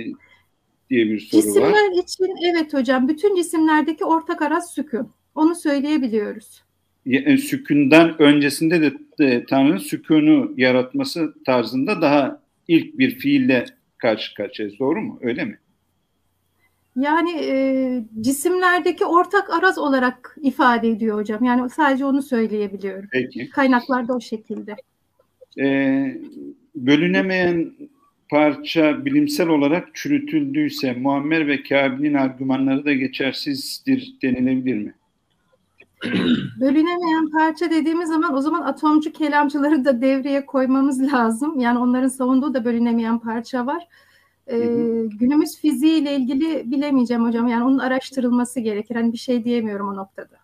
diye bir soru var. Cisimler için evet hocam bütün cisimlerdeki ortak araz sükun. Onu söyleyebiliyoruz. Ya- e, Sükundan öncesinde de, de Tanrı'nın sükunu yaratması tarzında daha ilk bir fiille karşı karşıyayız. Doğru mu? Öyle mi? Yani e, cisimlerdeki ortak araz olarak ifade ediyor hocam. Yani sadece onu söyleyebiliyorum. Peki. Kaynaklarda o şekilde. E, bölünemeyen parça bilimsel olarak çürütüldüyse Muammer ve Kabil'in argümanları da geçersizdir denilebilir mi? Bölünemeyen parça dediğimiz zaman o zaman atomcu kelamcıları da devreye koymamız lazım. Yani onların savunduğu da bölünemeyen parça var. Ee, günümüz fiziğiyle ilgili bilemeyeceğim hocam. Yani onun araştırılması gerekir. Hani bir şey diyemiyorum o noktada.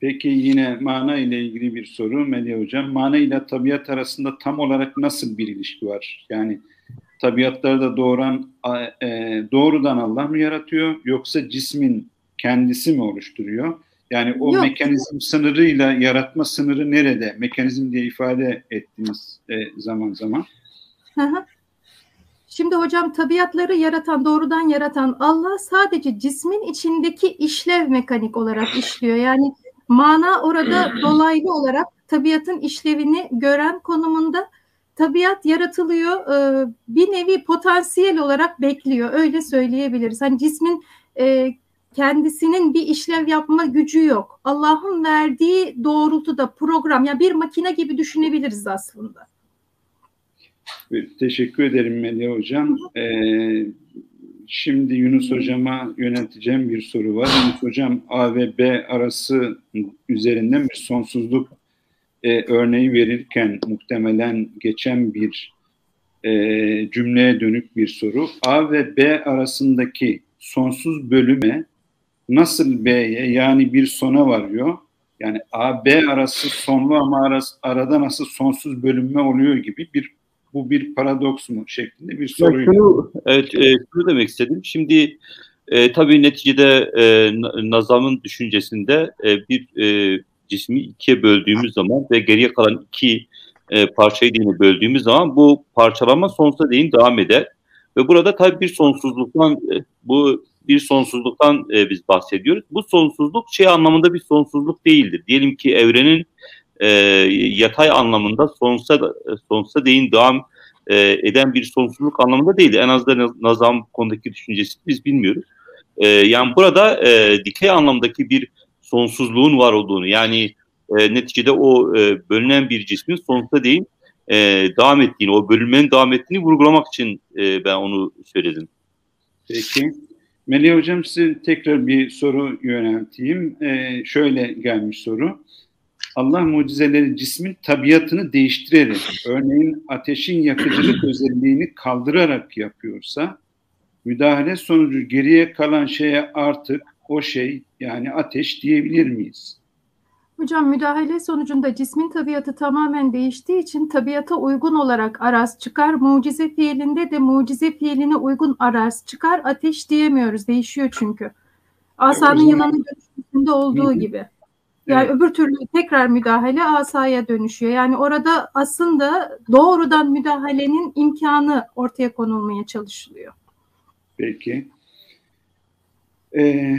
Peki yine mana ile ilgili bir soru Melih Hocam. Mana ile tabiat arasında tam olarak nasıl bir ilişki var? Yani tabiatları da doğuran e, doğrudan Allah mı yaratıyor yoksa cismin kendisi mi oluşturuyor? Yani o Yok. mekanizm sınırıyla yaratma sınırı nerede? Mekanizm diye ifade ettiniz e, zaman zaman. Hı hı. Şimdi hocam tabiatları yaratan, doğrudan yaratan Allah sadece cismin içindeki işlev mekanik olarak işliyor. Yani mana orada dolaylı olarak tabiatın işlevini gören konumunda tabiat yaratılıyor. e, Bir nevi potansiyel olarak bekliyor. Öyle söyleyebiliriz. Hani cismin e, kendisinin bir işlev yapma gücü yok. Allah'ın verdiği doğrultuda program, yani bir makine gibi düşünebiliriz aslında. Teşekkür ederim Melih Hocam. Ee, şimdi Yunus Hocam'a yönelteceğim bir soru var. Yunus Hocam A ve B arası üzerinden bir sonsuzluk e, örneği verirken muhtemelen geçen bir e, cümleye dönük bir soru. A ve B arasındaki sonsuz bölüme nasıl B'ye yani bir sona varıyor? Yani A, B arası sonlu ama arası, arada nasıl sonsuz bölünme oluyor gibi bir bu bir paradoks mu şeklinde bir soru. Şunu, evet, e, şunu demek istedim. Şimdi e, tabii neticede e, Nazam'ın düşüncesinde e, bir e, cismi ikiye böldüğümüz zaman ve geriye kalan iki e, parçayı yine böldüğümüz zaman bu parçalama sonsuza değin devam eder. Ve burada tabii bir sonsuzluktan e, bu bir sonsuzluktan e, biz bahsediyoruz. Bu sonsuzluk şey anlamında bir sonsuzluk değildir. Diyelim ki evrenin e, yatay anlamında sonsuza sonsuza değin devam e, eden bir sonsuzluk anlamında değil. En azından Nazam konudaki düşüncesi biz bilmiyoruz. E, yani burada e, dikey anlamdaki bir sonsuzluğun var olduğunu yani e, neticede o e, bölünen bir cismin sonsuza değin e, devam ettiğini, o bölünmenin devam ettiğini vurgulamak için e, ben onu söyledim. Peki. Melih Hocam size tekrar bir soru yönelteyim. Ee, şöyle gelmiş soru. Allah mucizeleri cismin tabiatını değiştirerek, örneğin ateşin yakıcılık özelliğini kaldırarak yapıyorsa, müdahale sonucu geriye kalan şeye artık o şey yani ateş diyebilir miyiz? Hocam müdahale sonucunda cismin tabiatı tamamen değiştiği için tabiata uygun olarak araz çıkar. Mucize fiilinde de mucize fiiline uygun araz çıkar. Ateş diyemiyoruz. Değişiyor çünkü. Asanın zaman... yılanın dönüşmesinde olduğu gibi. Yani evet. öbür türlü tekrar müdahale asaya dönüşüyor. Yani orada aslında doğrudan müdahalenin imkanı ortaya konulmaya çalışılıyor. Peki. Ee,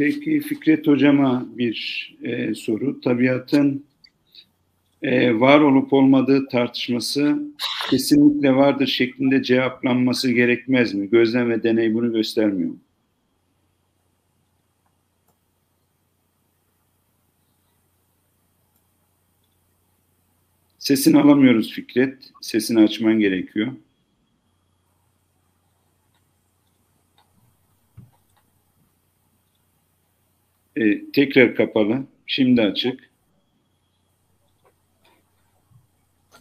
peki Fikret Hocam'a bir e, soru. Tabiatın e, var olup olmadığı tartışması kesinlikle vardır şeklinde cevaplanması gerekmez mi? Gözlem ve deney bunu göstermiyor mu? Sesini alamıyoruz Fikret. Sesini açman gerekiyor. Ee, tekrar kapalı. Şimdi açık.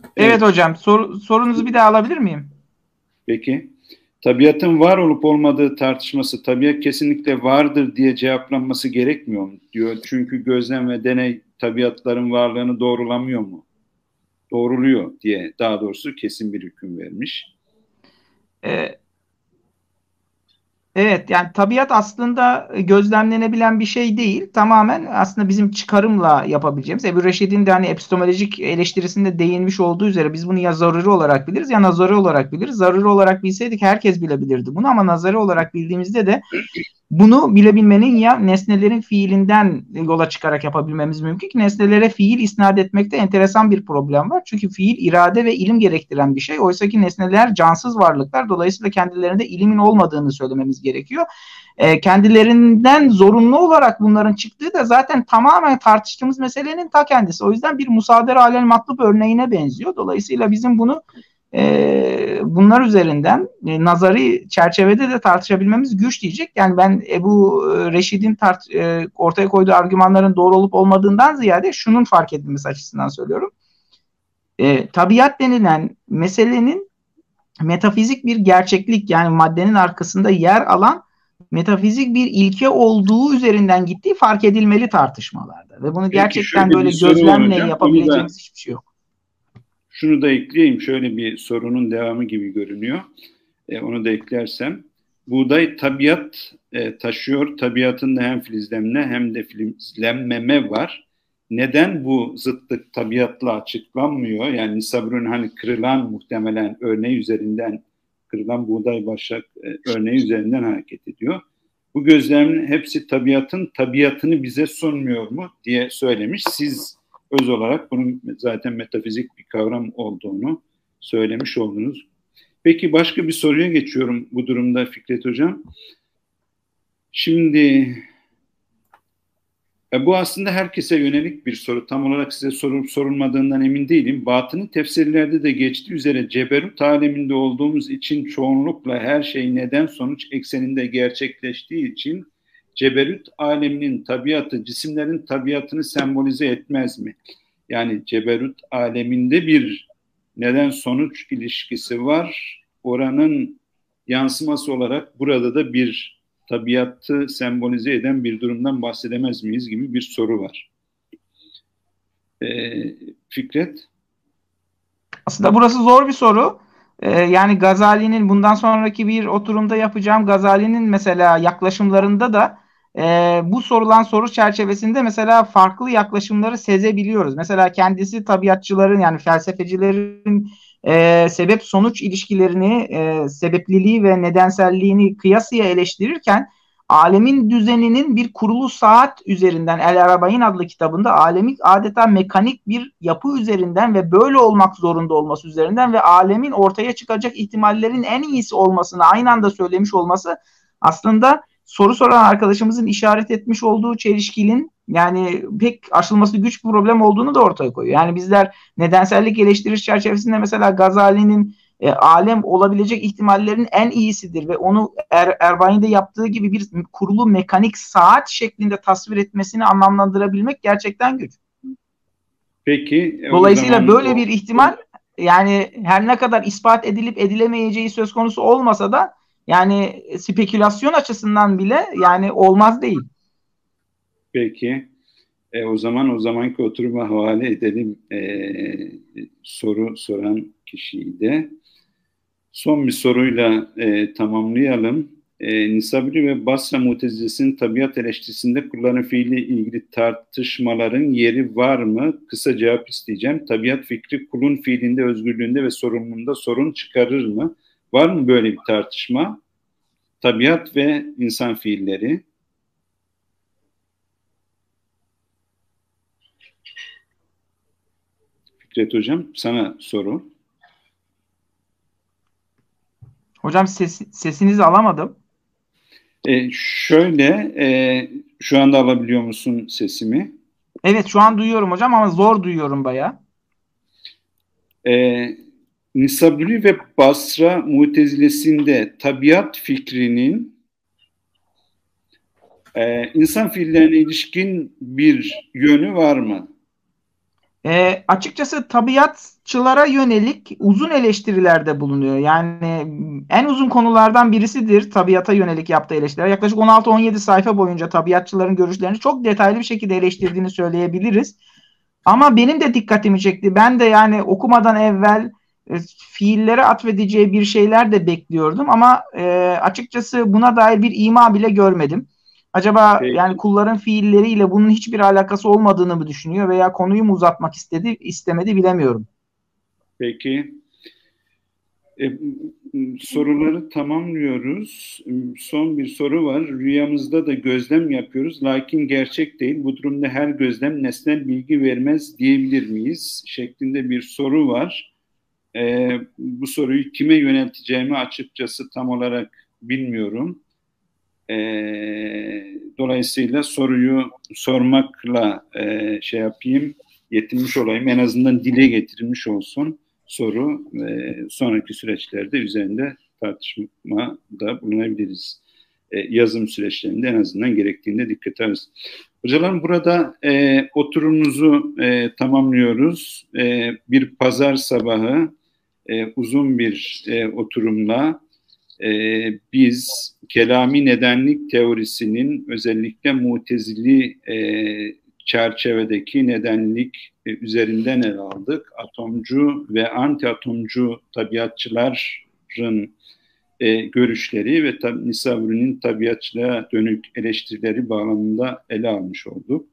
Evet, evet hocam. Sor, sorunuzu bir daha alabilir miyim? Peki. Tabiatın var olup olmadığı tartışması tabiat kesinlikle vardır diye cevaplanması gerekmiyor mu diyor. Çünkü gözlem ve deney tabiatların varlığını doğrulamıyor mu? doğruluyor diye daha doğrusu kesin bir hüküm vermiş. Ee, evet yani tabiat aslında gözlemlenebilen bir şey değil. Tamamen aslında bizim çıkarımla yapabileceğimiz. Ebu Reşid'in de hani epistemolojik eleştirisinde değinmiş olduğu üzere biz bunu ya zaruri olarak biliriz ya nazari olarak biliriz. Zaruri olarak bilseydik herkes bilebilirdi bunu ama nazari olarak bildiğimizde de bunu bilebilmenin ya nesnelerin fiilinden yola çıkarak yapabilmemiz mümkün ki nesnelere fiil isnat etmekte enteresan bir problem var. Çünkü fiil irade ve ilim gerektiren bir şey. Oysa ki nesneler cansız varlıklar. Dolayısıyla kendilerinde ilimin olmadığını söylememiz gerekiyor. E, kendilerinden zorunlu olarak bunların çıktığı da zaten tamamen tartıştığımız meselenin ta kendisi. O yüzden bir musadere alel matlub örneğine benziyor. Dolayısıyla bizim bunu e, bunlar üzerinden e, nazari çerçevede de tartışabilmemiz güç diyecek. Yani ben Ebu Reşid'in tart, e, ortaya koyduğu argümanların doğru olup olmadığından ziyade şunun fark edilmesi açısından söylüyorum. E, tabiat denilen meselenin metafizik bir gerçeklik yani maddenin arkasında yer alan metafizik bir ilke olduğu üzerinden gittiği fark edilmeli tartışmalarda. Ve bunu gerçekten böyle gözlemle yapabileceğimiz hiçbir şey yok. Şunu da ekleyeyim. Şöyle bir sorunun devamı gibi görünüyor. E, onu da eklersem. Buğday tabiat e, taşıyor. Tabiatında hem filizlenme hem de filizlenmeme var. Neden bu zıtlık tabiatla açıklanmıyor? Yani Nisabrun hani kırılan muhtemelen örneği üzerinden kırılan buğday başak e, örneği üzerinden hareket ediyor. Bu gözlemlerin hepsi tabiatın tabiatını bize sunmuyor mu diye söylemiş. Siz öz olarak bunun zaten metafizik bir kavram olduğunu söylemiş oldunuz. Peki başka bir soruya geçiyorum bu durumda Fikret Hocam. Şimdi E, bu aslında herkese yönelik bir soru. Tam olarak size sorup sorulmadığından emin değilim. Batını tefsirlerde de geçtiği üzere ceberut aleminde olduğumuz için çoğunlukla her şey neden sonuç ekseninde gerçekleştiği için ceberut aleminin tabiatı cisimlerin tabiatını sembolize etmez mi? Yani ceberut aleminde bir neden sonuç ilişkisi var. Oranın yansıması olarak burada da bir tabiatı sembolize eden bir durumdan bahsedemez miyiz gibi bir soru var. Ee, Fikret? Aslında burası zor bir soru. Ee, yani Gazali'nin bundan sonraki bir oturumda yapacağım Gazali'nin mesela yaklaşımlarında da e, bu sorulan soru çerçevesinde mesela farklı yaklaşımları sezebiliyoruz. Mesela kendisi tabiatçıların yani felsefecilerin e, sebep sonuç ilişkilerini, e, sebepliliği ve nedenselliğini kıyasıya eleştirirken alemin düzeninin bir kurulu saat üzerinden El Arabayn adlı kitabında alemin adeta mekanik bir yapı üzerinden ve böyle olmak zorunda olması üzerinden ve alemin ortaya çıkacak ihtimallerin en iyisi olmasını aynı anda söylemiş olması aslında soru soran arkadaşımızın işaret etmiş olduğu çelişkinin yani pek aşılması güç bir problem olduğunu da ortaya koyuyor. Yani bizler nedensellik eleştiriş çerçevesinde mesela Gazali'nin e, alem olabilecek ihtimallerin en iyisidir ve onu er, Erbain'de yaptığı gibi bir kurulu mekanik saat şeklinde tasvir etmesini anlamlandırabilmek gerçekten güç. Peki. E, Dolayısıyla böyle o... bir ihtimal yani her ne kadar ispat edilip edilemeyeceği söz konusu olmasa da yani spekülasyon açısından bile yani olmaz değil. Peki. E, o zaman o zamanki oturuma havale edelim e, soru soran kişiyi de. Son bir soruyla e, tamamlayalım. E, Nisabri ve Basra Mutezilesi'nin tabiat eleştirisinde kullanım fiili ilgili tartışmaların yeri var mı? Kısa cevap isteyeceğim. Tabiat fikri kulun fiilinde, özgürlüğünde ve sorumluluğunda sorun çıkarır mı? Var mı böyle bir tartışma? Tabiat ve insan fiilleri. Fikret Hocam sana soru. Hocam ses, sesinizi alamadım. E, şöyle, e, şu anda alabiliyor musun sesimi? Evet şu an duyuyorum hocam ama zor duyuyorum baya. E, Nisaburi ve Basra mutezilesinde tabiat fikrinin e, insan fiillerine ilişkin bir yönü var mı? E, açıkçası tabiatçılara yönelik uzun eleştirilerde bulunuyor. Yani en uzun konulardan birisidir tabiata yönelik yaptığı eleştiriler. Yaklaşık 16-17 sayfa boyunca tabiatçıların görüşlerini çok detaylı bir şekilde eleştirdiğini söyleyebiliriz. Ama benim de dikkatimi çekti. Ben de yani okumadan evvel fiillere atfedeceği bir şeyler de bekliyordum ama e, açıkçası buna dair bir ima bile görmedim. Acaba Peki. yani kulların fiilleriyle bunun hiçbir alakası olmadığını mı düşünüyor veya konuyu mu uzatmak istedi, istemedi bilemiyorum. Peki. E, soruları tamamlıyoruz. Son bir soru var. Rüyamızda da gözlem yapıyoruz. Lakin gerçek değil. Bu durumda her gözlem nesnel bilgi vermez diyebilir miyiz? Şeklinde bir soru var. E, bu soruyu kime yönelteceğimi açıkçası tam olarak bilmiyorum. E, dolayısıyla soruyu sormakla e, şey yapayım, yetinmiş olayım. En azından dile getirilmiş olsun soru. E, sonraki süreçlerde üzerinde tartışma da bulunabiliriz. E, yazım süreçlerinde en azından gerektiğinde dikkat ederiz. Hocalarım burada e, oturumunuzu e, tamamlıyoruz. E, bir pazar sabahı e, uzun bir e, oturumla e, biz kelami nedenlik teorisinin özellikle mutezili e, çerçevedeki nedenlik e, üzerinden ele aldık. Atomcu ve antiatomcu tabiatçıların e, görüşleri ve tab Nisavri'nin tabiatçılığa dönük eleştirileri bağlamında ele almış olduk.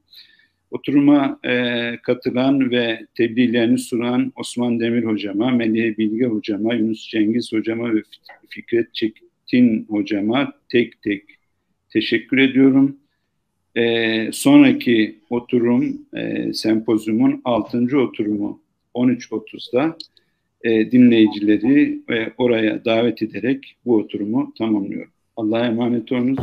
Oturuma e, katılan ve tebliğlerini sunan Osman Demir hocama, Melih Bilge hocama, Yunus Cengiz hocama ve Fikret Çetin hocama tek tek teşekkür ediyorum. E, sonraki oturum, e, sempozyumun 6. oturumu 13.30'da e, dinleyicileri e, oraya davet ederek bu oturumu tamamlıyorum. Allah'a emanet olunuz.